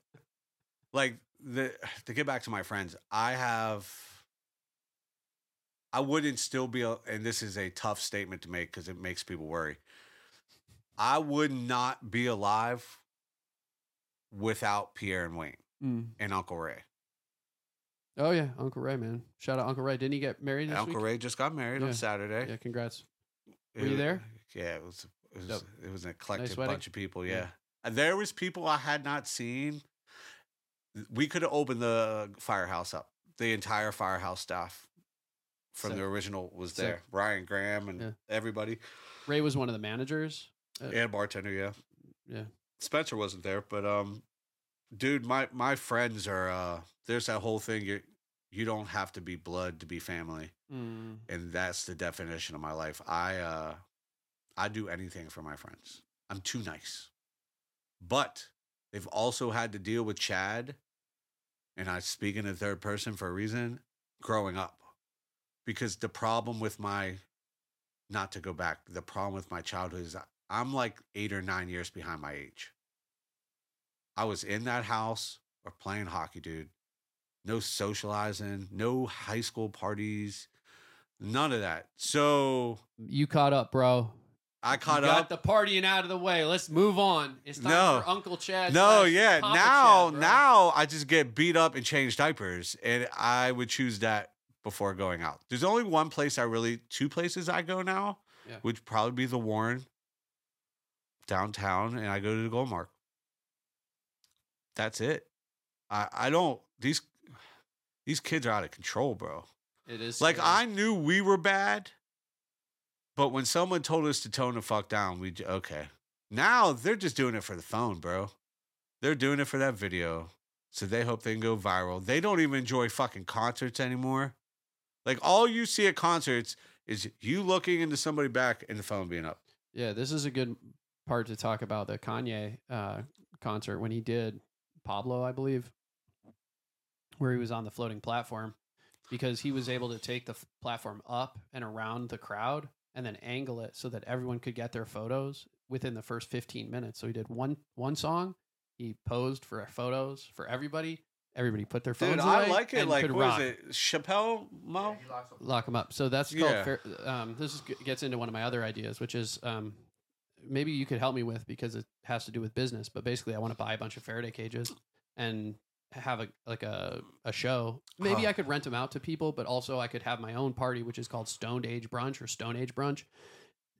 like the to get back to my friends, I have. I wouldn't still be, and this is a tough statement to make because it makes people worry. I would not be alive without Pierre and Wayne Mm. and Uncle Ray. Oh yeah, Uncle Ray, man. Shout out Uncle Ray. Didn't he get married this Uncle week? Ray just got married Yeah. on Saturday. Yeah, congrats. It Were you there? Yeah, it was. It was, Dope. it was an eclectic wedding? bunch of people. Yeah. Yeah. There was people I had not seen. We could have opened the firehouse up. The entire firehouse staff from Sick. the original was Sick. there. Ryan Graham and Yeah. everybody Ray was one of the managers. Uh, and bartender. Yeah. Yeah. Spencer wasn't there, but um, dude, my my friends are. uh There's that whole thing. You you don't have to be blood to be family. Mm. and that's the definition of my life. I uh I do anything for my friends. I'm too nice. But they've also had to deal with Chad, and I speak in the third person for a reason, growing up. Because the problem with my not to go back, the problem with my childhood is I'm like eight or nine years behind my age. I was in that house or playing hockey, dude. No socializing, no high school parties, none of that. So You caught up, bro. I caught you up. Got the partying out of the way. Let's move on. It's time No. for Uncle Chad. no, yeah. Papa now, Chad, now I just get beat up and change diapers, and I would choose that before going out. There's only one place I really, two places I go now, Yeah. would probably be the Warren downtown, and I go to the Goldmark. That's it. I I don't these these kids are out of control, bro. it is Like scary. I knew we were bad, but when someone told us to tone the fuck down, we okay. Now they're just doing it for the phone, bro. They're doing it for that video, so they hope they can go viral. They don't even enjoy fucking concerts anymore. Like all you see at concerts is you looking into somebody back and the phone being up. Yeah, this is a good part to talk about the Kanye uh, concert when he did Pablo, I believe, where he was on the floating platform because he was able to take the f- platform up and around the crowd and then angle it so that everyone could get their photos within the first 15 minutes. So he did one one song, he posed for photos for everybody. Everybody put their phones Dude, away I like it. and Like, could what rock. is it? Chappelle Mo? Yeah, he locks up. lock them up. So that's Yeah. called. Fair, um, this is, gets into one of my other ideas, which is um, maybe you could help me with because it has to do with business. But basically, I want to buy a bunch of Faraday cages and have a like a a show. Maybe Huh. I could rent them out to people, but also I could have my own party, which is called Stoned Age Brunch or Stone Age Brunch,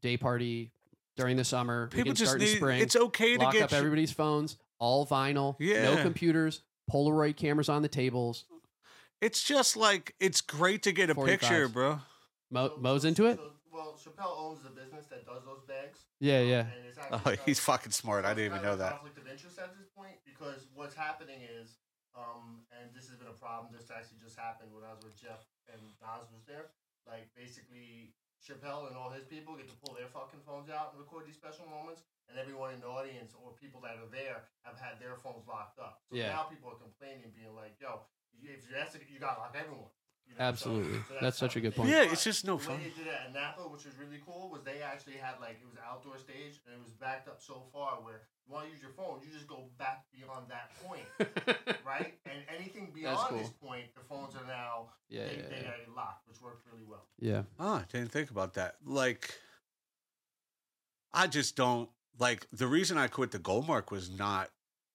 day party during the summer. we People can just start in need. spring. It's okay to lock get. up sh- everybody's phones, all vinyl, no Yeah. computers, Polaroid cameras on the tables. it's just like it's great to get a 45s. picture, bro. Mo- Mo's into it. well, Chappelle owns the business that does those bags. Yeah, yeah. And it's actually Oh, he's of- fucking smart. I didn't even know that. Conflict of interest at this point because what's happening is, um, and this has been a problem. This actually just happened when I was with Jeff and Nas was there. Like basically, Chappelle and all his people get to pull their fucking phones out and record these special moments, and everyone in the audience or people that are there have had their phones locked up. So Yeah. now people are complaining, being like, "Yo, if you're asking, you got to lock everyone." You so- Absolutely. so That's such a good point. Yeah, it's just no the fun. way they did it at Napa, which was really cool, was they actually had like it was outdoor stage and it was backed up so far where you want to use your phone, you just go back beyond that point, right? And anything beyond cool. this point, the phones are now yeah, they, yeah, they yeah. are locked, which worked really well. yeah. Oh, I didn't think about that. Like, I just don't like the reason I quit the Goldmark was not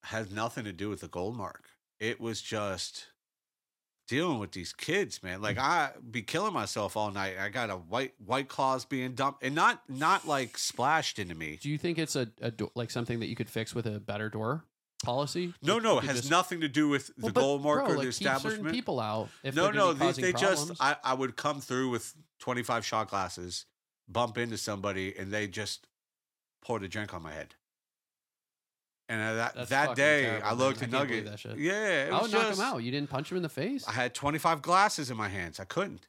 has nothing to do with the Goldmark. It was just dealing with these kids, man. Like mm. I be killing myself all night. I got a white white claws being dumped and not not like splashed into me. Do you think it's a, a do- like something that you could fix with a better door policy? No, Like, no, it has just- nothing to do with the Well, but, Goldmark bro, or like, the establishment. people out. No, no, they, they just I, I would come through with 25 shot glasses, bump into somebody, and they just poured a drink on my head. And uh, that That's that fucking day, terrible, I man. looked at can't believe Nugget. that shit. Yeah, it I was would knock just, him out. You didn't punch him in the face. I had 25 glasses in my hands. I couldn't.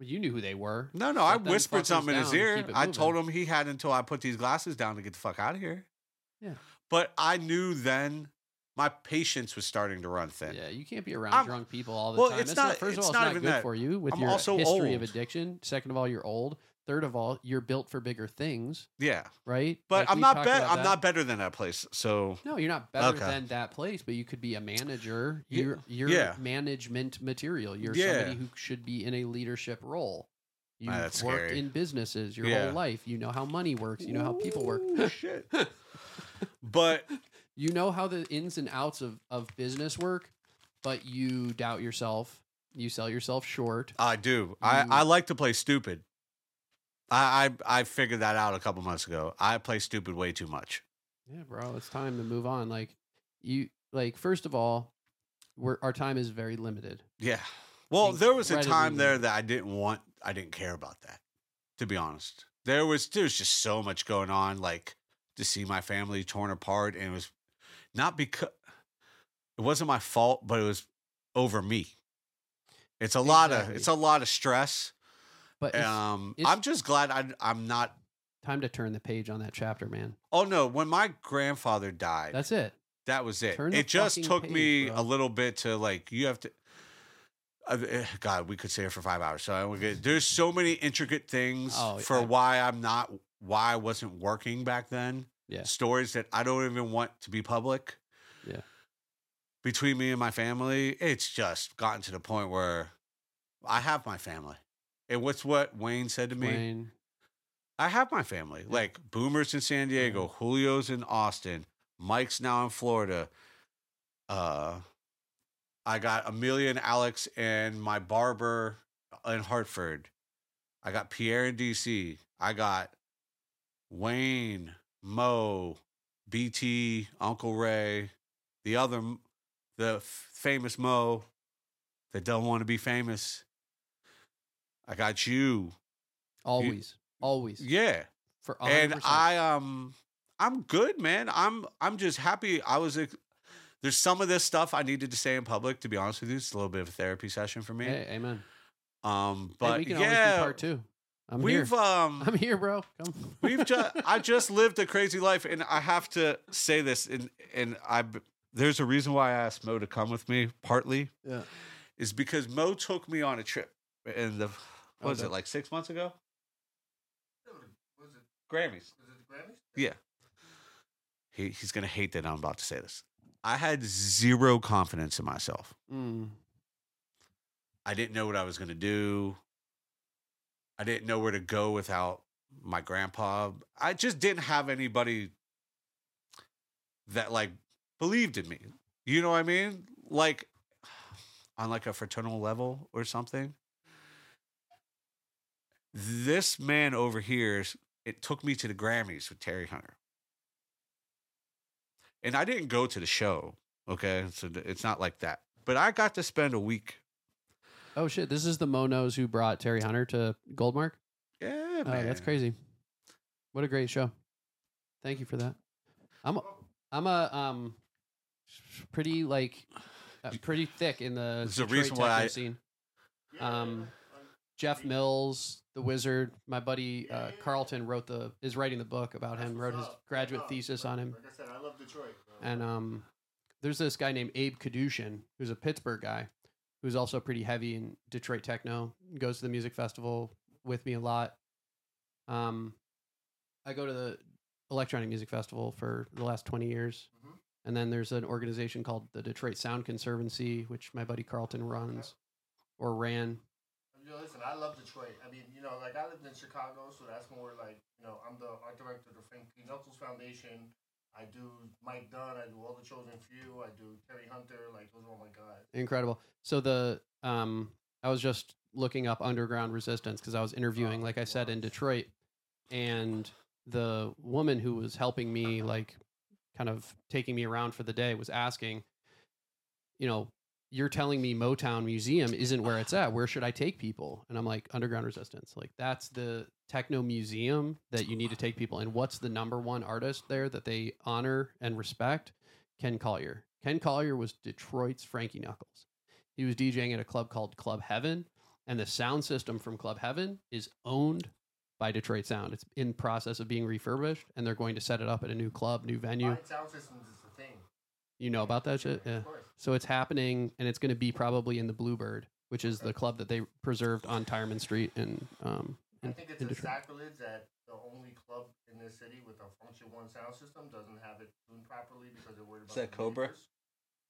you knew who they were. No, no, I whispered something in his down and ear. keep it I told him he had until I put these glasses down to get the fuck out of here. Yeah. But I knew then my patience was starting to run thin. Yeah, you can't be around I'm- drunk people all the well, time. it's not- First it's of all, not it's not even good that. for you with I'm your also history of old. addiction. Second of all, you're old. Third of all, you're built for bigger things, Yeah. right? But Like, I'm we not talked better. about I'm that. not better than that place. So No, you're not better Okay. than that place, but you could be a manager. You're you're yeah. management material. You're Yeah. somebody who should be in a leadership role. You've Ah, that's worked scary. in businesses your Yeah. whole life. You know how money works. You know how people work. Ooh, shit. but you know how the ins and outs of, of business work, but you doubt yourself. You sell yourself short. I do. I, You- I like to play stupid. I, I I figured that out a couple months ago. I play stupid way too much. Yeah, bro, it's time to move on. Like you like first of all, we're our time is very limited. Yeah. Well, there was a time there that I didn't want. I didn't care about that. To be honest, there was there was just so much going on. Like to see my family torn apart, and it was not because it wasn't my fault, but it was over me. It's a lot of it's a lot of stress. But it's Um, it's- I'm just glad I, I'm not. time to turn the page on that chapter, man. Oh no! When my grandfather died, That's it. that was it. Turn It just took page, me bro. a little bit to like. You have to. uh, eh, God, we could stay here for five hours. So I would get, there's so many intricate things Oh, for I- why I'm not, why I wasn't working back then. Yeah. Stories that I don't even want to be public. Yeah. Between me and my family, it's just gotten to the point where I have my family. And what's what Wayne said to me? Wayne. I have my family. Like Boomer's in San Diego, Julio's in Austin, Mike's now in Florida. Uh I got Amelia and Alex and my barber in Hartford. I got Pierre in DC. I got Wayne, Mo, BT, Uncle Ray, the other the famous Mo that don't want to be famous. I got you. Always. always. Yeah. For 100%. and I um I'm good, man. I'm I'm just happy. I was ex- there's some of this stuff I needed to say in public. To be honest with you, it's a little bit of a therapy session for me. Hey, amen. Um, Hey, but we can yeah, always do part two. I'm we've here. um I'm here, bro. Come. we've just I just lived a crazy life, and I have to say this, and and I there's a reason why I asked Mo to come with me. Partly Yeah. is because Mo took me on a trip, and the what was Okay. it like six months ago? Was it, Grammys. was it the Grammys? Yeah. He he's gonna hate that I'm about to say this. I had zero confidence in myself. Mm. I didn't know what I was gonna do. I didn't know where to go without my grandpa. I just didn't have anybody that like believed in me. You know what I mean? Like on like a fraternal level or something. This man over here, it took me to the Grammys with Terry Hunter. And I didn't go to the show, okay? So it's not like that. But I got to spend a week. Oh shit! This is the Monos who brought Terry Hunter to Goldmark. Yeah, Oh, man. that's crazy. What a great show. Thank you for that. I'm a, I'm a um pretty like uh, pretty thick in the Detroit reason why I- scene. Um, Jeff Mills, the wizard, my buddy uh, Carlton wrote the is writing the book about him, wrote his graduate thesis on him. Like I said, I love Detroit. And um, there's this guy named Abe Kadushin, who's a Pittsburgh guy, who's also pretty heavy in Detroit techno. Goes to the music festival with me a lot. Um, I go to the electronic music festival for the last 20 years. Mhm. And then there's an organization called the Detroit Sound Conservancy, which my buddy Carlton runs or ran. You know, listen, I love Detroit. I mean, you know, like I lived in Chicago, so that's more like, you know, I'm the art director of the Frankie Knuckles Foundation. I do Mike Dunn. I do all the Chosen Few. I do Terry Hunter. Like those are all my guys. Incredible. So the um I was just looking up underground resistance because I was interviewing, Oh, like I said, in. Detroit, and the woman who was helping me, like, kind of taking me around for the day, was asking, you know, you're telling me Motown Museum isn't where it's at. Where should I take people? And I'm like, underground resistance. Like that's the techno museum that you need to take people. And what's the number one artist there that they honor and respect? Ken Collier. Ken Collier was Detroit's Frankie Knuckles. He was DJing at a club called Club Heaven, and the sound system from Club Heaven is owned by Detroit Sound. It's in process of being refurbished, and they're going to set it up at a new club, new venue. Sound systems. You know about that shit? Yeah. Of. So it's happening, and it's going to be probably in the Bluebird, which is the club that they preserved on Tireman Street in um I think it's in a Detroit. sacrilege that the only club in this city with a Funktion-One sound system doesn't have it tuned properly because they're worried about. Is that the Cobra? neighbors.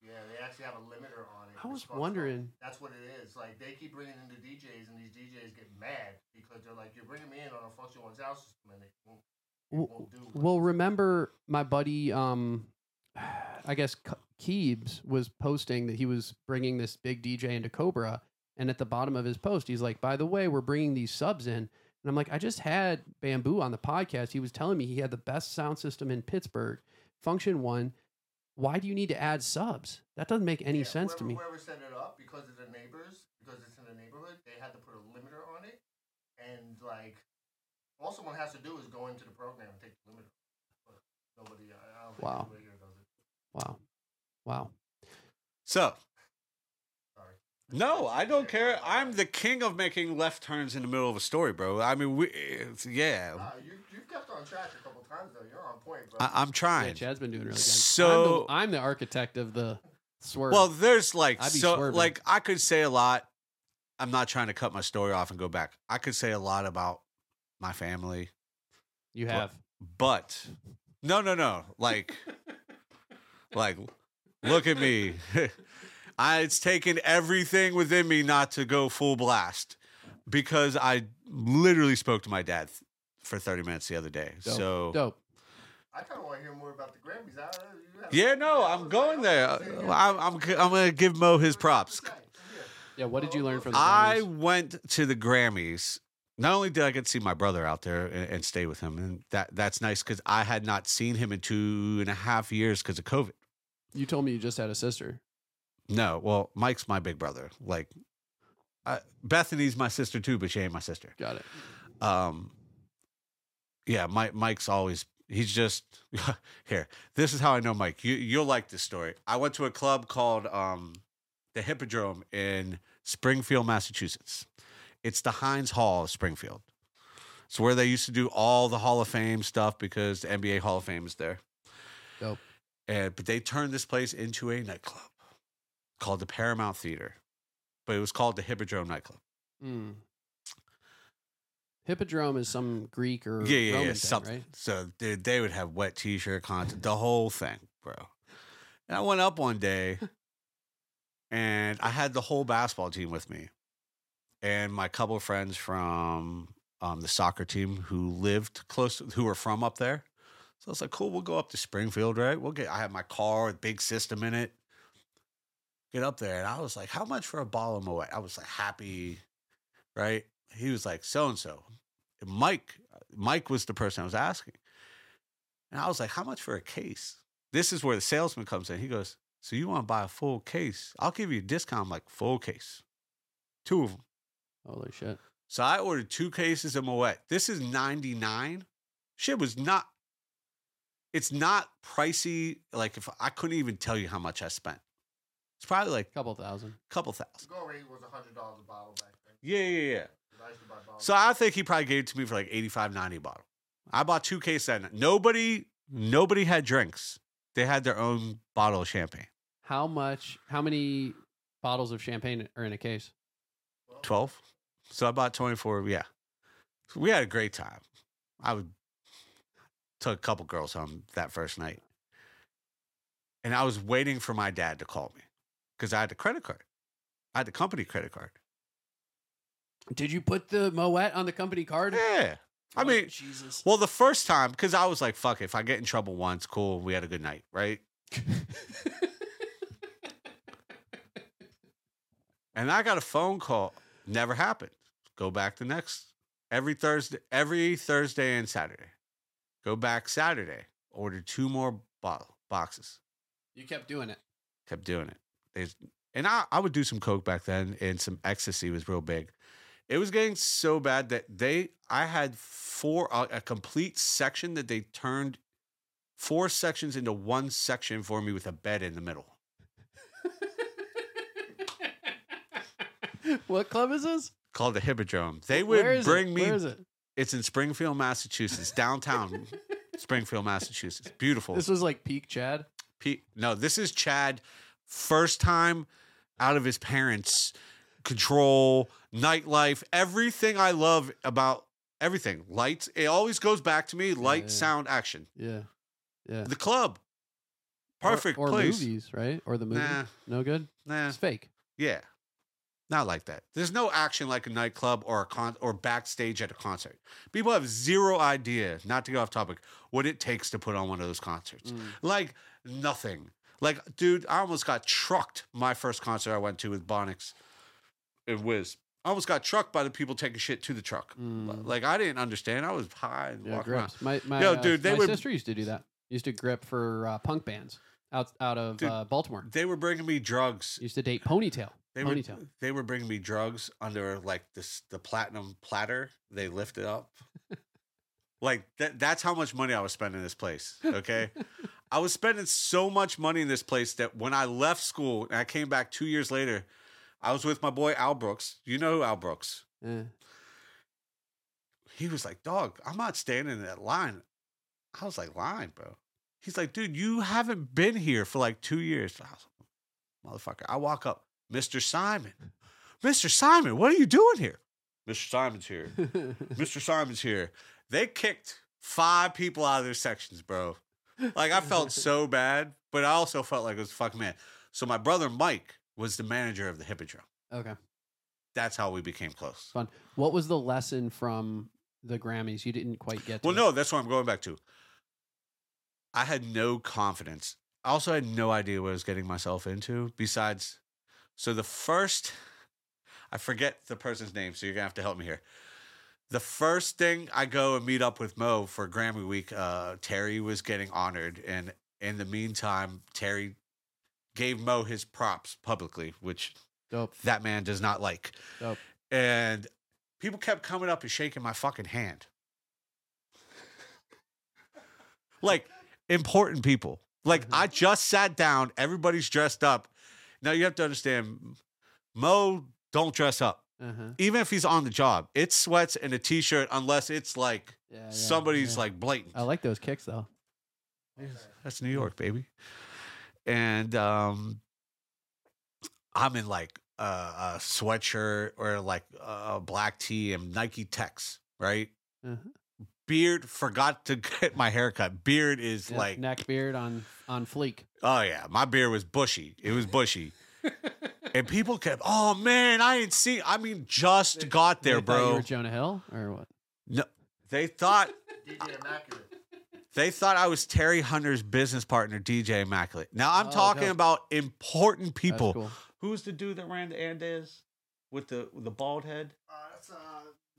Yeah, they actually have a limiter on it. I was It's fucked wondering. That's what it is. Like they keep bringing in the DJs, and these DJs get mad because they're like, "You're bringing me in on a Funktion-One sound system, and they won't, it W- won't do." what Well, it's- remember my buddy, um, I guess Ke- Keebs was posting that he was bringing this big DJ into Cobra, and at the bottom of his post, he's like, "By the way, we're bringing these subs in." And I'm like, I just had Bamboo on the podcast. He was telling me he had the best sound system in Pittsburgh, Funktion-One. Why do you need to add subs? That doesn't make any Yeah, sense to me. Whoever set it up because of the neighbors, because it's in the neighborhood, they had to put a limiter on it, and like, all someone has to do is go into the program and take the limiter. But nobody, I don't think Wow. anybody here does it. Wow, wow. So, Sorry. no, I don't care. I'm the king of making left turns in the middle of a story, bro. I mean, we, it's, yeah, Nah, you you've kept on track a couple times though. You're on point, bro. I, I'm Yeah, trying. Chad's been doing really good. So- I'm the, I'm the architect of the swerve. Well, there's like so swerving. like I could say a lot. I'm not trying to cut my story off and go back. I could say a lot about my family, you have. but no, no, no. Like, like, look at me. I, it's taken everything within me not to go full blast because I literally spoke to my dad th- for 30 minutes the other day. Dope. So Dope. I kind of want to hear more about the Grammys. I, yeah, no, I I'm going there. I was saying, yeah. I'm I'm I'm gonna give Mo his props. Yeah. Yeah. What did you learn from the Grammys? I Grammys? went to the Grammys. Not only did I get to see my brother out there and, and stay with him, and that that's nice because I had not seen him in two and a half years because of COVID. You told me you just had a sister. No, well, Mike's my big brother. Like, uh, Bethany's my sister too, but she ain't my sister. Got it. Um, yeah, Mike. Mike's always he's just here. This is how I know Mike. You you'll like this story. I went to a club called um, the Hippodrome in Springfield, Massachusetts. It's the Heinz Hall of Springfield. It's where they used to do all the Hall of Fame stuff because the NBA Hall of Fame is there. Dope. And but they turned this place into a nightclub called the Paramount Theater, but it was called the Hippodrome nightclub. Mm. Hippodrome is some Greek or yeah, yeah, Roman yeah, thing, right? So dude, they would have wet T-shirt content, the whole thing, bro. And I went up one day, and I had the whole basketball team with me, and my couple of friends from um, the soccer team who lived close, who were from up there. So I was like, cool, we'll go up to Springfield, right? We'll get. I have my car with big system in it. Get up there, and I was like, how much for a bottle of Moet? I was like happy, right? He was like, so and so. Mike, Mike was the person I was asking. And I was like, how much for a case? This is where the salesman comes in. He goes, so you want to buy a full case? I'll give you a discount. I'm like, full case. Two of them. Holy shit. So I ordered two cases of Moet. This is 99. Shit was not, it's not pricey. Like if I couldn't even tell you how much I spent. It's probably like a Couple thousand. a couple thousand. Go rate was hundred dollars a bottle back then. Yeah, yeah, yeah. I used to buy bottles. So I think he probably gave it to me for like 85, 90 a bottle. I bought two cases that night. Nobody, nobody had drinks. They had their own bottle of champagne. How much? How many bottles of champagne are in a case? 12. So I bought 24. Yeah. We had a great time. I would took a couple girls home that first night. And I was waiting for my dad to call me because I had the credit card. I had the company credit card. Did you put the Moet on the company card? Yeah. I Oh, mean, Jesus. well, the first time, because I was like, fuck it. If I get in trouble once, cool. We had a good night, right? And I got a phone call. Never happened. Go back the next every Thursday, every Thursday and Saturday. Go back Saturday. order two more bottle boxes. you kept doing it. Kept doing it. There's, and I, I would do some coke back then, and some ecstasy was real big. It was getting so bad that they, I had four a, a complete section that they turned four sections into one section for me with a bed in the middle. what club is this? Called the Hippodrome. They would bring it? me Where is it? It's in Springfield, Massachusetts, downtown Springfield, Massachusetts. Beautiful. This was like peak Chad. Pe- no, this is Chad, first time out of his parents' control, nightlife, everything I love about everything. Lights. It always goes back to me. Light, yeah. sound, action. Yeah. Yeah. The club. Or- Perfect or, place. movies, right? Or the movie. Nah, No good. nah. It's fake. Yeah. Not like that. There's no action like a nightclub or a con or backstage at a concert. People have zero idea, not to get off topic, what it takes to put on one of those concerts. Mm. Like nothing. Like, dude, I almost got trucked my first concert I went to with Bonics and Wiz. I almost got trucked by the people taking shit to the truck. Mm. Like I didn't understand. I was high and Yeah, walking around. grips. My my, Yo, uh, dude, they my would- sister used to do that. Used to grip for uh, punk bands out out of Dude, uh, Baltimore. They were bringing me drugs Used to date Ponytail. They were Ponytail. they were bringing me drugs under like this the platinum platter. They lifted up. like that that's how much money I was spending in this place. Okay. I was spending so much money in this place that when I left school and I came back two years later, I was with my boy Al Brooks. You know who Al Brooks. Eh. He was like, dog, I'm not standing in that line. I was like, line, bro. He's like, dude, you haven't been here for like two years. I was like, Motherfucker. I walk up, Mr. Simon. Mr. Simon, what are you doing here? Mr. Simon's here. Mr. Simon's here. They kicked five people out of their sections, bro. Like I felt so bad, but I also felt like it was fucking man. So my brother Mike was the manager of the Hippodrome. okay. That's how we became close. Fun. What was the lesson from the Grammys you didn't quite get? To Well, no, that's what I'm going back to. I had no confidence. I also had no idea what I was getting myself into. Besides, so the first, I forget the person's name, so you're gonna have to help me here. The first thing I go and meet up with Mo for Grammy Week, uh, Terry was getting honored, and in the meantime, Terry gave Mo his props publicly, which Dope. that man does not like. Dope. And people kept coming up and shaking my fucking hand. like important people. Like I just sat down, everybody's dressed up. Now you have to understand, Mo don't dress up. Uh-huh. even if he's on the job. It's sweats and a t-shirt unless it's like Yeah, yeah, somebody's yeah. like blatant. I like those kicks though. That's New York, baby. And um, I'm in like a, a sweatshirt or like a black tee and Nike Techs, right? Uh-huh. Beard forgot to get my haircut. Beard is Yeah, like, neck beard on on fleek. oh yeah, my beard was bushy. It was bushy. and people kept, oh man, I ain't see. I mean, just got there, They thought You bro. were Jonah Hill or what? No, they thought They thought I was Terry Hunter's business partner, DJ Immaculate. Now I'm Oh, talking dope. about important people. cool. Who's the dude that ran the Andes with the with the bald head? Uh, that's uh,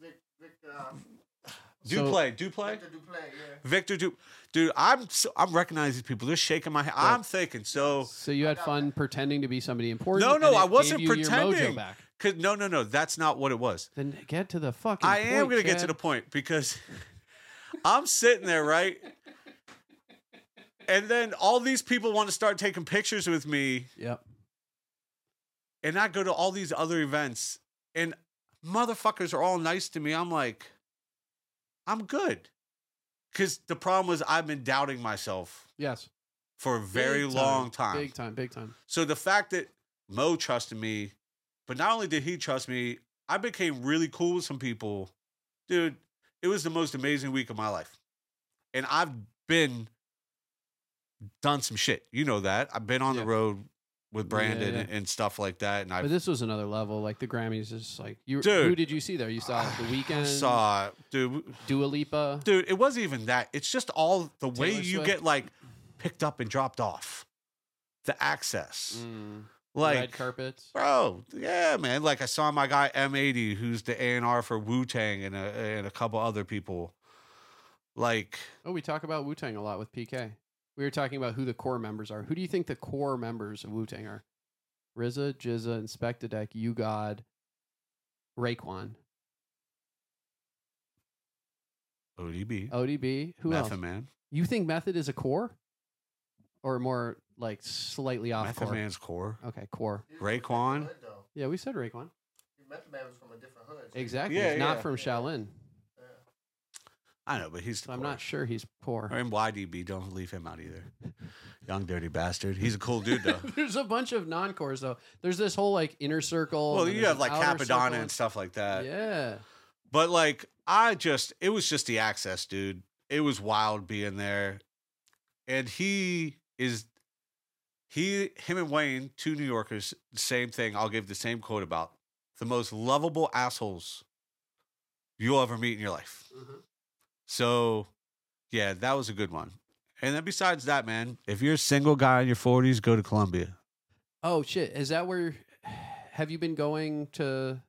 Vic, Vic, uh, So- Duplay, Duplay, Victor Duplay, yeah. Victor Du. Dude, I'm so, I'm recognizing these people. They're shaking my head. I'm thinking so. So you had fun pretending to be somebody important. No, no, and it I wasn't gave you Your mojo pretending. back. Cause no, no, no. That's not what it was. Then get to the fucking. I am point, gonna get to the point because I'm sitting there, right? And then all these people want to start taking pictures with me. Yep. and I go to all these other events and motherfuckers are all nice to me. I'm like, I'm good. Cause the problem was I've been doubting myself Yes. for a very Big long time. Big time. Big time. So the fact that Mo trusted me, but not only did he trust me, I became really cool with some people. Dude, it was the most amazing week of my life. And I've been done some shit. You know that. I've been on Yeah. the road with Brandon yeah. And, and stuff like that. And I But this was another level. Like the Grammys is like you. Dude. Who did you see there? You saw the Weeknd. saw dude Dua Lipa. dude it wasn't even that it's just all the way you Swift? get like picked up and dropped off the access Mm. like red carpets. bro yeah man like i saw my guy m80 who's the a&r for wu-tang and a, and a couple other people like Oh, we talk about Wu Tang a lot with PK. We were talking about who the core members are. Who do you think the core members of Wu Tang are? RZA, GZA, Inspectadec, U-God, Raekwon, odb ODB. Who method else? man You think Method is a core, or more like slightly off method core? man's core Okay, core. He was from a different Raekwon? Yeah, we said Raekwon. Method Man was from a different hood. so- Exactly. Yeah, He's not yeah. from Shaolin, Yeah. I know but he's so I'm not sure he's poor. or in ydb don't leave him out either young dirty bastard he's a cool dude though There's a bunch of non-cores though. There's this whole like inner circle. well and you have like Cappadonna and stuff like that Yeah. But like I just it was just the access, dude. It was wild being there. And he is he him and Wayne, two New Yorkers, same thing. I'll give the same quote about the most lovable assholes you'll ever meet in your life. Mhm. So yeah, that was a good one. And then besides that, man, if you're a single guy in your 40s, go to Colombia. Oh shit! Is that where? Have you been going to?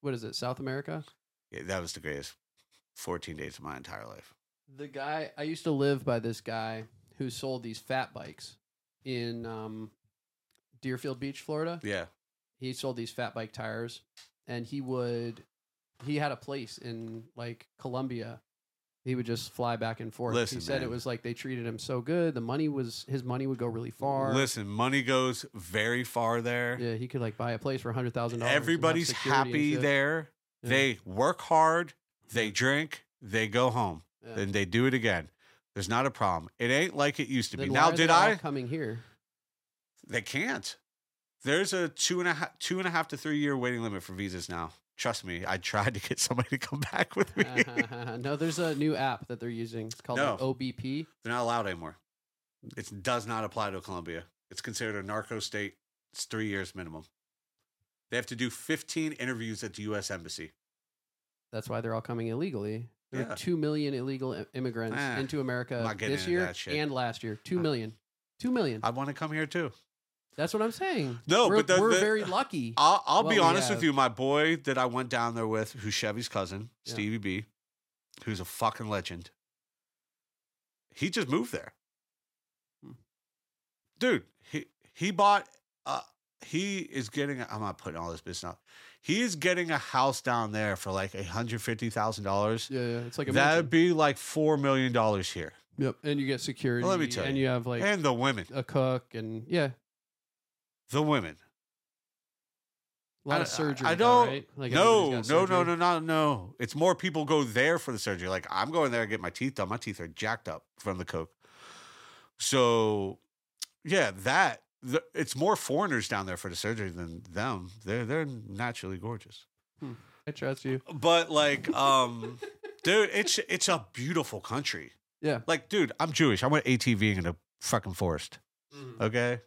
What is it? South America? Yeah, that was the greatest 14 days of my entire life. The guy I used to live by. This guy who sold these fat bikes in um, Deerfield Beach, Florida. Yeah. He sold these fat bike tires, and he would. He had a place in like Colombia. He would just fly back and forth. Listen, he said it was like they treated him so good. The money was his money would go really far. Listen, money goes very far there. Yeah, he could like buy a place for a hundred thousand dollars. Everybody's happy there. Yeah. They work hard, they drink, they go home, Yeah. and they do it again. There's not a problem. It ain't like it used to be. Then Now, are did I? coming here? They can't. There's a two and a half, two and a half to three year waiting limit for visas now. Trust me, I tried to get somebody to come back with me. no, there's a new app that they're using. It's called No. OBP. They're not allowed anymore. It does not apply to Colombia. It's considered a narco state. It's three years minimum. They have to do 15 interviews at the U.S. Embassy. That's why they're all coming illegally. There Yeah. are two million illegal immigrants Ah, into America I'm not getting this year and last year. 2 million. 2 million. I want to come here too. That's what I'm saying. No, we're, but the- we're the- very lucky. I'll, I'll be honest with you. My boy that I went down there with, who's Chevy's cousin, Yeah. Stevie B, who's a fucking legend. He just moved there, Hmm. dude. He he bought. Uh, he is getting. I'm not putting all this business out. He is getting a house down there for like a hundred fifty thousand dollars. yeah, yeah, it's like a That'd be like four million dollars here, Yep, and you get security. let me tell and you. you have like and the women, a cook, and yeah, the women. A lot I- of surgery. I though, don't- right? Like no, no, no, no, no, no. It's more people go there for the surgery. Like I'm going there to get my teeth done. My teeth are jacked up from the coke. So, yeah, that the, it's more foreigners down there for the surgery than them. They're they're naturally gorgeous. I trust you. But like, um, dude, it's it's a beautiful country. Yeah. Like, dude, I'm Jewish. I went ATVing in a fucking forest. Mm-hmm. Okay,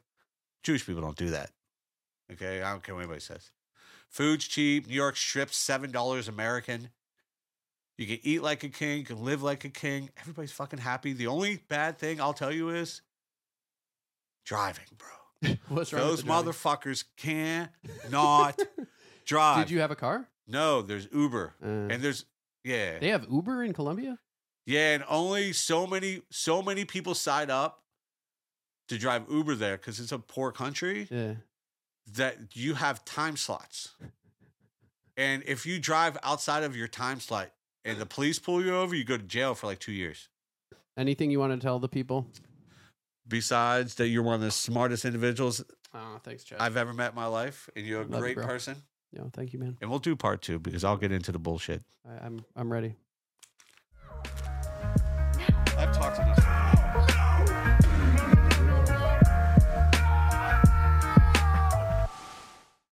Jewish people don't do that. Okay, I don't care what anybody says. Food's cheap. New York strips seven dollars American. You can eat like a king. You can live like a king. Everybody's fucking happy. The only bad thing I'll tell you is driving, bro. What's wrong Those with the driving? motherfuckers cannot drive. Did you have a car? No, there's Uber, Uh, and there's yeah, they have Uber in Colombia. yeah, and only so many so many people sign up to drive Uber there because it's a poor country Yeah. that you have time slots. And if you drive outside of your time slot and the police pull you over, you go to jail for like two years. Anything you want to tell the people? Besides that, you're one of the smartest individuals Oh, thanks, Chad. I've ever met in my life, and you're a Love great bro. person. no, thank you, man. And we'll do part two because I'll get into the bullshit. I, I'm I'm ready. I've talked enough.